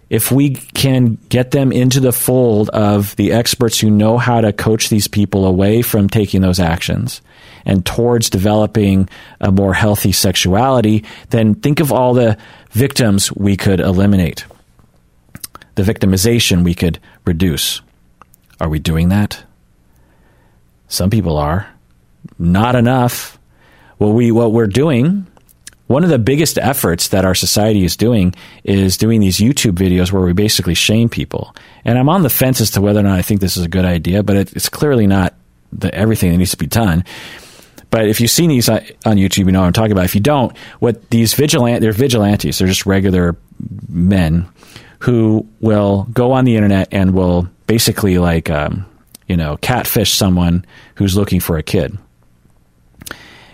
If we can get them into the fold of the experts who know how to coach these people away from taking those actions and towards developing a more healthy sexuality, then think of all the victims we could eliminate the victimization we could reduce. Are we doing that? Some people are. not enough. What we what we're doing, one of the biggest efforts that our society is doing is doing these YouTube videos where we basically shame people. And I'm on the fence as to whether or not I think this is a good idea, but it, it's clearly not the, everything that needs to be done. But if you've seen these uh, on YouTube, you know what I'm talking about. If you don't, what these vigilant they're vigilantes. They're just regular men who will go on the internet and will basically like um, you know catfish someone who's looking for a kid.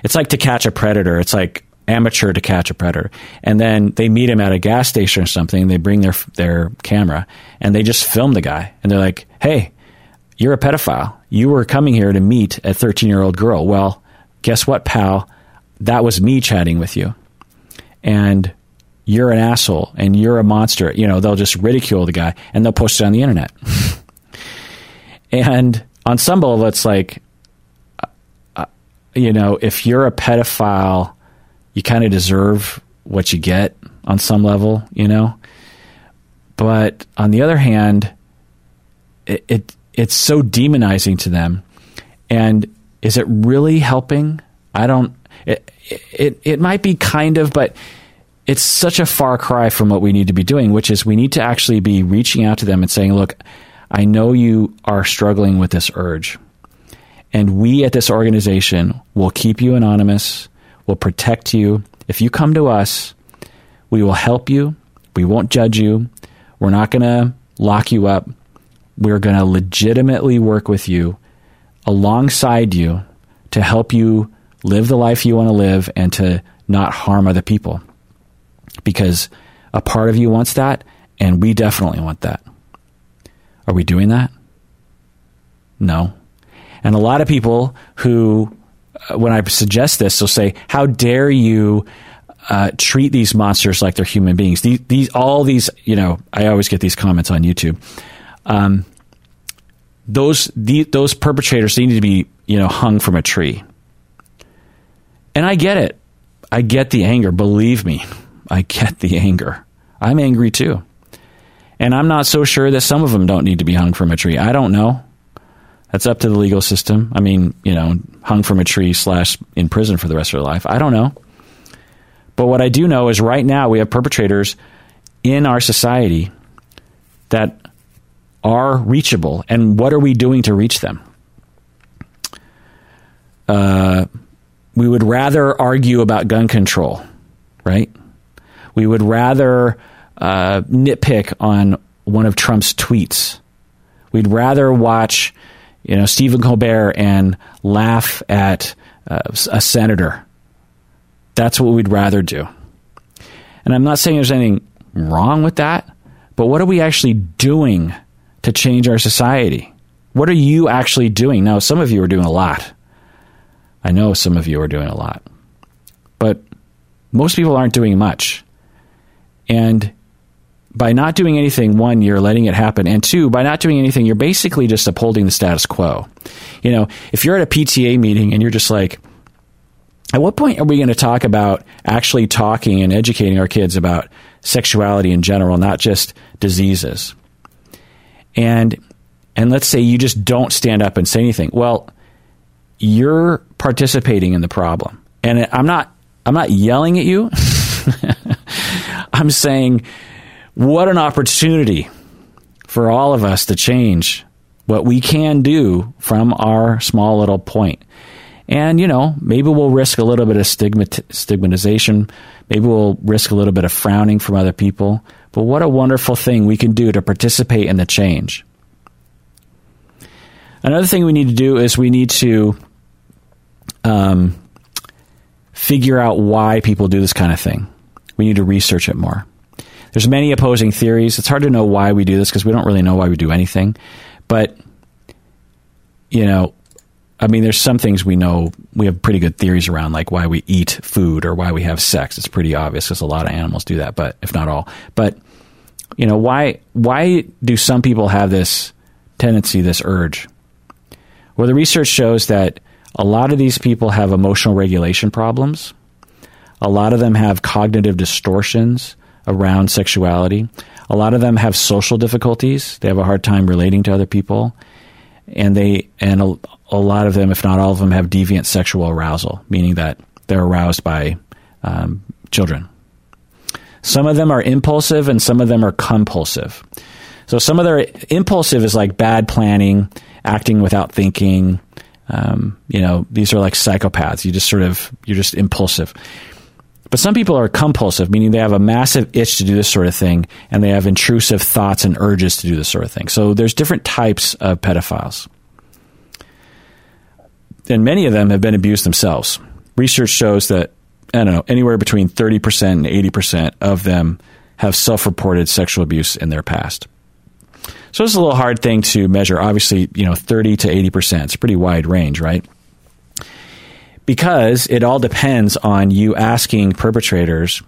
It's like to catch a predator. It's like amateur to catch a predator. And then they meet him at a gas station or something. They bring their their camera and they just film the guy. And they're like, "Hey, you're a pedophile. You were coming here to meet a 13 year old girl. Well, guess what, pal? That was me chatting with you. And you're an asshole and you're a monster. You know, they'll just ridicule the guy and they'll post it on the internet. and on some level, it's like, uh, uh, you know, if you're a pedophile, you kind of deserve what you get on some level, you know? But on the other hand, it, it it's so demonizing to them. And is it really helping? I don't it, it it might be kind of, but it's such a far cry from what we need to be doing, which is we need to actually be reaching out to them and saying, "Look, I know you are struggling with this urge. And we at this organization will keep you anonymous, will protect you. If you come to us, we will help you. We won't judge you. We're not going to lock you up. We're going to legitimately work with you alongside you to help you live the life you want to live and to not harm other people. Because a part of you wants that, and we definitely want that. Are we doing that? No. And a lot of people who, uh, when I suggest this, will say, "How dare you uh, treat these monsters like they're human beings?" These, these, all these, you know, I always get these comments on YouTube. Um, those the, those perpetrators they need to be, you know, hung from a tree. And I get it. I get the anger. Believe me, I get the anger. I'm angry too. And I'm not so sure that some of them don't need to be hung from a tree. I don't know. That's up to the legal system. I mean, you know, hung from a tree slash in prison for the rest of their life. I don't know. But what I do know is right now we have perpetrators in our society that are reachable. And what are we doing to reach them? Uh, we would rather argue about gun control, right? We would rather uh, nitpick on one of Trump's tweets. We'd rather watch, you know, Stephen Colbert and laugh at uh, a senator. That's what we'd rather do. And I'm not saying there's anything wrong with that, but what are we actually doing to change our society? What are you actually doing? Now, some of you are doing a lot. I know some of you are doing a lot. But most people aren't doing much. And by not doing anything, one, you're letting it happen. And two, by not doing anything, you're basically just upholding the status quo. You know, if you're at a PTA meeting and you're just like, at what point are we going to talk about actually talking and educating our kids about sexuality in general, not just diseases? And and let's say you just don't stand up and say anything. Well, you're participating in the problem. And I'm not I'm not yelling at you. I'm saying what an opportunity for all of us to change what we can do from our small little point. And, you know, maybe we'll risk a little bit of stigmat- stigmatization. Maybe we'll risk a little bit of frowning from other people. But what a wonderful thing we can do to participate in the change. Another thing we need to do is we need to um, figure out why people do this kind of thing. We need to research it more. There's many opposing theories. It's hard to know why we do this because we don't really know why we do anything. But you know, I mean, there's some things we know we have pretty good theories around, like why we eat food or why we have sex. It's pretty obvious because a lot of animals do that, but if not all. But you know, why why do some people have this tendency, this urge? Well, the research shows that a lot of these people have emotional regulation problems. A lot of them have cognitive distortions around sexuality. A lot of them have social difficulties. They have a hard time relating to other people. and they and a, a lot of them, if not all of them, have deviant sexual arousal, meaning that they're aroused by um, children. Some of them are impulsive, and some of them are compulsive. So some of their impulsive is like bad planning, acting without thinking. Um, you know, these are like psychopaths. You just sort of you're just impulsive. But some people are compulsive, meaning they have a massive itch to do this sort of thing, and they have intrusive thoughts and urges to do this sort of thing. So there's different types of pedophiles. And many of them have been abused themselves. Research shows that, I don't know, anywhere between 30% and 80% of them have self reported sexual abuse in their past. So it's a little hard thing to measure. Obviously, you know, 30 to 80%. It's a pretty wide range, right? Because it all depends on you asking perpetrators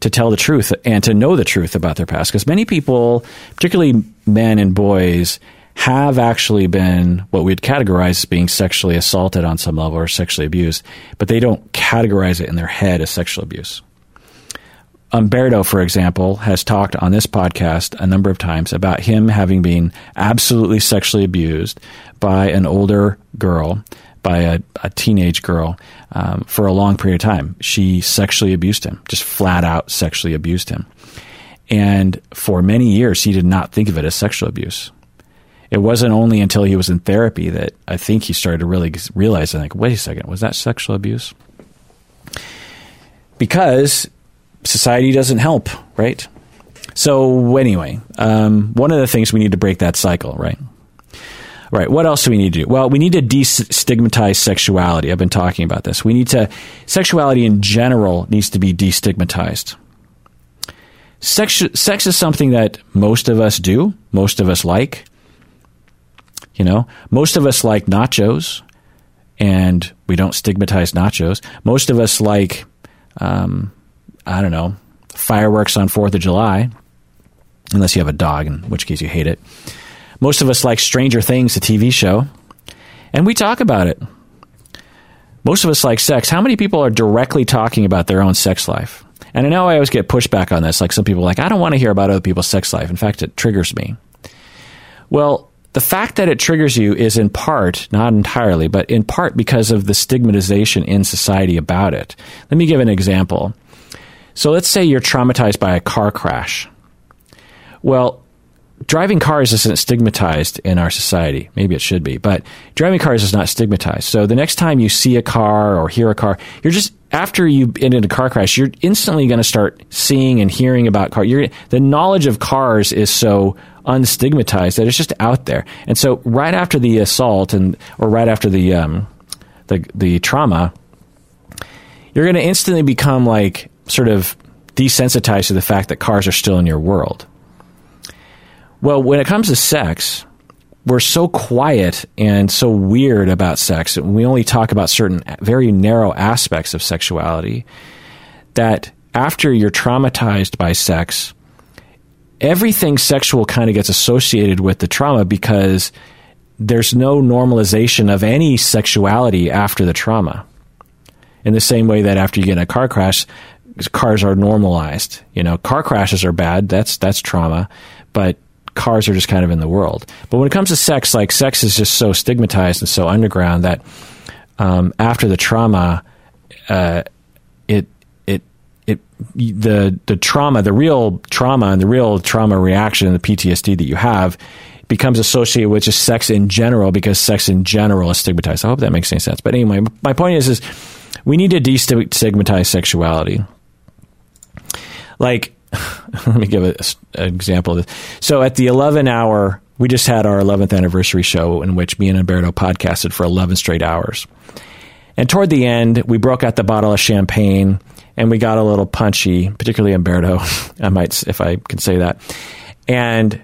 to tell the truth and to know the truth about their past. Because many people, particularly men and boys, have actually been what we'd categorize as being sexually assaulted on some level or sexually abused, but they don't categorize it in their head as sexual abuse. Umberto, for example, has talked on this podcast a number of times about him having been absolutely sexually abused by an older girl by a, a teenage girl um, for a long period of time. She sexually abused him, just flat out sexually abused him. And for many years, he did not think of it as sexual abuse. It wasn't only until he was in therapy that I think he started to really realize, think, wait a second, was that sexual abuse? Because society doesn't help, right? So, anyway, um, one of the things we need to break that cycle, right? Right. What else do we need to do? Well, we need to destigmatize sexuality. I've been talking about this. We need to, sexuality in general needs to be destigmatized. Sex, sex is something that most of us do, most of us like. You know, most of us like nachos, and we don't stigmatize nachos. Most of us like, um, I don't know, fireworks on 4th of July, unless you have a dog, in which case you hate it. Most of us like Stranger Things, the TV show, and we talk about it. Most of us like sex. How many people are directly talking about their own sex life? And I know I always get pushback on this. Like some people like, I don't want to hear about other people's sex life. In fact, it triggers me. Well, the fact that it triggers you is in part, not entirely, but in part because of the stigmatization in society about it. Let me give an example. So let's say you're traumatized by a car crash. Well, driving cars isn't stigmatized in our society. Maybe it should be, but driving cars is not stigmatized. So the next time you see a car or hear a car, you're just after you end in a car crash, you're instantly going to start seeing and hearing about cars. The knowledge of cars is so unstigmatized that it's just out there. And so right after the assault and or right after the um, the the trauma, you're going to instantly become like sort of desensitized to the fact that cars are still in your world. Well, when it comes to sex, we're so quiet and so weird about sex. And we only talk about certain very narrow aspects of sexuality that after you're traumatized by sex, everything sexual kind of gets associated with the trauma because there's no normalization of any sexuality after the trauma. In the same way that after you get in a car crash, cars are normalized. You know, car crashes are bad. That's that's trauma, but cars are just kind of in the world. But when it comes to sex, like sex is just so stigmatized and so underground that um, after the trauma, uh, it it it the the trauma, the real trauma, and the real trauma reaction, and the PTSD that you have becomes associated with just sex in general because sex in general is stigmatized. I hope that makes any sense. But anyway, my point is is we need to destigmatize sexuality. Like let me give a, an example of this. So at the 11 hour, we just had our 11th anniversary show in which me and Umberto podcasted for 11 straight hours. And toward the end, we broke out the bottle of champagne and we got a little punchy, particularly Umberto. I might, if I can say that. And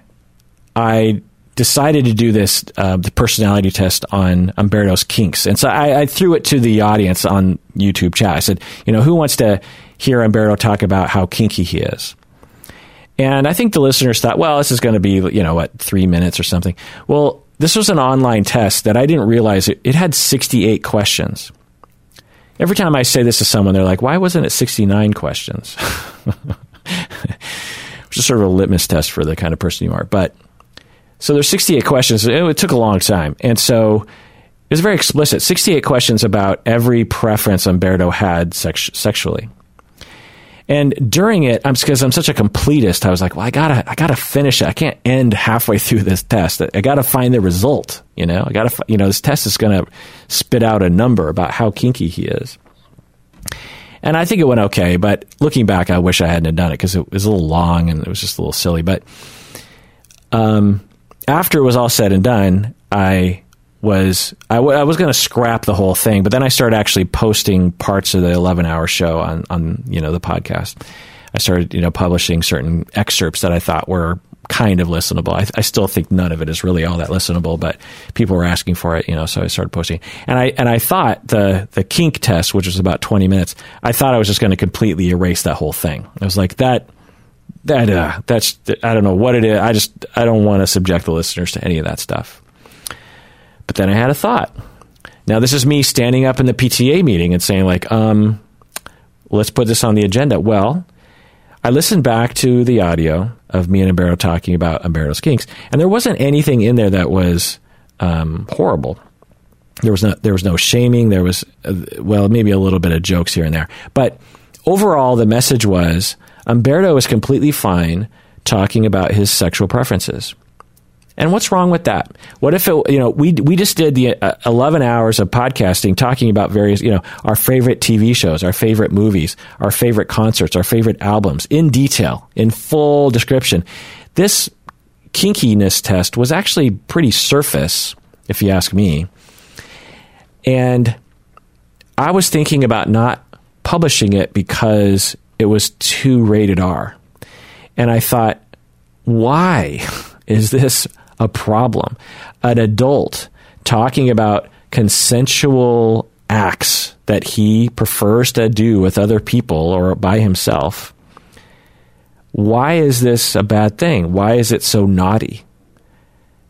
I decided to do this uh, the personality test on Umberto's kinks, and so I, I, threw it to the audience on YouTube chat. I said, you know, who wants to hear Umberto talk about how kinky he is. And I think the listeners thought, well, this is going to be, you know, what, three minutes or something. Well, this was an online test that I didn't realize it, it had 68 questions. Every time I say this to someone, they're like, why wasn't it 69 questions? Which is sort of a litmus test for the kind of person you are. But So there's 68 questions. It, it took a long time. And so it was very explicit 68 questions about every preference Umberto had sex- sexually. And during it, I'm because I'm such a completist, I was like, well, I gotta, I gotta finish it. I can't end halfway through this test. I gotta find the result. You know, I gotta, you know, this test is gonna spit out a number about how kinky he is. And I think it went okay, but looking back, I wish I hadn't done it because it was a little long and it was just a little silly. But um, after it was all said and done, I was I, w- I was going to scrap the whole thing, but then I started actually posting parts of the 11 hour show on on you know the podcast. I started you know publishing certain excerpts that I thought were kind of listenable. I, I, still think none of it is really all that listenable, but people were asking for it, you know, so I started posting. And I and I thought the the kink test, which was about 20 minutes, I thought I was just going to completely erase that whole thing. I was like that that uh, that's I don't know what it is. I just I don't want to subject the listeners to any of that stuff. But then I had a thought. Now this is me standing up in the PTA meeting and saying like, um, let's put this on the agenda. Well, I listened back to the audio of me and Umberto talking about Umberto's kinks, and there wasn't anything in there that was um, horrible. There was no there was no shaming. There was uh, well maybe a little bit of jokes here and there, but overall the message was Umberto is completely fine talking about his sexual preferences. And what's wrong with that? What if it, you know, we, we just did the uh, 11 hours of podcasting talking about various, you know, our favorite TV shows, our favorite movies, our favorite concerts, our favorite albums in detail, in full description. This kinkiness test was actually pretty surface, if you ask me. And I was thinking about not publishing it because it was too rated R. And I thought, why is this a problem. An adult talking about consensual acts that he prefers to do with other people or by himself. Why is this a bad thing? Why is it so naughty?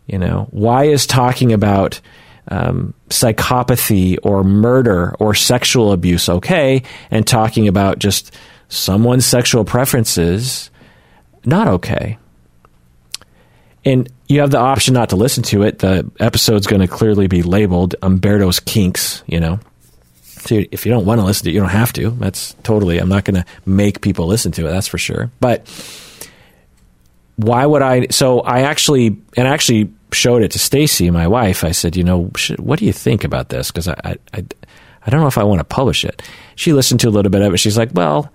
You know, why is talking about um, psychopathy or murder or sexual abuse okay, and talking about just someone's sexual preferences not okay? And you have the option not to listen to it. The episode's going to clearly be labeled Umberto's Kinks, you know. So if you don't want to listen to it, you don't have to. That's totally, I'm not going to make people listen to it, that's for sure. But why would I? So I actually, and I actually showed it to Stacy, my wife. I said, you know, what do you think about this? Because I, I, I, I don't know if I want to publish it. She listened to a little bit of it. She's like, well,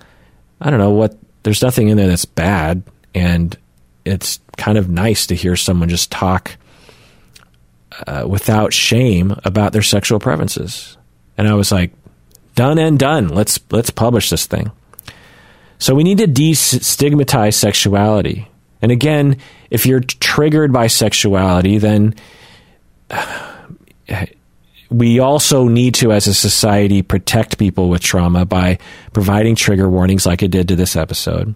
I don't know what, there's nothing in there that's bad. And it's kind of nice to hear someone just talk uh, without shame about their sexual preferences. And I was like, done and done. Let's let's publish this thing. So we need to destigmatize sexuality. And again, if you're triggered by sexuality, then we also need to, as a society, protect people with trauma by providing trigger warnings like it did to this episode,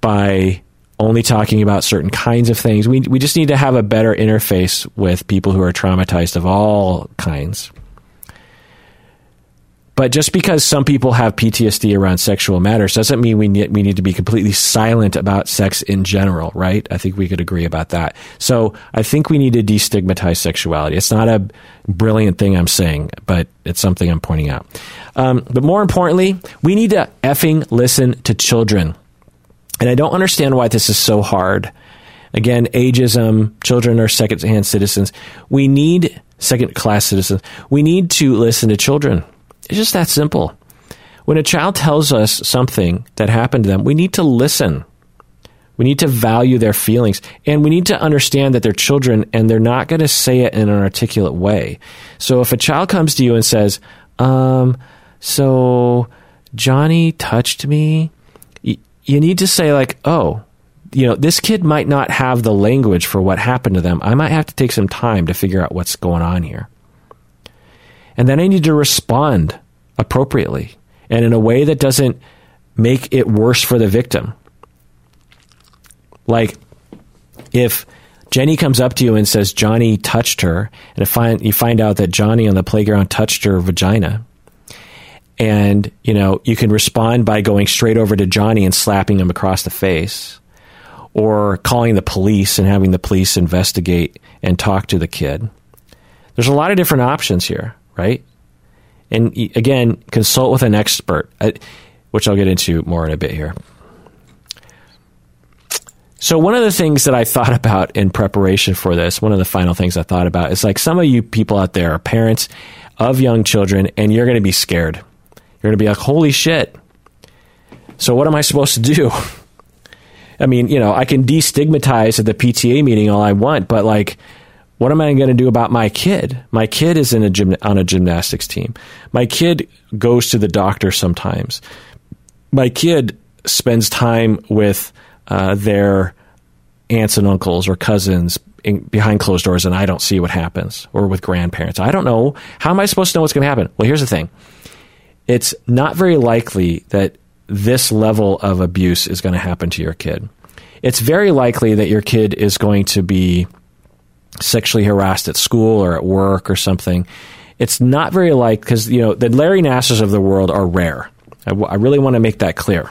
by only talking about certain kinds of things. We, we just need to have a better interface with people who are traumatized of all kinds. But just because some people have PTSD around sexual matters doesn't mean we need, we need to be completely silent about sex in general, right? I think we could agree about that. So I think we need to destigmatize sexuality. It's not a brilliant thing I'm saying, but it's something I'm pointing out. Um, but more importantly, we need to effing listen to children. And I don't understand why this is so hard. Again, ageism, children are second hand citizens. We need second class citizens. We need to listen to children. It's just that simple. When a child tells us something that happened to them, we need to listen. We need to value their feelings and we need to understand that they're children and they're not going to say it in an articulate way. So if a child comes to you and says, um, so Johnny touched me, you need to say like, oh, you know, this kid might not have the language for what happened to them. I might have to take some time to figure out what's going on here. And then I need to respond appropriately and in a way that doesn't make it worse for the victim. Like, if Jenny comes up to you and says Johnny touched her, and you find out that Johnny on the playground touched her vagina, and you know you can respond by going straight over to Johnny and slapping him across the face or calling the police and having the police investigate and talk to the kid. There's a lot of different options here, right? And again, consult with an expert, uh, which I'll get into more in a bit here. So, one of the things that I thought about in preparation for this, one of the final things I thought about is like some of you people out there are parents of young children and you're going to be scared. You're going to be like, holy shit. So, what am I supposed to do? I mean, you know, I can destigmatize at the PTA meeting all I want, but like, what am I going to do about my kid? My kid is in a gym, on a gymnastics team. My kid goes to the doctor sometimes. My kid spends time with uh, their aunts and uncles or cousins in, behind closed doors, and I don't see what happens, or with grandparents. I don't know. How am I supposed to know what's going to happen? Well, here's the thing it's not very likely that this level of abuse is going to happen to your kid. It's very likely that your kid is going to be sexually harassed at school or at work or something. It's not very like because you know the Larry Nassers of the world are rare. I, w- I really want to make that clear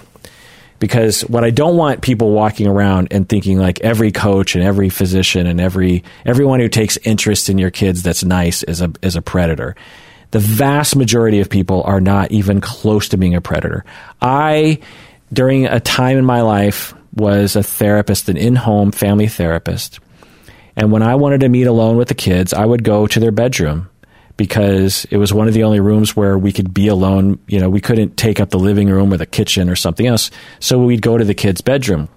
because what I don't want people walking around and thinking like every coach and every physician and every everyone who takes interest in your kids that's nice is a is a predator the vast majority of people are not even close to being a predator. I, during a time in my life, was a therapist, an in home family therapist. And when I wanted to meet alone with the kids, I would go to their bedroom because it was one of the only rooms where we could be alone. You know, we couldn't take up the living room or the kitchen or something else. So we'd go to the kids' bedroom.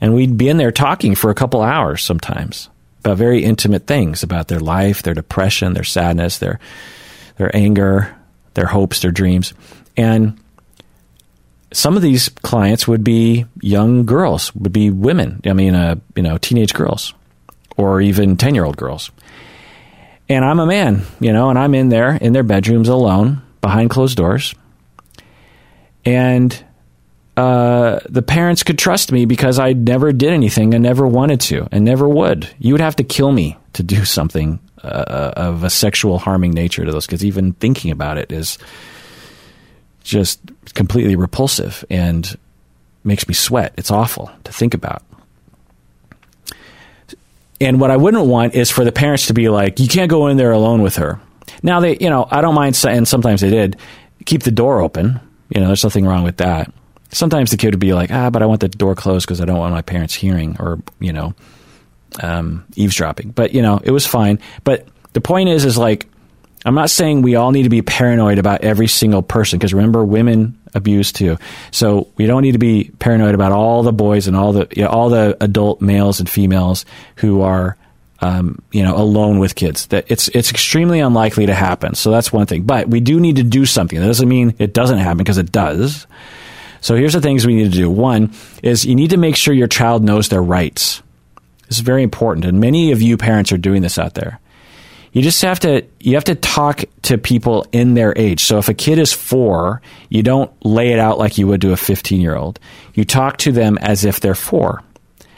And we'd be in there talking for a couple hours sometimes about very intimate things about their life, their depression, their sadness, their their anger, their hopes, their dreams. And some of these clients would be young girls, would be women. I mean, uh, you know, teenage girls, or even ten year old girls. And I'm a man, you know, and I'm in there in their bedrooms alone behind closed doors. And uh, the parents could trust me because I never did anything and never wanted to and never would. You would have to kill me to do something uh, of a sexual harming nature to those kids. Even thinking about it is just completely repulsive and makes me sweat. It's awful to think about. And what I wouldn't want is for the parents to be like, you can't go in there alone with her. Now they, you know, I don't mind, and sometimes they did keep the door open. You know, there's nothing wrong with that sometimes the kid would be like, ah, but I want the door closed because I don't want my parents hearing or, you know, um, eavesdropping. But, you know, it was fine. But the point is, is like, I'm not saying we all need to be paranoid about every single person because remember, women abuse too. So we don't need to be paranoid about all the boys and all the you know, all the adult males and females who are um, you know alone with kids. That it's it's extremely unlikely to happen. So that's one thing. But we do need to do something. That doesn't mean it doesn't happen because it does. So here's the things we need to do. One is you need to make sure your child knows their rights. This is very important, and many of you parents are doing this out there. You just have to you have to talk to people in their age. So if a kid is 4, you don't lay it out like you would to a 15-year-old. You talk to them as if they're 4.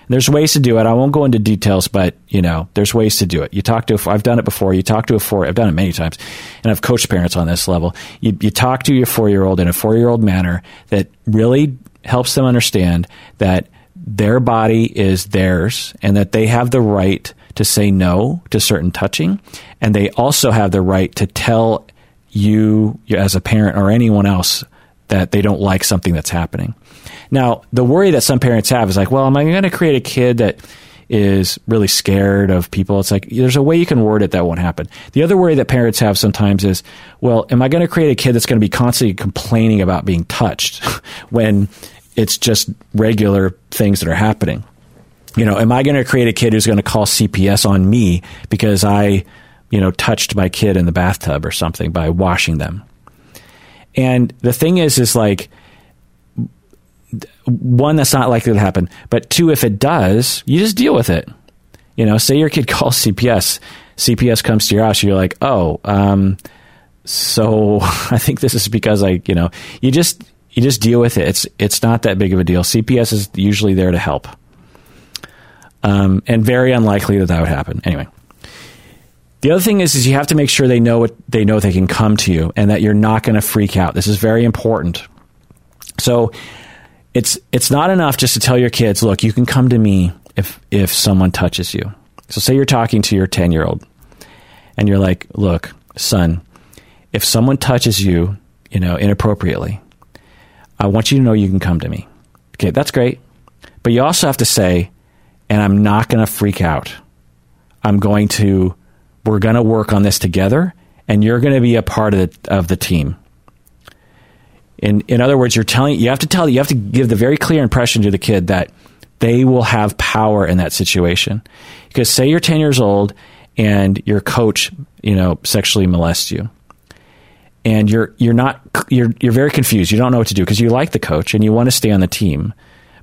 There's ways to do it. I won't go into details, but you know, there's ways to do it. You talk to, a, I've done it before. You talk to a four, I've done it many times, and I've coached parents on this level. You, you talk to your four year old in a four year old manner that really helps them understand that their body is theirs and that they have the right to say no to certain touching. And they also have the right to tell you as a parent or anyone else that they don't like something that's happening. Now, the worry that some parents have is like, well, am I going to create a kid that is really scared of people? It's like there's a way you can word it that won't happen. The other worry that parents have sometimes is, well, am I going to create a kid that's going to be constantly complaining about being touched when it's just regular things that are happening? You know, am I going to create a kid who's going to call CPS on me because I, you know, touched my kid in the bathtub or something by washing them? And the thing is, is like, one, that's not likely to happen. But two, if it does, you just deal with it. You know, say your kid calls CPS, CPS comes to your house, you're like, oh, um, so I think this is because I, you know, you just you just deal with it. It's it's not that big of a deal. CPS is usually there to help, um, and very unlikely that that would happen. Anyway, the other thing is is you have to make sure they know what they know they can come to you, and that you're not going to freak out. This is very important. So it's it's not enough just to tell your kids, look, you can come to me if if someone touches you. So say you're talking to your 10-year-old and you're like, "Look, son, if someone touches you, you know, inappropriately, I want you to know you can come to me." Okay, that's great. But you also have to say, "And I'm not going to freak out. I'm going to we're going to work on this together and you're going to be a part of the, of the team." In in other words, you're telling you have to tell you have to give the very clear impression to the kid that they will have power in that situation. Because say you're 10 years old and your coach, you know, sexually molests you. And you're you're not you're you're very confused. You don't know what to do because you like the coach and you want to stay on the team,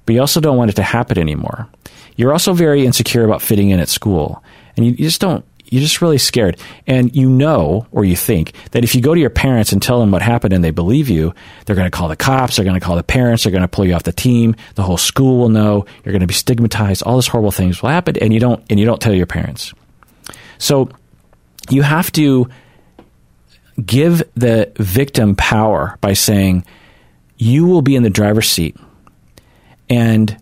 but you also don't want it to happen anymore. You're also very insecure about fitting in at school, and you, you just don't you're just really scared. And you know, or you think, that if you go to your parents and tell them what happened and they believe you, they're going to call the cops, they're going to call the parents, they're going to pull you off the team, the whole school will know, you're going to be stigmatized, all these horrible things will happen, and you don't, and you don't tell your parents. So you have to give the victim power by saying, you will be in the driver's seat. And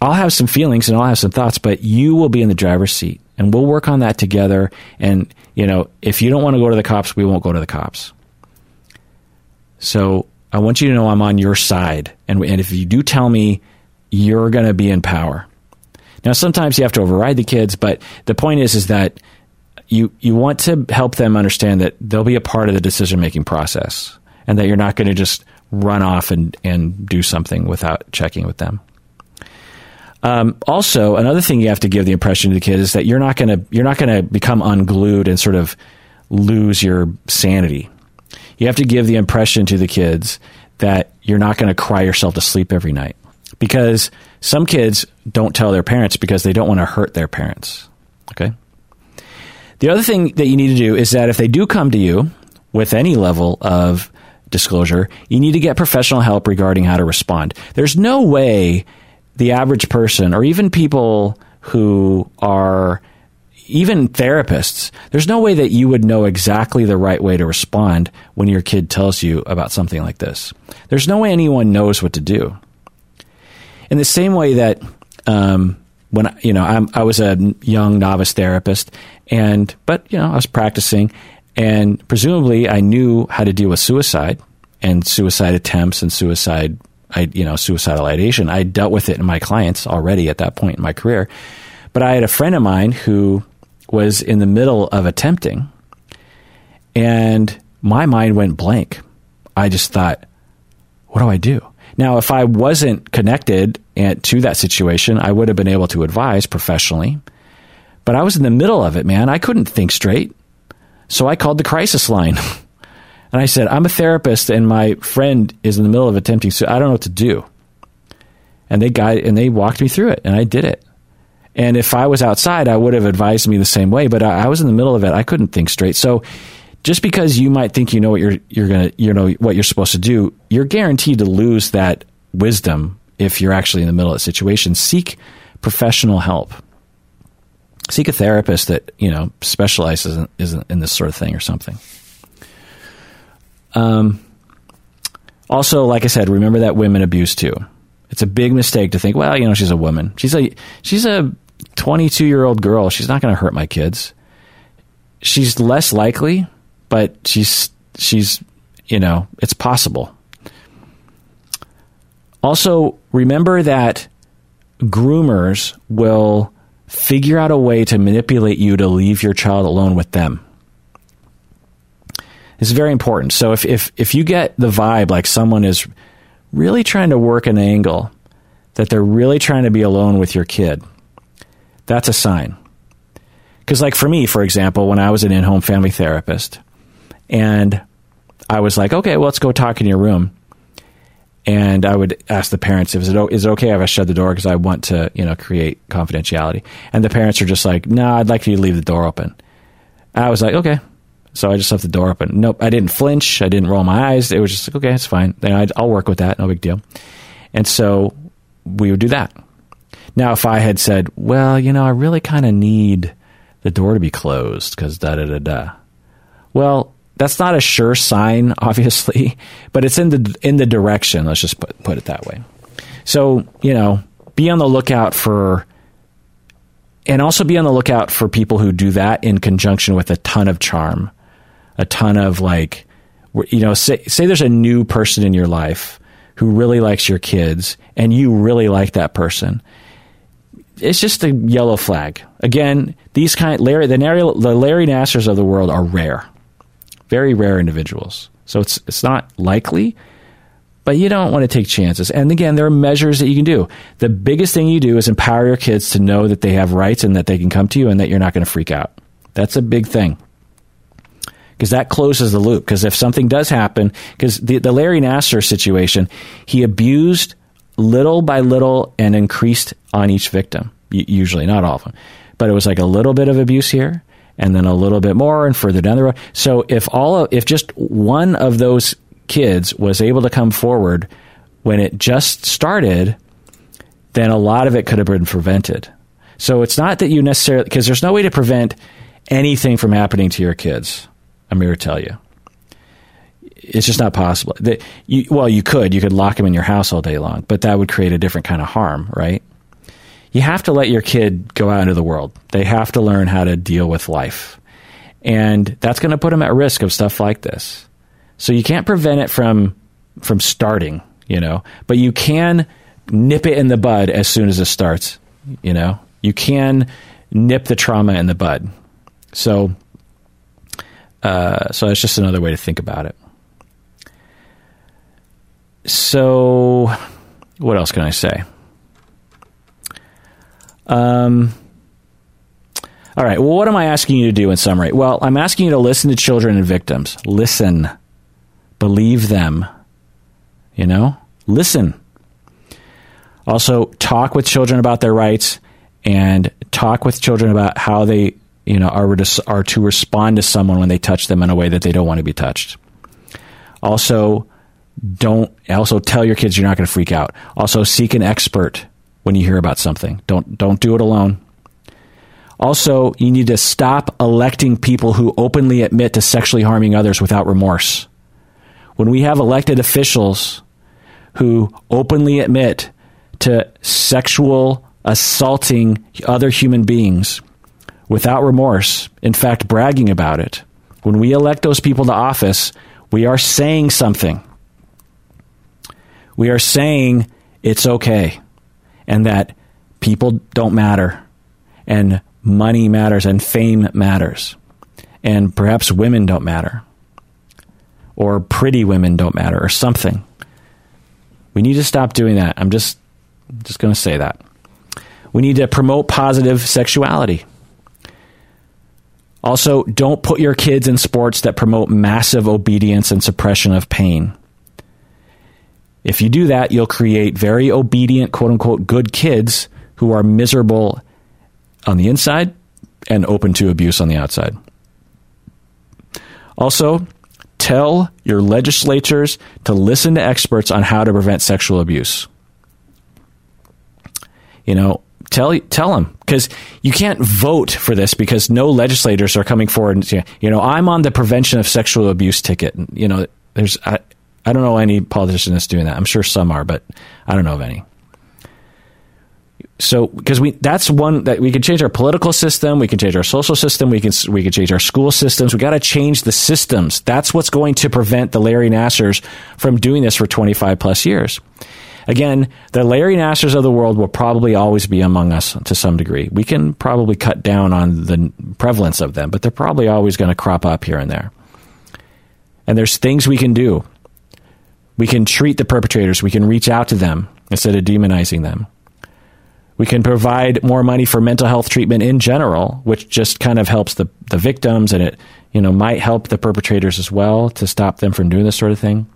I'll have some feelings and I'll have some thoughts, but you will be in the driver's seat and we'll work on that together. And, you know, if you don't want to go to the cops, we won't go to the cops. So I want you to know I'm on your side. And, and if you do tell me, you're going to be in power. Now, sometimes you have to override the kids, but the point is, is that you, you want to help them understand that they'll be a part of the decision making process and that you're not going to just run off and, and do something without checking with them. Um, also, another thing you have to give the impression to the kid is that you're not going to you're not going to become unglued and sort of lose your sanity. You have to give the impression to the kids that you're not going to cry yourself to sleep every night because some kids don't tell their parents because they don't want to hurt their parents. Okay. The other thing that you need to do is that if they do come to you with any level of disclosure, you need to get professional help regarding how to respond. There's no way the average person, or even people who are even therapists, there's no way that you would know exactly the right way to respond when your kid tells you about something like this. There's no way anyone knows what to do. In the same way that um, when you know I'm, I was a young novice therapist, and but you know I was practicing, and presumably I knew how to deal with suicide and suicide attempts and suicide I, you know, suicidal ideation. I dealt with it in my clients already at that point in my career. But I had a friend of mine who was in the middle of attempting, and my mind went blank. I just thought, what do I do? Now, if I wasn't connected to that situation, I would have been able to advise professionally. But I was in the middle of it, man. I couldn't think straight. So I called the crisis line. And I said, I'm a therapist and my friend is in the middle of attempting so I don't know what to do. And they guide and they walked me through it and I did it. And if I was outside, I would have advised me the same way, but I, I was in the middle of it. I couldn't think straight. So just because you might think you know what you're you're gonna you know what you're supposed to do, you're guaranteed to lose that wisdom if you're actually in the middle of a situation. Seek professional help. Seek a therapist that you know specializes in, in this sort of thing or something. Um, also, like I said, remember that women abuse too. It's a big mistake to think, well, you know, she's a woman. She's a she's a 22 year old girl. She's not going to hurt my kids. She's less likely, but she's she's you know, it's possible. Also, remember that groomers will figure out a way to manipulate you to leave your child alone with them. It's very important. So if, if, if you get the vibe like someone is really trying to work an angle that they're really trying to be alone with your kid, that's a sign. Because, like for me, for example, when I was an in home family therapist, and I was like, okay, well, let's go talk in your room. And I would ask the parents, is it, is it okay if I shut the door because I want to, you know, create confidentiality? And the parents are just like, no, I'd like you to leave the door open. I was like, okay, so I just left the door open. Nope, I didn't flinch. I didn't roll my eyes. It was just like, okay, it's fine. Then I'd, I'll work with that. No big deal. And so we would do that. Now, if I had said, well, you know, I really kind of need the door to be closed because da da da da. Well, that's not a sure sign, obviously, but it's in the in the direction. Let's just put put it that way. So, you know, be on the lookout for, and also be on the lookout for people who do that in conjunction with a ton of charm, a ton of like, you know, say, say there's a new person in your life who really likes your kids and you really like that person. It's just a yellow flag. Again, these kind Larry the Larry, the Larry Nassars of the world are rare, very rare individuals. So it's it's not likely, but you don't want to take chances. And again, there are measures that you can do. The biggest thing you do is empower your kids to know that they have rights and that they can come to you and that you're not going to freak out. That's a big thing because that closes the loop. Because if something does happen, because the, the Larry Nassar situation, he abused little by little and increased on each victim, usually, not all of them. But it was like a little bit of abuse here and then a little bit more and further down the road. So if all of, if just one of those kids was able to come forward when it just started, then a lot of it could have been prevented. So it's not that you necessarily because there's no way to prevent anything from happening to your kids. I'm here to tell you. It's just not possible. The, you, well, you could. You could lock them in your house all day long, but that would create a different kind of harm, right? You have to let your kid go out into the world. They have to learn how to deal with life. And that's going to put them at risk of stuff like this. So you can't prevent it from from starting, you know, but you can nip it in the bud as soon as it starts, you know. You can nip the trauma in the bud. So uh, so it's just another way to think about it. So, what else can I say? Um, all right. Well, what am I asking you to do in summary? Well, I'm asking you to listen to children and victims. Listen. Believe them. You know? Listen. Also, talk with children about their rights and talk with children about how they you know, are to, are to respond to someone when they touch them in a way that they don't want to be touched. Also, don't also tell your kids you're not going to freak out. Also, seek an expert when you hear about something. Don't don't do it alone. Also, you need to stop electing people who openly admit to sexually harming others without remorse. When we have elected officials who openly admit to sexual assaulting other human beings, without remorse, in fact, bragging about it. When we elect those people to office, we are saying something. We are saying it's okay and that people don't matter and money matters and fame matters and perhaps women don't matter or pretty women don't matter or something. We need to stop doing that. I'm just just going to say that. We need to promote positive sexuality. Also, don't put your kids in sports that promote massive obedience and suppression of pain. If you do that, you'll create very obedient, quote unquote, good kids who are miserable on the inside and open to abuse on the outside. Also, tell your legislatures to listen to experts on how to prevent sexual abuse. You know, tell tell them because you can't vote for this because no legislators are coming forward and you know I'm on the prevention of sexual abuse ticket. You know, there's I, I don't know any politician that's doing that. I'm sure some are, but I don't know of any. So because we that's one that we can change our political system, we can change our social system, we can we can change our school systems. We got to change the systems. That's what's going to prevent the Larry Nassars from doing this for 25 plus years. Again, the Larry Nassars of the world will probably always be among us to some degree. We can probably cut down on the prevalence of them, but they're probably always going to crop up here and there. And there's things we can do. We can treat the perpetrators, we can reach out to them instead of demonizing them. We can provide more money for mental health treatment in general, which just kind of helps the, the victims and it, you know, might help the perpetrators as well to stop them from doing this sort of thing.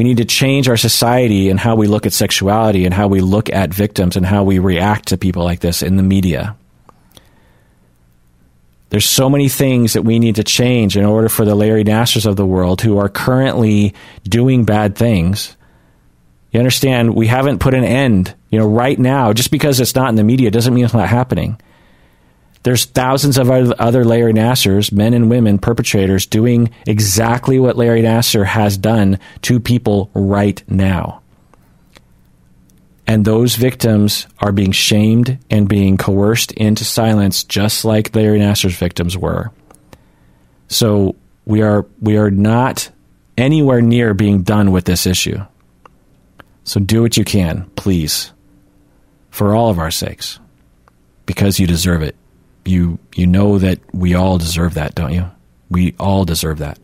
We need to change our society and how we look at sexuality and how we look at victims and how we react to people like this in the media. There's so many things that we need to change in order for the Larry Nassars of the world who are currently doing bad things. You understand, we haven't put an end. You know, right now, just because it's not in the media doesn't mean it's not happening. There's thousands of other Larry Nassars, men and women, perpetrators, doing exactly what Larry Nassar has done to people right now. And those victims are being shamed and being coerced into silence, just like Larry Nassar's victims were. So we are we are not anywhere near being done with this issue. So do what you can, please, for all of our sakes, because you deserve it. You you know that we all deserve that, don't you? We all deserve that.